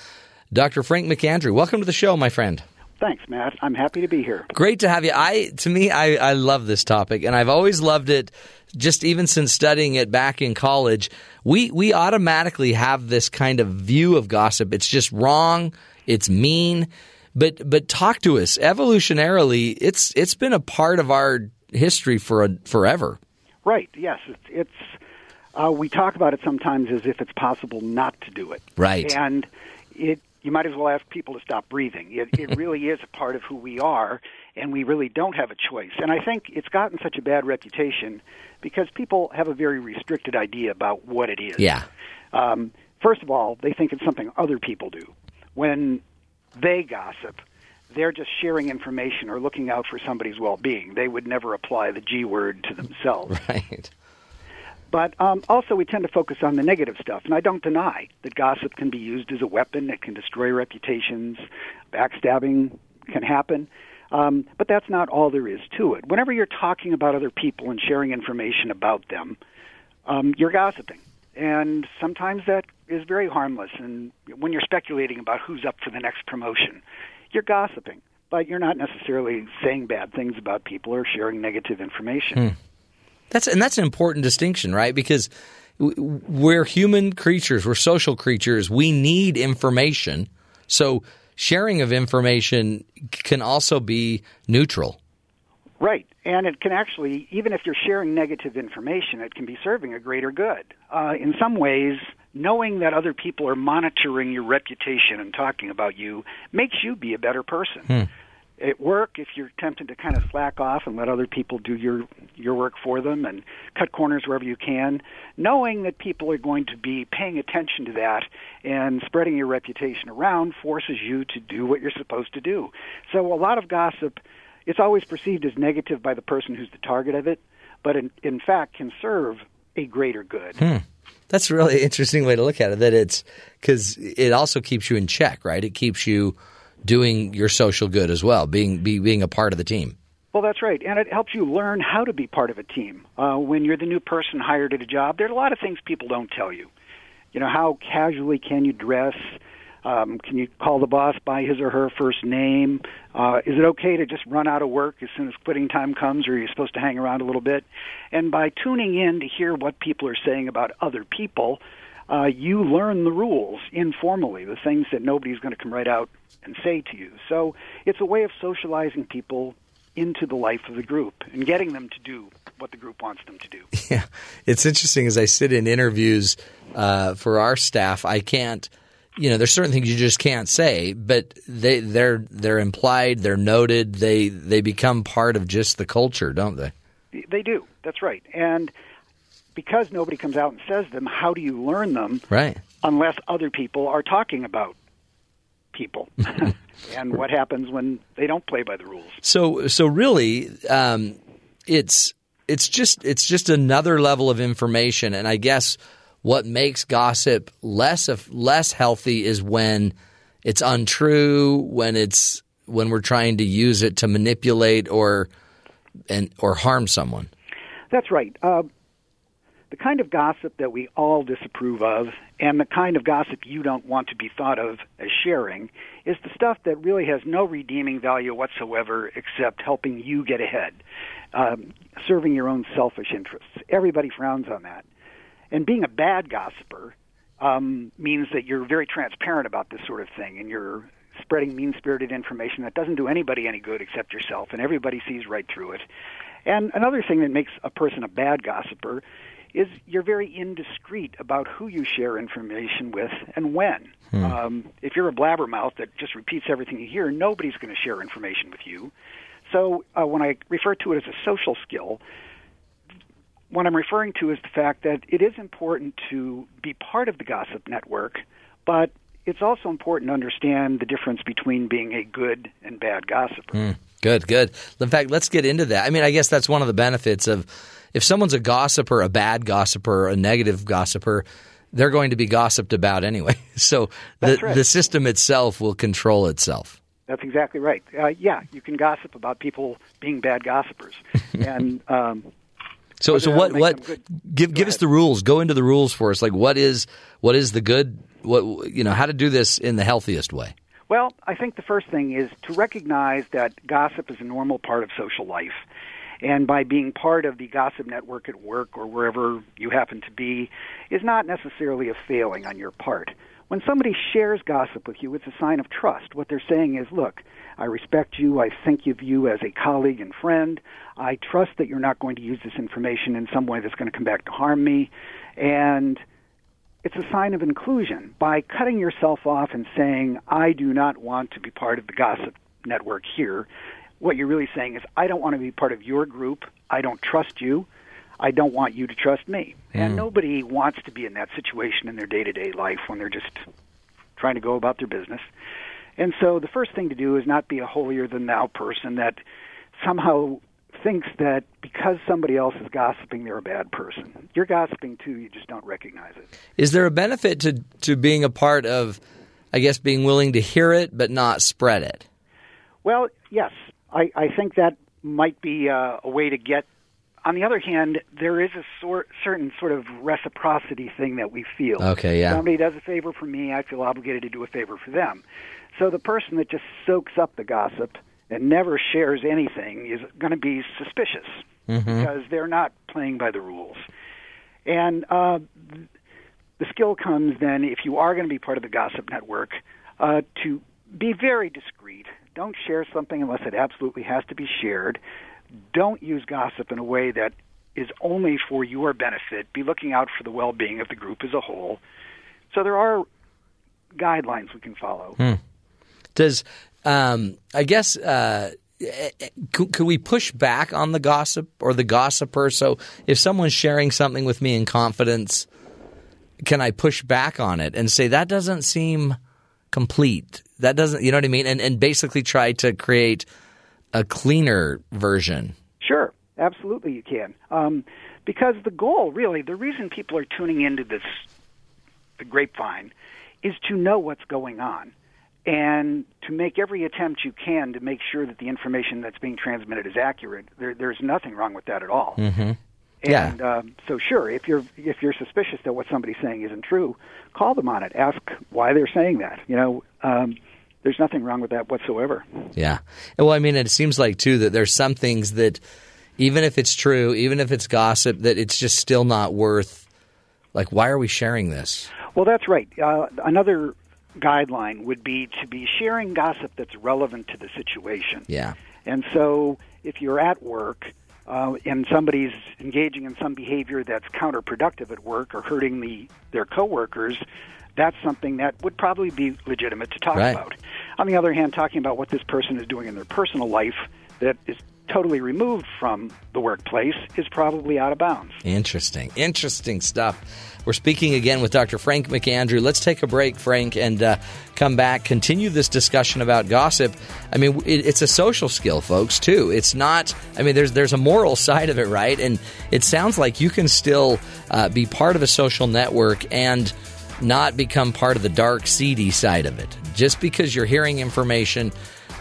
C: Dr. Frank McAndrew, welcome to the show, my friend.
J: Thanks, Matt. I'm happy to be here.
C: Great to have you. I to me, I, I love this topic, and I've always loved it. Just even since studying it back in college, we we automatically have this kind of view of gossip. It's just wrong. It's mean. But but talk to us. Evolutionarily, it's it's been a part of our history for a, forever.
J: Right. Yes. It's. it's uh, we talk about it sometimes as if it's possible not to do it.
C: Right.
J: And it you might as well ask people to stop breathing. It, it really is a part of who we are, and we really don't have a choice. And I think it's gotten such a bad reputation because people have a very restricted idea about what it is.
C: Yeah.
J: Um, first of all, they think it's something other people do. When they gossip, they're just sharing information or looking out for somebody's well-being. They would never apply the G word to themselves.
C: Right.
J: But um, also, we tend to focus on the negative stuff. And I don't deny that gossip can be used as a weapon. It can destroy reputations. Backstabbing can happen. Um, but that's not all there is to it. Whenever you're talking about other people and sharing information about them, um, you're gossiping. And sometimes that is very harmless. And when you're speculating about who's up for the next promotion, you're gossiping. But you're not necessarily saying bad things about people or sharing negative information.
C: Hmm. That's and that's an important distinction, right? Because we're human creatures, we're social creatures. We need information. So sharing of information can also be neutral.
J: Right. And it can actually, even if you're sharing negative information, it can be serving a greater good. Uh, in some ways, knowing that other people are monitoring your reputation and talking about you makes you be a better person.
C: Hmm
J: at work if you're tempted to kind of slack off and let other people do your your work for them and cut corners wherever you can knowing that people are going to be paying attention to that and spreading your reputation around forces you to do what you're supposed to do so a lot of gossip it's always perceived as negative by the person who's the target of it but in, in fact can serve a greater good
C: hmm. That's a really interesting way to look at it that it's because it also keeps you in check right it keeps you doing your social good as well, being be, being a part of the team.
J: Well, that's right, and it helps you learn how to be part of a team. Uh, when you're the new person hired at a job, there's a lot of things people don't tell you. You know, how casually can you dress? Um, can you call the boss by his or her first name? Uh, is it okay to just run out of work as soon as quitting time comes, or are you supposed to hang around a little bit? And by tuning in to hear what people are saying about other people, uh, you learn the rules informally, the things that nobody's going to come right out and say to you. So it's a way of socializing people into the life of the group and getting them to do what the group wants them to do.
C: Yeah, it's interesting as I sit in interviews uh, for our staff, I can't. You know, there's certain things you just can't say, but they they're they're implied, they're noted, they they become part of just the culture, don't they?
J: They do. That's right. And because nobody comes out and says them, how do you learn them?
C: Right.
J: Unless other people are talking about people. and what happens when they don't play by the rules?
C: So, so really, um, it's it's just it's just another level of information, and I guess what makes gossip less of less healthy is when it's untrue, when it's when we're trying to use it to manipulate or and or harm someone.
J: That's right. Uh, the kind of gossip that we all disapprove of and the kind of gossip you don't want to be thought of as sharing is the stuff that really has no redeeming value whatsoever except helping you get ahead, um, serving your own selfish interests. Everybody frowns on that. And being a bad gossiper um, means that you're very transparent about this sort of thing and you're spreading mean spirited information that doesn't do anybody any good except yourself, and everybody sees right through it. And another thing that makes a person a bad gossiper is you're very indiscreet about who you share information with and when. Hmm. Um, if you're a blabbermouth that just repeats everything you hear, nobody's going to share information with you. So uh, when I refer to it as a social skill, what I'm referring to is the fact that it is important to be part of the gossip network, but it's also important to understand the difference between being a good and bad gossiper.
C: Hmm. Good, good. In fact, let's get into that. I mean, I guess that's one of the benefits of if someone's a gossiper, a bad gossiper, a negative gossiper, they're going to be gossiped about anyway. So the
J: right.
C: the system itself will control itself.
J: That's exactly right. Uh, yeah, you can gossip about people being bad gossipers, and um,
C: So, so what? What? Give
J: Go
C: give us the rules. Go into the rules for us. Like, what is what is the good? What you know? How to do this in the healthiest way?
J: Well, I think the first thing is to recognize that gossip is a normal part of social life. And by being part of the gossip network at work or wherever you happen to be is not necessarily a failing on your part. When somebody shares gossip with you, it's a sign of trust. What they're saying is, look, I respect you. I think of you as a colleague and friend. I trust that you're not going to use this information in some way that's going to come back to harm me. And it's a sign of inclusion. By cutting yourself off and saying, I do not want to be part of the gossip network here, what you're really saying is, I don't want to be part of your group. I don't trust you. I don't want you to trust me. And hmm. nobody wants to be in that situation in their day to day life when they're just trying to go about their business. And so the first thing to do is not be a holier than thou person that somehow thinks that because somebody else is gossiping, they're a bad person. You're gossiping too, you just don't recognize it.
C: Is there a benefit to to being a part of? I guess being willing to hear it but not spread it.
J: Well, yes, I, I think that might be uh, a way to get. On the other hand, there is a sort, certain sort of reciprocity thing that we feel.
C: Okay, yeah.
J: Somebody does a favor for me, I feel obligated to do a favor for them. So the person that just soaks up the gossip and never shares anything is going to be suspicious because they're not playing by the rules. And uh, the skill comes then, if you are going to be part of the gossip network, uh, to be very discreet. Don't share something unless it absolutely has to be shared. Don't use gossip in a way that is only for your benefit. Be looking out for the well being of the group as a whole. So there are guidelines we can follow.
C: Does um, I guess uh, could, could we push back on the gossip or the gossiper? So if someone's sharing something with me in confidence, can I push back on it and say that doesn't seem complete? That doesn't, you know what I mean? And and basically try to create a cleaner version.
J: Sure, absolutely, you can. Um, because the goal, really, the reason people are tuning into this, the grapevine, is to know what's going on and to make every attempt you can to make sure that the information that's being transmitted is accurate. There, there's nothing wrong with that at all.
C: Mm-hmm. Yeah.
J: And um, so, sure, if you're if you're suspicious that what somebody's saying isn't true, call them on it. Ask why they're saying that. You know, um, there's nothing wrong with that whatsoever.
C: Yeah. Well, I mean, it seems like too that there's some things that, even if it's true, even if it's gossip, that it's just still not worth. Like, why are we sharing this?
J: Well, that's right. Uh, another guideline would be to be sharing gossip that's relevant to the situation.
C: Yeah.
J: And so, if you're at work uh, and somebody's engaging in some behavior that's counterproductive at work or hurting the their coworkers, that's something that would probably be legitimate to talk
C: Right.
J: about. On the other hand, talking about what this person is doing in their personal life that is totally removed from the workplace is probably out of bounds.
C: Interesting. Interesting stuff. We're speaking again with Dr. Frank McAndrew. Let's take a break, Frank, and uh, come back, continue this discussion about gossip. I mean, it, it's a social skill, folks, too. It's not, I mean, there's, there's a moral side of it, right? And it sounds like you can still uh, be part of a social network and not become part of the dark, seedy side of it. Just because you're hearing information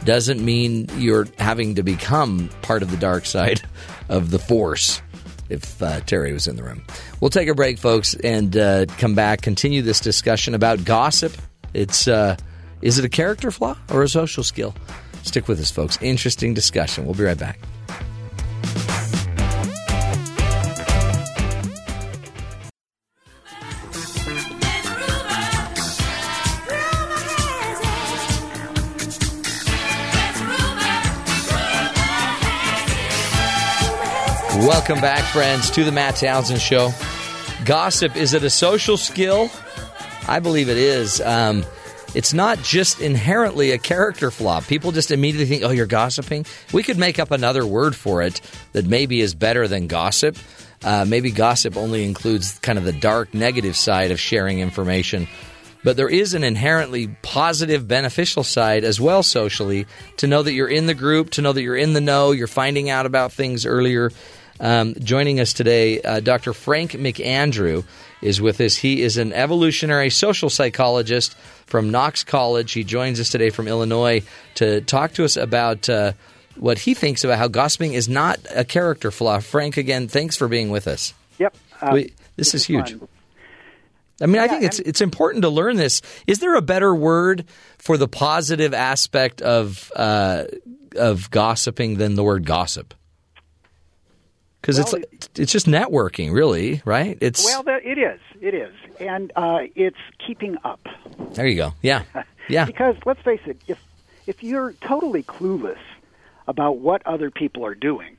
C: doesn't mean you're having to become part of the dark side of the force if uh, Terry was in the room. We'll take a break, folks, and uh, come back, continue this discussion about gossip. It's uh, is it a character flaw or a social skill? Stick with us, folks. Interesting discussion. We'll be right back. Welcome back, friends, to the Matt Townsend Show. Gossip, is it a social skill? I believe it is. Um, it's not just inherently a character flaw. People just immediately think, oh, you're gossiping. We could make up another word for it that maybe is better than gossip. Uh, maybe gossip only includes kind of the dark, negative side of sharing information. But there is an inherently positive, beneficial side as well socially to know that you're in the group, to know that you're in the know, you're finding out about things earlier. Um, joining us today, uh, Dr. Frank McAndrew is with us. He is an evolutionary social psychologist from Knox College. He joins us today from Illinois to talk to us about uh, what he thinks about how gossiping is not a character flaw. Frank, again, thanks for being with us.
J: Yep. Uh,
C: We- this is huge.
J: fun.
C: I mean, I think it's it's important to learn this. Is there a better word for the positive aspect of uh, of gossiping than the word gossip? Because it's
J: Well,
C: like, it's just networking, really, right? It's
J: Well, it is. It is, and uh, it's keeping up.
C: there. You go. Yeah, yeah.
J: Because let's face it, if if you're totally clueless about what other people are doing,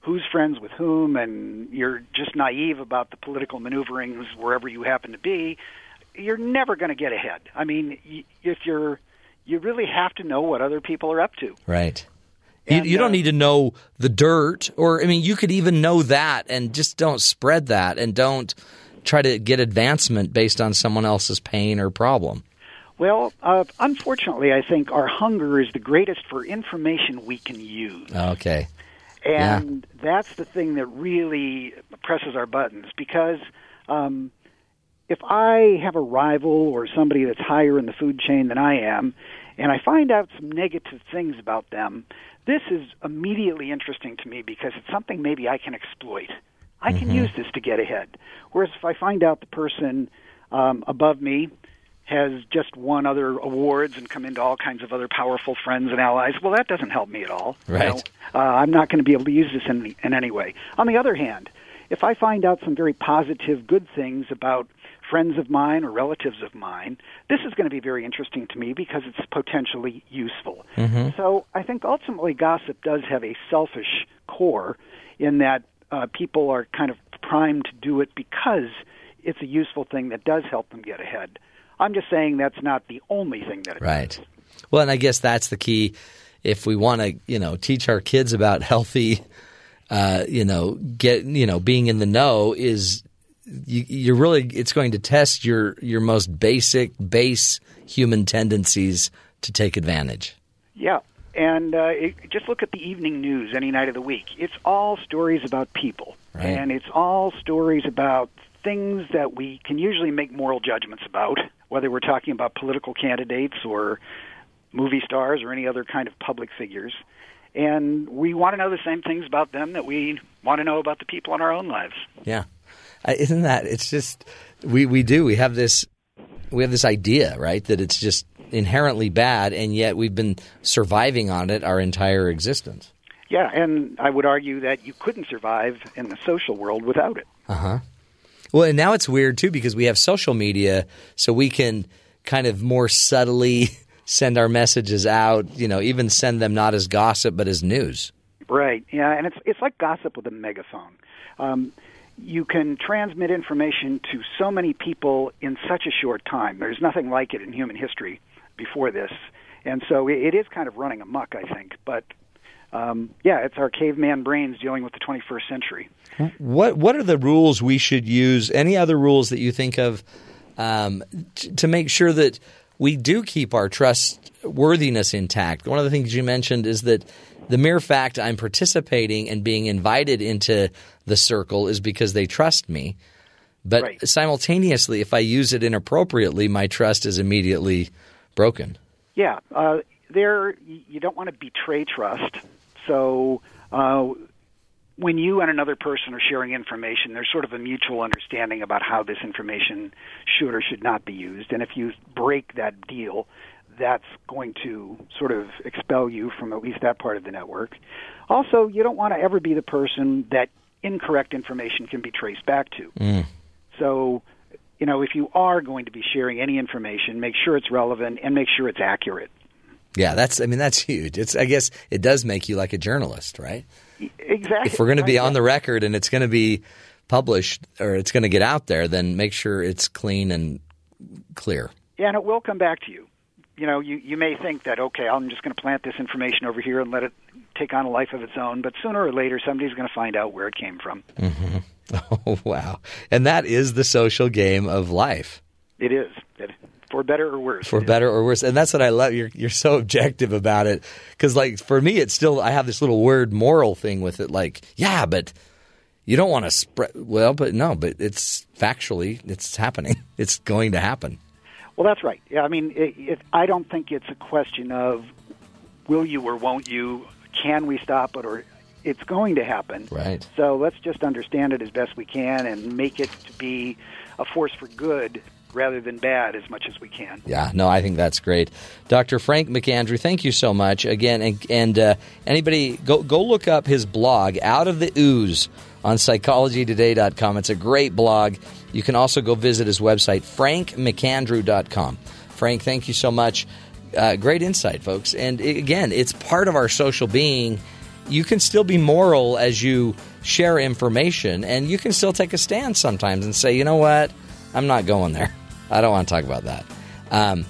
J: who's friends with whom, and you're just naive about the political maneuverings wherever you happen to be, you're never going to get ahead. I mean, y- if you're you really have to know what other people are up to.
C: Right. You,
J: And,
C: you don't
J: uh,
C: need to know the dirt, or I mean, you could even know that, and just don't spread that, and don't try to get advancement based on someone else's pain or problem.
J: Well, uh, unfortunately, I think our hunger is the greatest for information we can use.
C: Okay.
J: And that's the thing that really presses our buttons because um, if I have a rival or somebody that's higher in the food chain than I am, and I find out some negative things about them, this is immediately interesting to me because it's something maybe I can exploit. I can use this to get ahead. Whereas if I find out the person um, above me has just won other awards and come into all kinds of other powerful friends and allies, well, that doesn't help me at all. You know, uh, I'm not going to be able to use this in, in any way. On the other hand, if I find out some very positive, good things about friends of mine or relatives of mine, this is going to be very interesting to me because it's potentially useful. So I think ultimately gossip does have a selfish core in that uh, people are kind of primed to do it because it's a useful thing that does help them get ahead. I'm just saying that's not the only thing that it
C: Right.
J: does.
C: Well, and I guess that's the key. If we want to, you know, teach our kids about healthy, uh, you know, get, you know, being in the know is you, you're really it's going to test your your most basic base human tendencies to take advantage.
J: Yeah, and uh, it, just look at the evening news any night of the week. It's all stories about people,
C: Right.
J: and it's all stories about things that we can usually make moral judgments about, whether we're talking about political candidates or movie stars or any other kind of public figures. And we want to know the same things about them that we want to know about the people in our own lives.
C: Yeah, isn't that? It's just we we do we have this we have this idea right that it's just inherently bad, and yet we've been surviving on it our entire existence.
J: Yeah, and I would argue that you couldn't survive in the social world without it. Uh huh.
C: Well, and now it's weird too because we have social media, so we can kind of more subtly send our messages out. You know, even send them not as gossip but as news.
J: Right. Yeah, and it's it's like gossip with a megaphone. Um, you can transmit information to so many people in such a short time. There's nothing like it in human history before this, and so it, is kind of running amok, I think. But um, yeah, it's our caveman brains dealing with the 21st century.
C: What What are the rules we should use? Any other rules that you think of um, t- to make sure that we do keep our trustworthiness intact? One of the things you mentioned is that the mere fact I'm participating and being invited into the circle is because they trust me. But
J: Right.
C: simultaneously, if I use it inappropriately, my trust is immediately broken.
J: Yeah, uh, there you don't want to betray trust. So uh, when you and another person are sharing information, there's sort of a mutual understanding about how this information should or should not be used. And if you break that deal, that's going to sort of expel you from at least that part of the network. Also, you don't want to ever be the person that incorrect information can be traced back to. Mm. So, you know, if you are going to be sharing any information, make sure it's relevant and make sure it's accurate.
C: Yeah, that's. I mean, that's huge. It's. I guess it does make you like a journalist, right?
J: Exactly.
C: if we're going to be on the record and it's going to be published or it's going to get out there, then make sure it's clean and clear.
J: Yeah, and it will come back to you. You know, you, you may think that, okay, I'm just going to plant this information over here and let it take on a life of its own, but sooner or later somebody's going to find out where it came from. Mm-hmm.
C: Oh, wow. And that is the social game of life,
J: It is, it, for better or worse.
C: for better or worse. And that's what I love. You're, you're so objective about it. Because, like, for me, it's still, I have this little word moral thing with it. Like, yeah, but, You don't want to spread. Well, but no, but it's factually it's happening. It's going to happen.
J: Well, that's right. Yeah, I mean, it, it, I don't think it's a question of will you or won't you, can we stop it, or it's going to happen.
C: Right.
J: So let's just understand it as best we can and make it to be a force for good rather than bad as much as we can.
C: Yeah, no, I think that's great, Dr. Frank McAndrew. Thank you so much again, and, and uh, anybody go go look up his blog, Out of the Ooze, on PsychologyToday.com. It's a great blog. You can also go visit his website, FrankMcAndrew.com. Frank, thank you so much. Uh, great insight, folks. And again, it's part of our social being. You can still be moral as you share information, and you can still take a stand sometimes and say, you know what, I'm not going there. I don't want to talk about that. Um,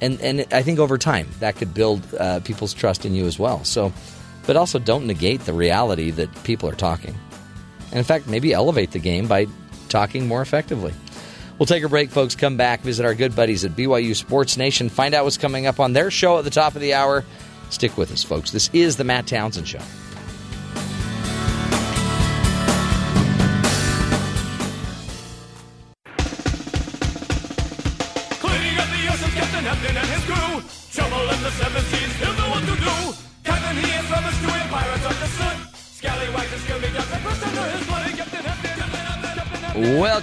C: and and I think over time that could build uh, people's trust in you as well. So, but also don't negate the reality that people are talking, and in fact, maybe elevate the game by talking more effectively. We'll take a break, folks. Come back, visit our good buddies at BYU Sports Nation, find out what's coming up on their show at the top of the hour. Stick with us, folks. This is the Matt Townsend Show.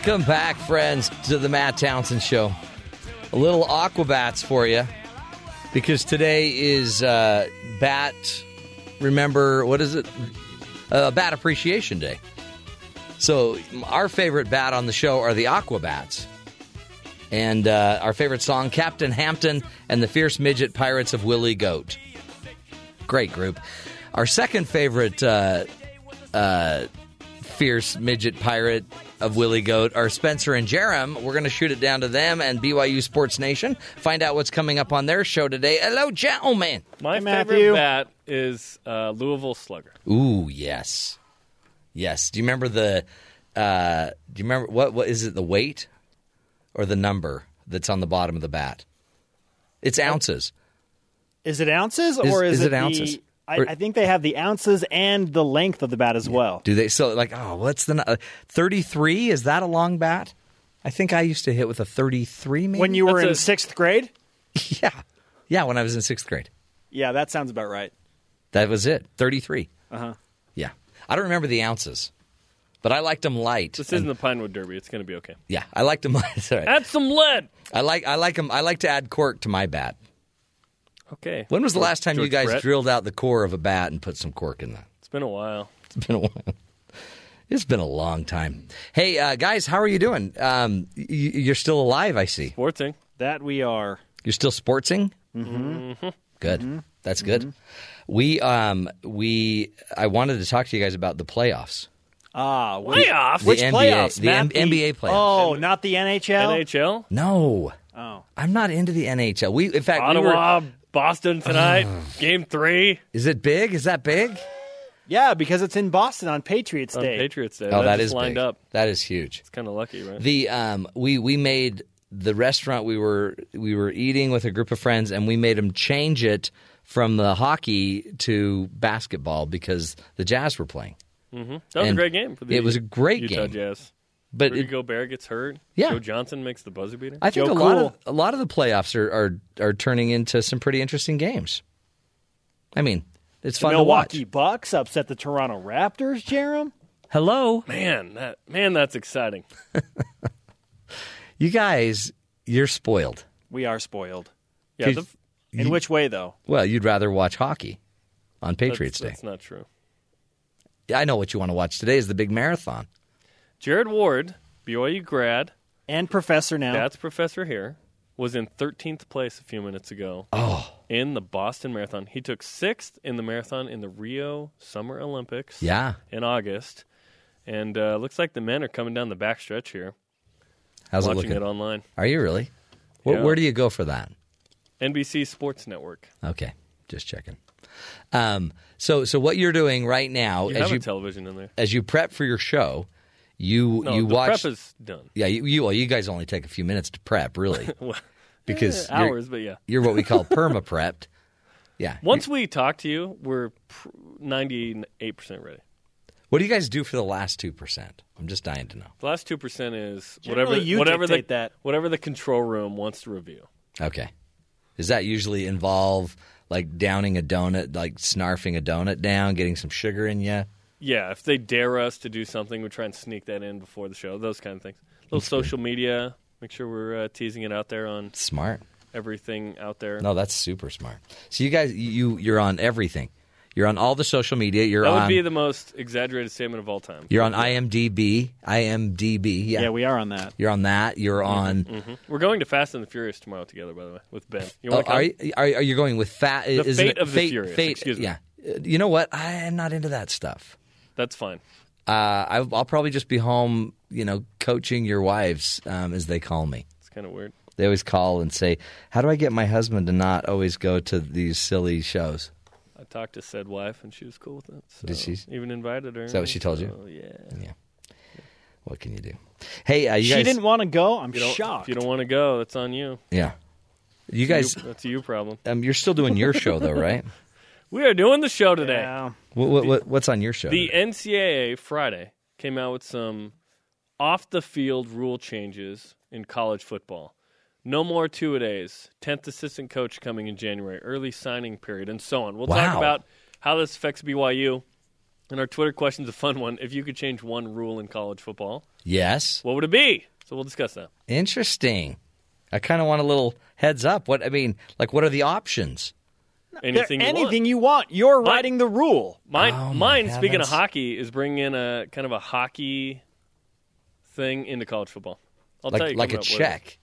C: Welcome back, friends, to the Matt Townsend Show. A little Aquabats for you because today is uh, Bat. Remember, what is it? Uh, Bat Appreciation Day. So, our favorite bat on the show are the Aquabats. And uh, our favorite song, Captain Hampton and the Fierce Midget Pirates of Willie Goat. Great group. Our second favorite uh, uh, fierce midget pirate of Willie Goat are Spencer and Jerem. We're going to shoot it down to them and BYU Sports Nation. Find out what's coming up on their show today. Hello, gentlemen.
K: My
J: Hey,
K: favorite
J: Matthew.
K: bat is uh, Louisville Slugger.
C: Ooh, yes, yes. Do you remember the? Uh, do you remember what? What is it? The weight or the number that's on the bottom of the bat? It's ounces.
L: Is it ounces or is,
C: is it
L: the-
C: ounces?
L: I,
C: Or-
L: I think they have the ounces and the length of the bat as well.
C: Do they? So like, oh, what's the thirty-three? Is that a long bat? I think I used to hit with a thirty-three. Maybe
L: When you were
K: That's
L: in
K: a-
L: sixth grade?
C: yeah, yeah. When I was in sixth grade,
L: Yeah, that sounds about right.
C: that was it. Thirty-three.
L: Uh huh.
C: Yeah, I don't remember the ounces, but I liked them light.
K: This isn't the Pinewood Derby. It's going to be okay.
C: yeah, I liked them light. That's.
K: Add some lead.
C: I like I like them. I like to add cork to my bat.
K: Okay.
C: When was the last time you guys
K: Brett?
C: drilled out the core of a bat and put some cork in that?
K: It's been a while.
C: It's been a while. It's been a long time. Hey uh, guys, how are you doing? Um, y- you're still alive, I see.
K: Sporting.
L: That we are.
C: You're still sportsing.
K: Mm-hmm.
C: Good. That's good. We um we I wanted to talk to you guys about the playoffs.
L: Ah, which,
K: Playoffs?
L: Which
C: The NBA
L: playoffs?
C: the
L: Matt?
C: M- NBA playoffs.
L: Oh, not the NHL.
K: NHL.
C: No,
L: Oh,
C: I'm not into the NHL. We in fact we were,
K: Ottawa, Boston tonight. Game three
C: is it big? Is that big?
L: yeah, because it's in Boston on Patriots
K: on
L: Day.
K: Patriots Day.
C: Oh, that
K: just
C: is
K: lined
C: big.
K: up.
C: That is huge.
K: It's kind of lucky, right?
C: The um we we made the restaurant we were we were eating with a group of friends and we made them change it from the hockey to basketball because the Jazz were playing.
K: hmm That was a
C: and
K: great game for the
C: it was a great
K: Utah
C: game.
K: Jazz.
C: But
K: Rudy
C: it,
K: Gobert gets hurt.
C: Yeah.
K: Joe Johnson makes the buzzer beater.
C: I think
L: Joe
C: a lot of a lot of the playoffs are, are are turning into some pretty interesting games. I mean, it's
L: The
C: fun
L: Milwaukee
C: to watch.
L: Bucks upset the Toronto Raptors, Jerem.
C: Hello,
K: man, that man, that's exciting.
C: you guys. You're spoiled.
L: We are spoiled.
K: Yeah, the,
C: 'Cause
L: In
C: you-
L: which way, though?
C: Well, you'd rather watch hockey on Patriots
K: that's, that's not true.
C: I know what you want to watch today is the big marathon.
K: Jared Ward, BYU grad,
L: And Professor now.
K: that's professor here, was in 13th place a few minutes ago
C: Oh,
K: in the Boston Marathon. He took sixth in the marathon in the Rio Summer Olympics
C: yeah.
K: in August. And uh, looks like the men are coming down the backstretch here.
C: How's it
K: watching
C: looking?
K: it online.
C: Are you really? Where,
K: Yeah.
C: where do you go for that?
K: NBC Sports Network.
C: Okay, just checking. Um, so, so what you're doing right now,
K: You
C: as
K: have
C: you
K: a television in there.
C: as you prep for your show, you
K: No,
C: you
K: the
C: watch.
K: prep is done.
C: yeah, you, you well, you guys only take a few minutes to prep, really,
K: Well,
C: because
K: eh, hours, but yeah.
C: you're what we call perma prepped. Yeah.
K: Once we talk to you, we're 98% ready.
C: What do you guys do for the last two percent? I'm just dying to know.
K: The last two percent is
L: Generally,
K: whatever
L: you
K: whatever the
L: dictate that.
K: whatever the control room wants to review.
C: Okay. Does that usually involve like downing a donut, like snarfing a donut down, getting some sugar in you?
K: Yeah, if they dare us to do something, we try and sneak that in before the show. Those kind of things. A little
C: That's good.
K: social media. Make sure we're uh, teasing it out there on
C: Smart.
K: everything out there.
C: No, that's super smart. So you guys, you you're on everything. You're on all the social media. You're
K: that would
C: on.
K: be the most exaggerated statement of all time.
C: you're on IMDb. IMDb. Yeah.
L: Yeah, we are on that.
C: You're on that. You're on.
K: hmm We're going to Fast and the Furious tomorrow together, by the way, with Ben. You
C: Oh,
K: want to come?
C: are, you, are, are you going with fat?
K: The
C: isn't
K: Fate
C: it-
K: of the Furious,
C: Fate,
K: excuse me.
C: Yeah. Uh, You know what? I am not into that stuff.
K: That's fine.
C: Uh, I, I'll probably just be home, you know, coaching your wives, um, as they call me.
K: It's kind of weird.
C: They always call and say, "How do I get my husband to not always go to these silly shows?"
K: I talked to said wife, and she was cool with it. So
C: Did she?
K: Even invited her.
C: Is that what she told you?
K: so, Yeah.
C: Yeah. What can you do? Hey, uh, you
L: she
C: guys.
L: didn't want to go. I'm
K: If you don't,
L: shocked.
K: If you don't want to go, that's on you.
C: Yeah. You guys.
K: that's a you problem.
C: Um, you're still doing your show though, right?
K: We are doing the show today.
L: Yeah.
C: What, what, what, what's on your show?
K: The NCAA Friday came out with some off the field rule changes in college football. No more two a days. Tenth assistant coach coming in January. Early signing period, and so on. We'll talk about how this affects BYU. And our Twitter question's a fun one. If you could change one rule in college football,
C: yes.
K: what would it be? So we'll discuss that.
C: Interesting. I kind of want a little heads up. What I mean, like, what are the options?
K: Anything, you want.
L: you want. You're
K: Mine-
L: writing the rule.
K: Mine,
C: Oh, my
K: mine. Speaking of hockey, is bringing in a kind of a hockey thing into college football. I'll tell
C: Like,
K: you
C: like a
K: coming up what it is.
C: check.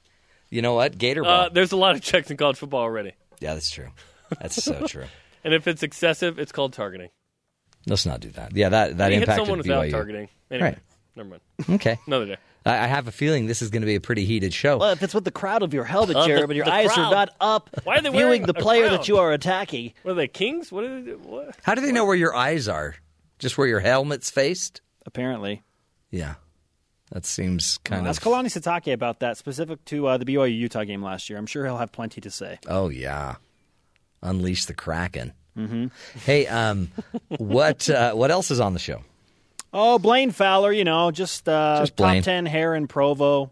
C: You know what? Gator ball.
K: Uh, there's a lot of checks in college football already,
C: yeah, that's true. That's so true.
K: and if it's excessive, it's called targeting.
C: Let's not do that. Yeah, that that
K: you hit
C: impacted
K: someone without
C: BYU.
K: targeting. Anyway,
C: Right.
K: never mind.
C: Okay.
K: Another day.
C: I, I have a feeling this is going to be a pretty heated show.
L: Well, if it's with the crowd of your helmet,
K: Uh,
L: Jared, but your eyes
K: crowd.
L: are not up,
K: Why are they
L: viewing the player
K: crown?
L: that you are attacking.
K: What are they kings? What? Are they, what?
C: How do they know where your eyes are? Just where your helmet's faced?
L: Apparently,
C: Yeah. That seems kind
L: ask
C: of.
L: Ask Kalani Sitake about that, specific to uh, the BYU Utah game last year. I'm sure he'll have plenty to say.
C: Oh yeah, unleash the kraken. Mm-hmm. Hey, um, what uh, what else is on the show?
L: Oh, Blaine Fowler, you know, just, uh,
C: Just
L: top 10 hair in Provo.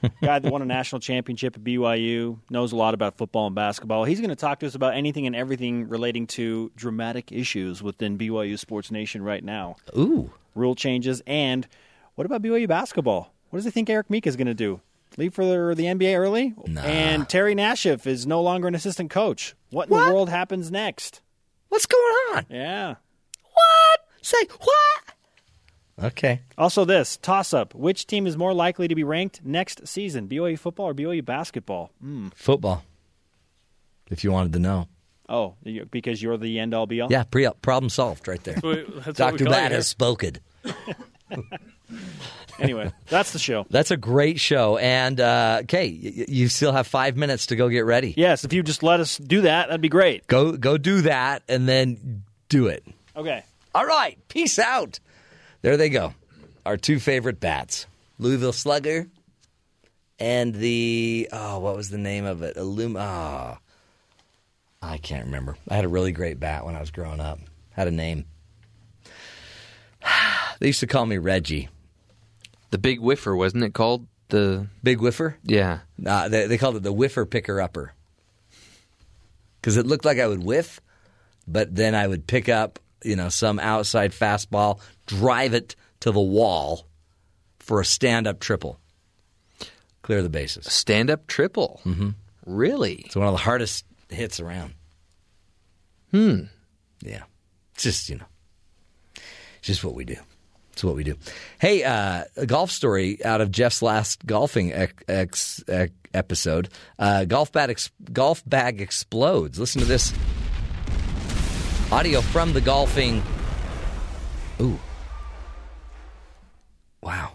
L: Guy that won a national championship at BYU, knows a lot about football and basketball. He's going to talk to us about anything and everything relating to dramatic issues within BYU Sports Nation right now.
C: Ooh,
L: Rule changes, and what about BYU basketball? What does he think Eric Mika is going to do? Leave for the NBA early?
C: Nah.
L: And Terry Nashif is no longer an assistant coach. What in
C: What?
L: the world happens next?
C: what's going on?
L: Yeah.
C: What? Say what? Okay.
L: Also, this toss up: which team is more likely to be ranked next season, BYU football or BYU basketball? Mm.
C: Football. If you wanted to know.
L: Oh, because you're the end all be all.
C: Yeah, pre- problem solved right there.
K: That's what- that's what
C: Dr.
K: we call
C: Matt
K: it
C: has spoken.
L: Anyway, that's the show.
C: That's a great show. And, uh, okay, y- you still have five minutes to go get ready.
L: Yes, if you just let us do that, that'd be great.
C: Go, go do that and then do it.
L: Okay.
C: All right, peace out. There they go. Our two favorite bats Louisville Slugger and the, oh, what was the name of it? Illum- ah, I can't remember. I had a really great bat when I was growing up, had a name. they used to call me Reggie.
E: The Big Whiffer, wasn't it called? The
C: Big Whiffer?
E: yeah.
C: Uh, they, they called it the whiffer picker upper because it looked like I would whiff, but then I would pick up, you know, some outside fastball, drive it to the wall for a stand-up triple, clear the bases.
E: Stand up triple. Mm-hmm. Really?
C: It's one of the hardest hits around.
E: Hmm.
C: Yeah, it's just you know, it's just what we do. It's what we do. Hey, uh, a golf story out of Jeff's last golfing ex, ex, ex, episode. Uh, golf bag golf bag explodes. Listen to this audio from the golfing. Ooh, wow.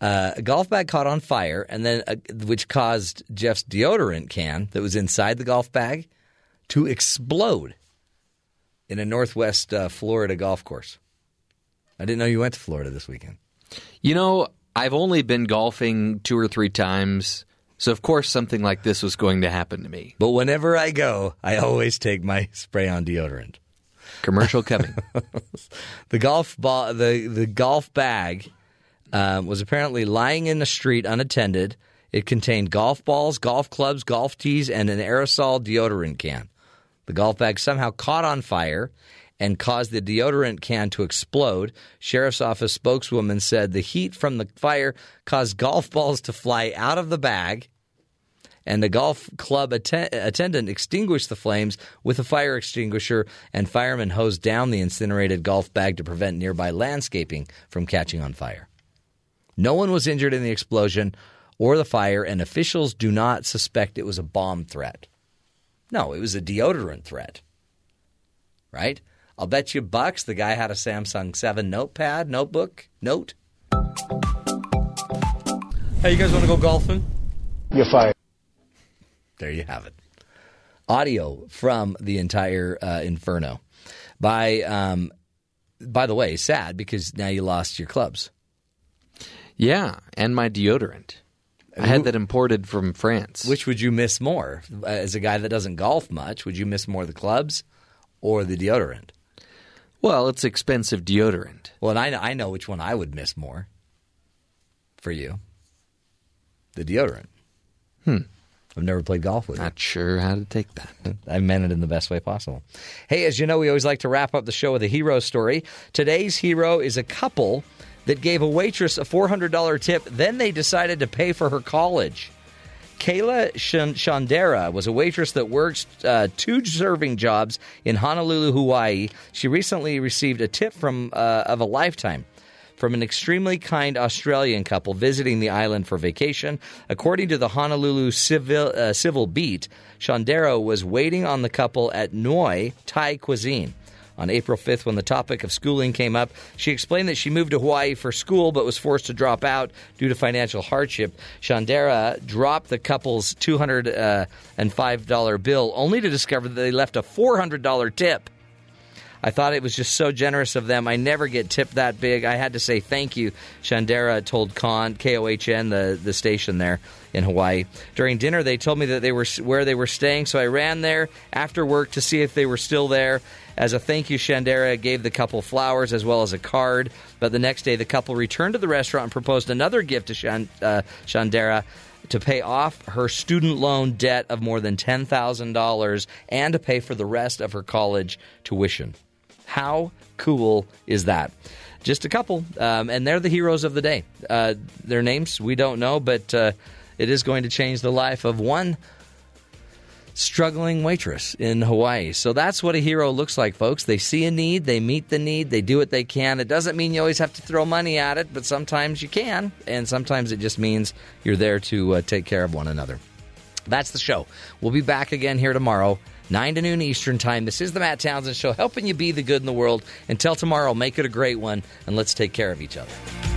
C: Uh, a golf bag caught on fire, and then uh, which caused Jeff's deodorant can that was inside the golf bag to explode in a Northwest uh, Florida golf course. I didn't know you went to Florida this weekend.
E: You know, I've only been golfing two or three times, so of course something like this was going to happen to me.
C: But whenever I go, I always take my spray on deodorant.
E: Commercial coming.
C: the golf ball, the the golf bag um, was apparently lying in the street unattended. It contained golf balls, golf clubs, golf tees, and an aerosol deodorant can. The golf bag somehow caught on fire and caused the deodorant can to explode. Sheriff's office spokeswoman said the heat from the fire caused golf balls to fly out of the bag and the golf club atten- attendant extinguished the flames with a fire extinguisher, and firemen hosed down the incinerated golf bag to prevent nearby landscaping from catching on fire. No one was injured in the explosion or the fire, and officials do not suspect it was a bomb threat. No, it was a deodorant threat. Right? I'll bet you bucks the guy had a Samsung 7 notepad, notebook, note. Hey, you guys want to go golfing?
M: You're fired.
C: There you have it. Audio from the entire uh, Inferno. By um, by the way, sad because now you lost your clubs.
E: Yeah, and my deodorant. I had that imported from France.
C: Which would you miss more? Uh, As a guy that doesn't golf much, would you miss more the clubs or the deodorant?
E: Well, it's expensive deodorant.
C: Well, and I know, I know which one I would miss more for you. The deodorant.
E: Hmm.
C: I've never played golf with.
E: Not sure how to take that.
C: I meant it in the best way possible. Hey, as you know, we always like to wrap up the show with a hero story. Today's hero is a couple that gave a waitress a $400 tip, then they decided to pay for her college. Kayla Shan- Shandera was a waitress that worked uh, two serving jobs in Honolulu, Hawaii. She recently received a tip from uh, of a lifetime from an extremely kind Australian couple visiting the island for vacation. According to the Honolulu Civil, uh, Civil Beat, Shandera was waiting on the couple at Noi Thai Cuisine. On April 5th, when the topic of schooling came up, she explained that she moved to Hawaii for school but was forced to drop out due to financial hardship. Shandera dropped the couple's $205 uh, bill only to discover that they left a $400 tip. I thought it was just so generous of them. I never get tipped that big. I had to say thank you, Shandera told Con KHON, the, the station there in Hawaii. During dinner, they told me that they were where they were staying, so I ran there after work to see if they were still there. As a thank you, Shandera gave the couple flowers as well as a card. But the next day, the couple returned to the restaurant and proposed another gift to Shan, uh, Shandera to pay off her student loan debt of more than $10,000 and to pay for the rest of her college tuition. How cool is that? Just a couple, um, and they're the heroes of the day. Uh, their names we don't know, but uh, it is going to change the life of one struggling waitress in Hawaii. So that's what a hero looks like, folks. They see a need, they meet the need, they do what they can. It doesn't mean you always have to throw money at it, but sometimes you can, and sometimes it just means you're there to uh, take care of one another. That's the show. We'll be back again here tomorrow. 9 to noon Eastern Time. This is the Matt Townsend Show, helping you be the good in the world. Until tomorrow, make it a great one, and let's take care of each other.